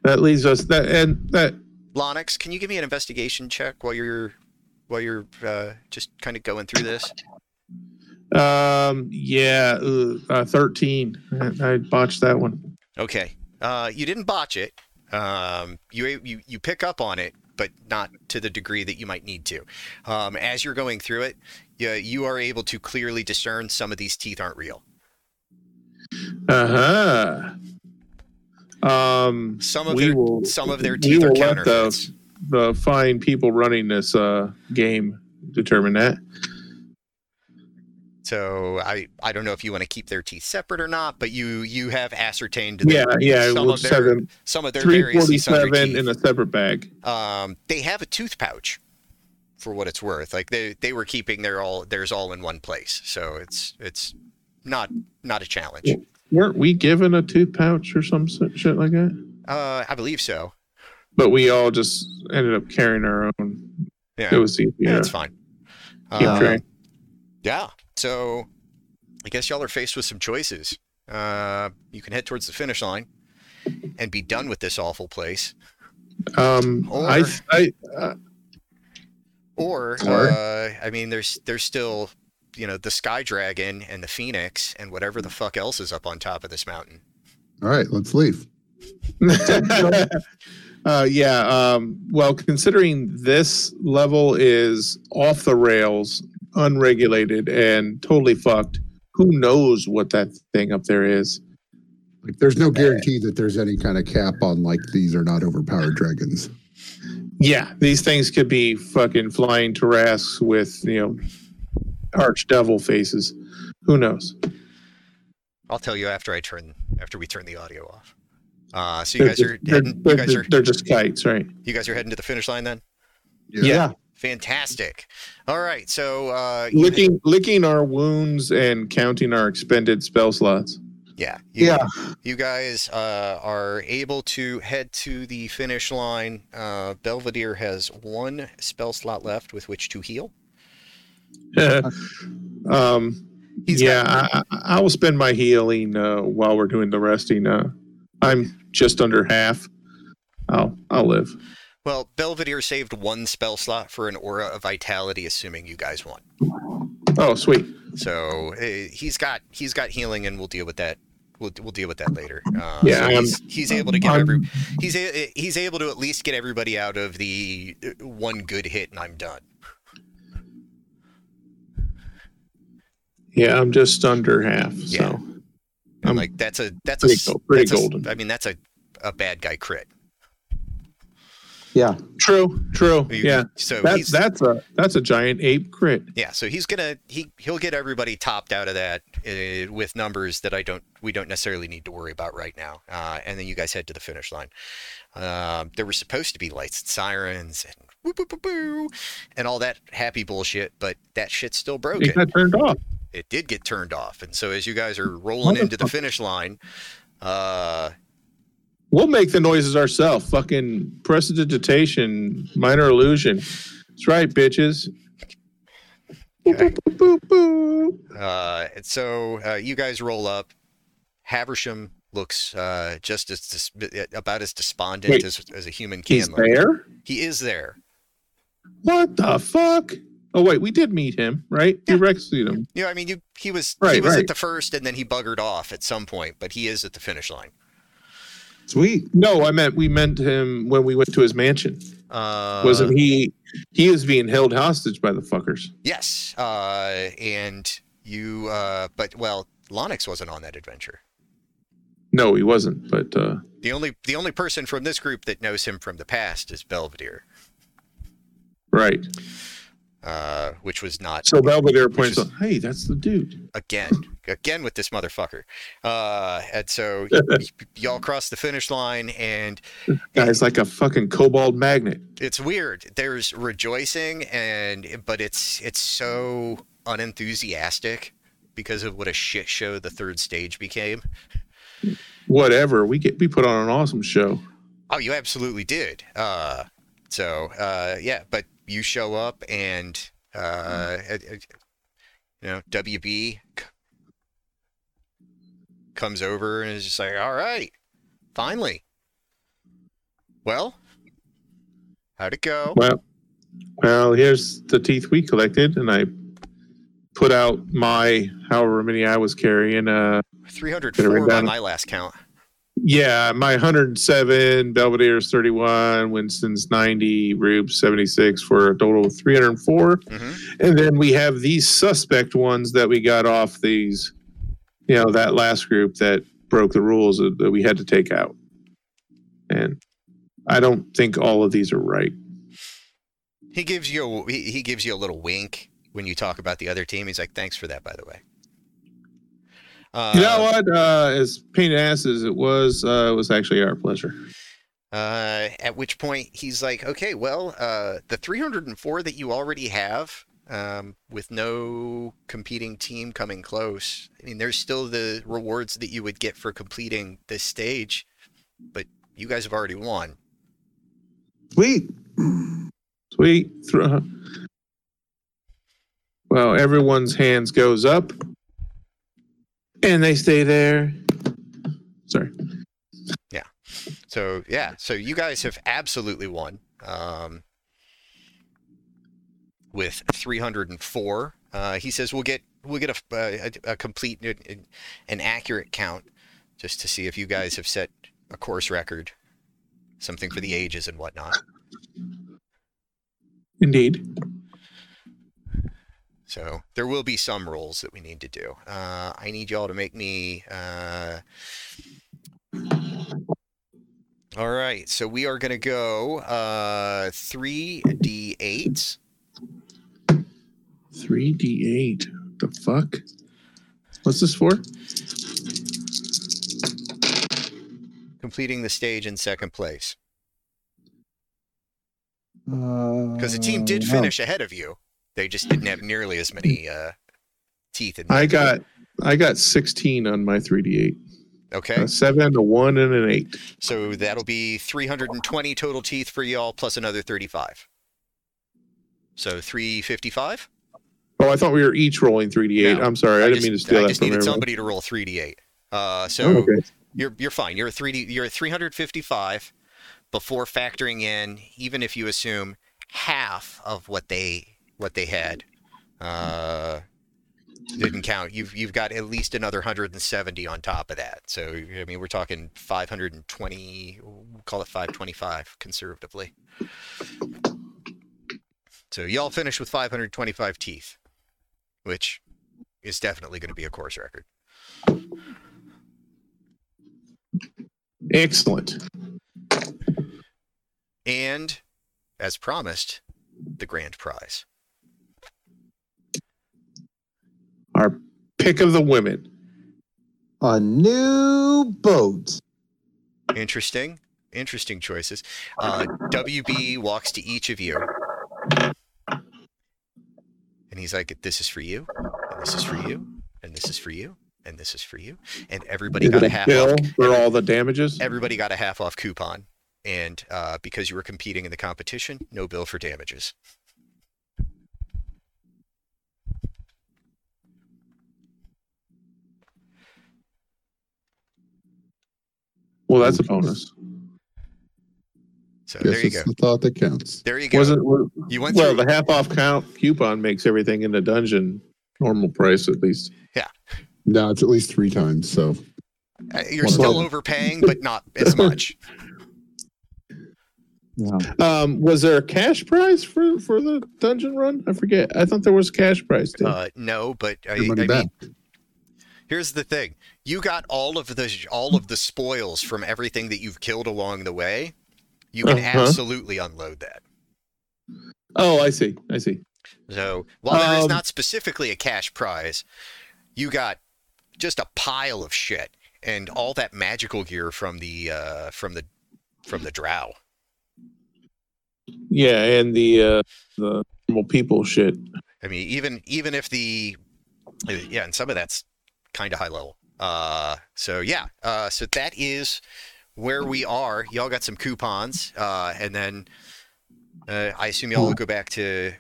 That leaves us, that, and that, Lonix, can you give me an investigation check while you're while you're uh, just kind of going through this? um, yeah, uh, uh, 13. I, I botched that one. Okay. Uh, you didn't botch it. Um, you, you you pick up on it, but not to the degree that you might need to. Um, as you're going through it, you, you are able to clearly discern some of these teeth aren't real. Uh huh. Um, Some of their will, some of their teeth are counterfeits. the, the fine people running this uh, game determine that. So I I don't know if you want to keep their teeth separate or not, but you you have ascertained that Yeah, yeah, some we'll of their some of their sundry 347 teeth. in a separate bag. um, they have a tooth pouch for what it's worth. Like they they were keeping their all theirs all in one place, so it's it's not not a challenge. Weren't we given a tooth pouch or some shit like that? Uh, I believe so. But we all just ended up carrying our own. Yeah, It was easier. yeah, it's fine. keep Um, yeah, so I guess y'all are faced with some choices. Uh, you can head towards the finish line and be done with this awful place, Um, or- I, I, uh, or Or- uh, I mean, there's there's still you know the Sky Dragon and the Phoenix and whatever the fuck else is up on top of this mountain. All right, let's leave. uh, yeah. Um, well, considering this level is off the rails, unregulated, and totally fucked, who knows what that thing up there is? Like, there's no guarantee that there's any kind of cap on like these are not overpowered dragons. Yeah, these things could be fucking flying Tarrasques with you know arch devil faces. Who knows? I'll tell you after I turn after we turn the audio off. Uh, so you They're guys just- are they're, heading, you they're guys are they're just kites, right? you guys are heading to the finish line then. Yeah. Fantastic. All right, so uh, you- Licking licking our wounds and counting our expended spell slots. yeah, you, Yeah. you guys uh, are able to head to the finish line. Uh, Belvedere has one spell slot left with which to heal. um, He's yeah, I, I I will spend my healing uh, while we're doing the resting. Uh, I'm just under half. I'll I'll live. Well, Belvedere saved one spell slot for an aura of vitality, assuming you guys won. Oh, sweet. So uh, he's got he's got healing, and we'll deal with that. We'll, we'll deal with that later. Uh, Yeah, so he's, he's able to get I'm- every he's a, he's able to at least get everybody out of the uh, one good hit, and I'm done. Yeah, I'm just under half. Yeah. So I'm like that's a that's a pretty go- pretty that's golden. I mean that's a a bad guy crit. Yeah. true, true. You- Yeah, So that's that's a that's a giant ape crit. yeah. So he's gonna he he'll get everybody topped out of that uh, with numbers that I don't we don't necessarily need to worry about right now. Uh, and then you guys head to the finish line. Um, there were supposed to be lights and sirens and whoop, whoop, whoop, whoop, and all that happy bullshit, but that shit's still broken. It broken. got turned off. it did get turned off. And so as you guys are rolling into the finish line, uh, We'll make the noises ourselves. Fucking prestidigitation, minor illusion. That's right, bitches. Okay. Boop, boop, boop, uh, and so uh, you guys roll up. Haversham looks uh, just as dis- about as despondent Wait. as, as a human can He's look. there? He is there. What the fuck? Oh wait, we did meet him, right? Yeah. You rescued him. Know, I mean, you he was he Right, was at the first, and then he buggered off at some point, but he is at the finish line. Sweet. No, I meant we meant him when we went to his mansion. Uh, Wasn't he? He is being held hostage by the fuckers. Yes, uh, and you, uh, but well, Lonix wasn't on that adventure. No, he wasn't. But uh, The only the only person from this group that knows him from the past is Belvedere, right. Uh, which was not So Belvedere points out, "Hey, that's the dude." again again with this motherfucker. Uh, and so y- y'all cross the finish line, and Guy's like a fucking kobold magnet. it's weird. There's rejoicing, and but it's it's so unenthusiastic because of what a shit show the third stage became. Whatever. We get we put on an awesome show. Oh, you absolutely did. Uh, so uh, yeah, but you show up and uh, it- you know WB c- comes over and is just like, "All right, finally." Well, how'd it go? Well, well, here's the teeth we collected, and I put out my however many I was carrying. Uh, Three hundred Get it by my last count. Yeah, my 107, Belvedere's 31, Winston's 90, Rube's 76 for a total of 304. hmm And then we have these suspect ones that we got off these, you know, that last group that broke the rules that we had to take out. And I don't think all of these are right. He gives you a, he gives you a little wink when you talk about the other team. He's like, "Thanks for that, by the way." Uh, You know what? Uh, as pain in ass as it was, uh, it was actually our pleasure. Uh, at which point he's like, okay, well, uh, the 304 that you already have, um, with no competing team coming close, I mean, there's still the rewards that you would get for completing this stage, but you guys have already won. Sweet. Sweet. Well, everyone's hands goes up, and they stay there. Sorry. Yeah. So yeah, so you guys have absolutely won. Um, with 304, uh, he says we'll get we'll get a, a, a complete an accurate count just to see if you guys have set a course record, something for the ages and whatnot. Indeed. So there will be some rolls that we need to do. Uh, I need y'all to make me. Uh... All right, so we are gonna go uh, three d eight. 3d8. The fuck? What's this for? completing the stage in second place Because because the team did finish ahead of you. They just didn't have nearly as many uh, teeth in. I got I got 16 on my 3d8. okay. A 7, a 1, and an 8. So that'll be 320 total teeth for y'all plus another 35. So 355. Oh, I thought we were each rolling 3d8. No, I'm sorry. I, didn't just, mean to steal I that just needed everyone. somebody to roll 3d8. Uh, so Oh, okay. you're you're fine. You're a 3d. You're at 355 before factoring in, even if you assume half of what they what they had. Uh, didn't count. You've you've got at least another 170 on top of that. So I mean, we're talking 520. we'll Call it 525 conservatively. So y'all finish with 525 teeth, which is definitely going to be a course record. Excellent. And as promised, the grand prize. Our pick of the women. a new boat. Interesting, interesting choices. Uh, WB walks to each of you, and he's like, "This is for you, and this is for you, and this is for you, and this is for you, and everybody Is got a half bill off. for all the damages? Everybody got a half off coupon, and uh, because you were competing in the competition, no bill for damages. Well, that's a bonus. So Guess there you it's go. The thought that counts. There you go. Wasn't you went well through. the half off count coupon makes everything in the dungeon normal price at least. Yeah. No, it's at least three times. So uh, You're Well, still well- overpaying, but not as much. Yeah. Um, was there a cash prize for for the dungeon run? I forget. I thought there was a cash prize. Uh, no, but I, I mean, here's the thing: you got all of the all of the spoils from everything that you've killed along the way. You can Uh-huh. absolutely unload that. oh, I see. I see. So while there is Um, not specifically a cash prize, you got just a pile of shit and all that magical gear from the uh, from the from the Drow. Yeah, and the uh the normal people shit. I mean, even even if the yeah, and some of that's kind of high level. Uh, so yeah, uh, so that is where we are. Y'all got some coupons, uh, and then uh, I assume y'all will go back to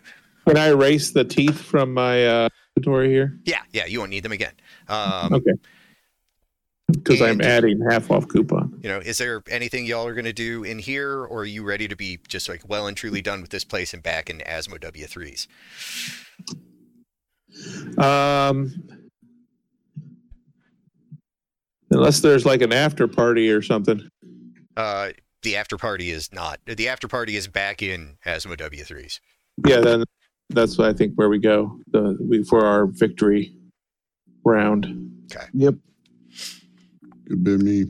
Can I erase the teeth from my uh inventory here? yeah, yeah. You won't need them again. Um, Okay. Because I'm adding half off coupon. You know, is there anything y'all are going to do in here, or are you ready to be just like well and truly done with this place and back in Asmo W3s? Um, unless there's like an after party or something. Uh, the after party is not. The after party is back in Asmo W3s. Yeah, then that's I think where we go the we for our victory round. Okay. Yep. Could be me.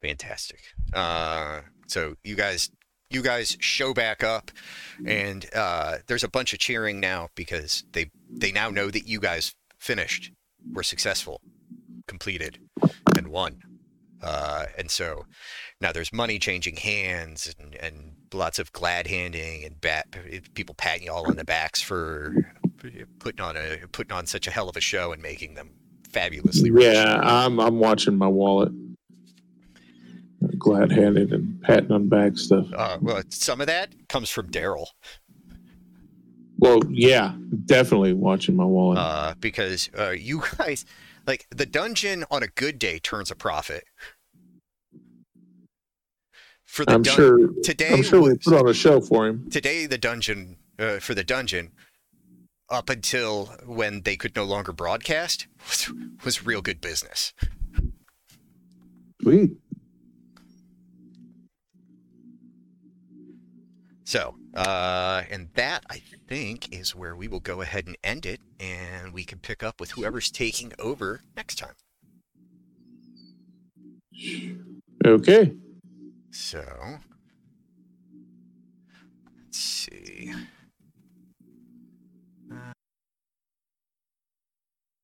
Fantastic. Uh, so you guys, you guys show back up, and uh, there's a bunch of cheering now because they they now know that you guys finished, were successful, completed, and won. Uh, and so now there's money changing hands and, and lots of glad handing and bat, people patting you all on the backs for putting on a putting on such a hell of a show and making them fabulously rich. Yeah, I'm I'm watching my wallet. Glad handed and patting on back stuff. Uh, well, some of that comes from Daryl. Well, yeah, definitely watching my wallet. uh, because uh, you guys like the dungeon on a good day turns a profit. For the I'm dun- sure. today I'm sure we put on a show for him. today the dungeon uh, for the dungeon up until when they could no longer broadcast was, was real good business. Sweet. So, uh, and that I think is where we will go ahead and end it, and we can pick up with whoever's taking over next time. Okay. So, let's see.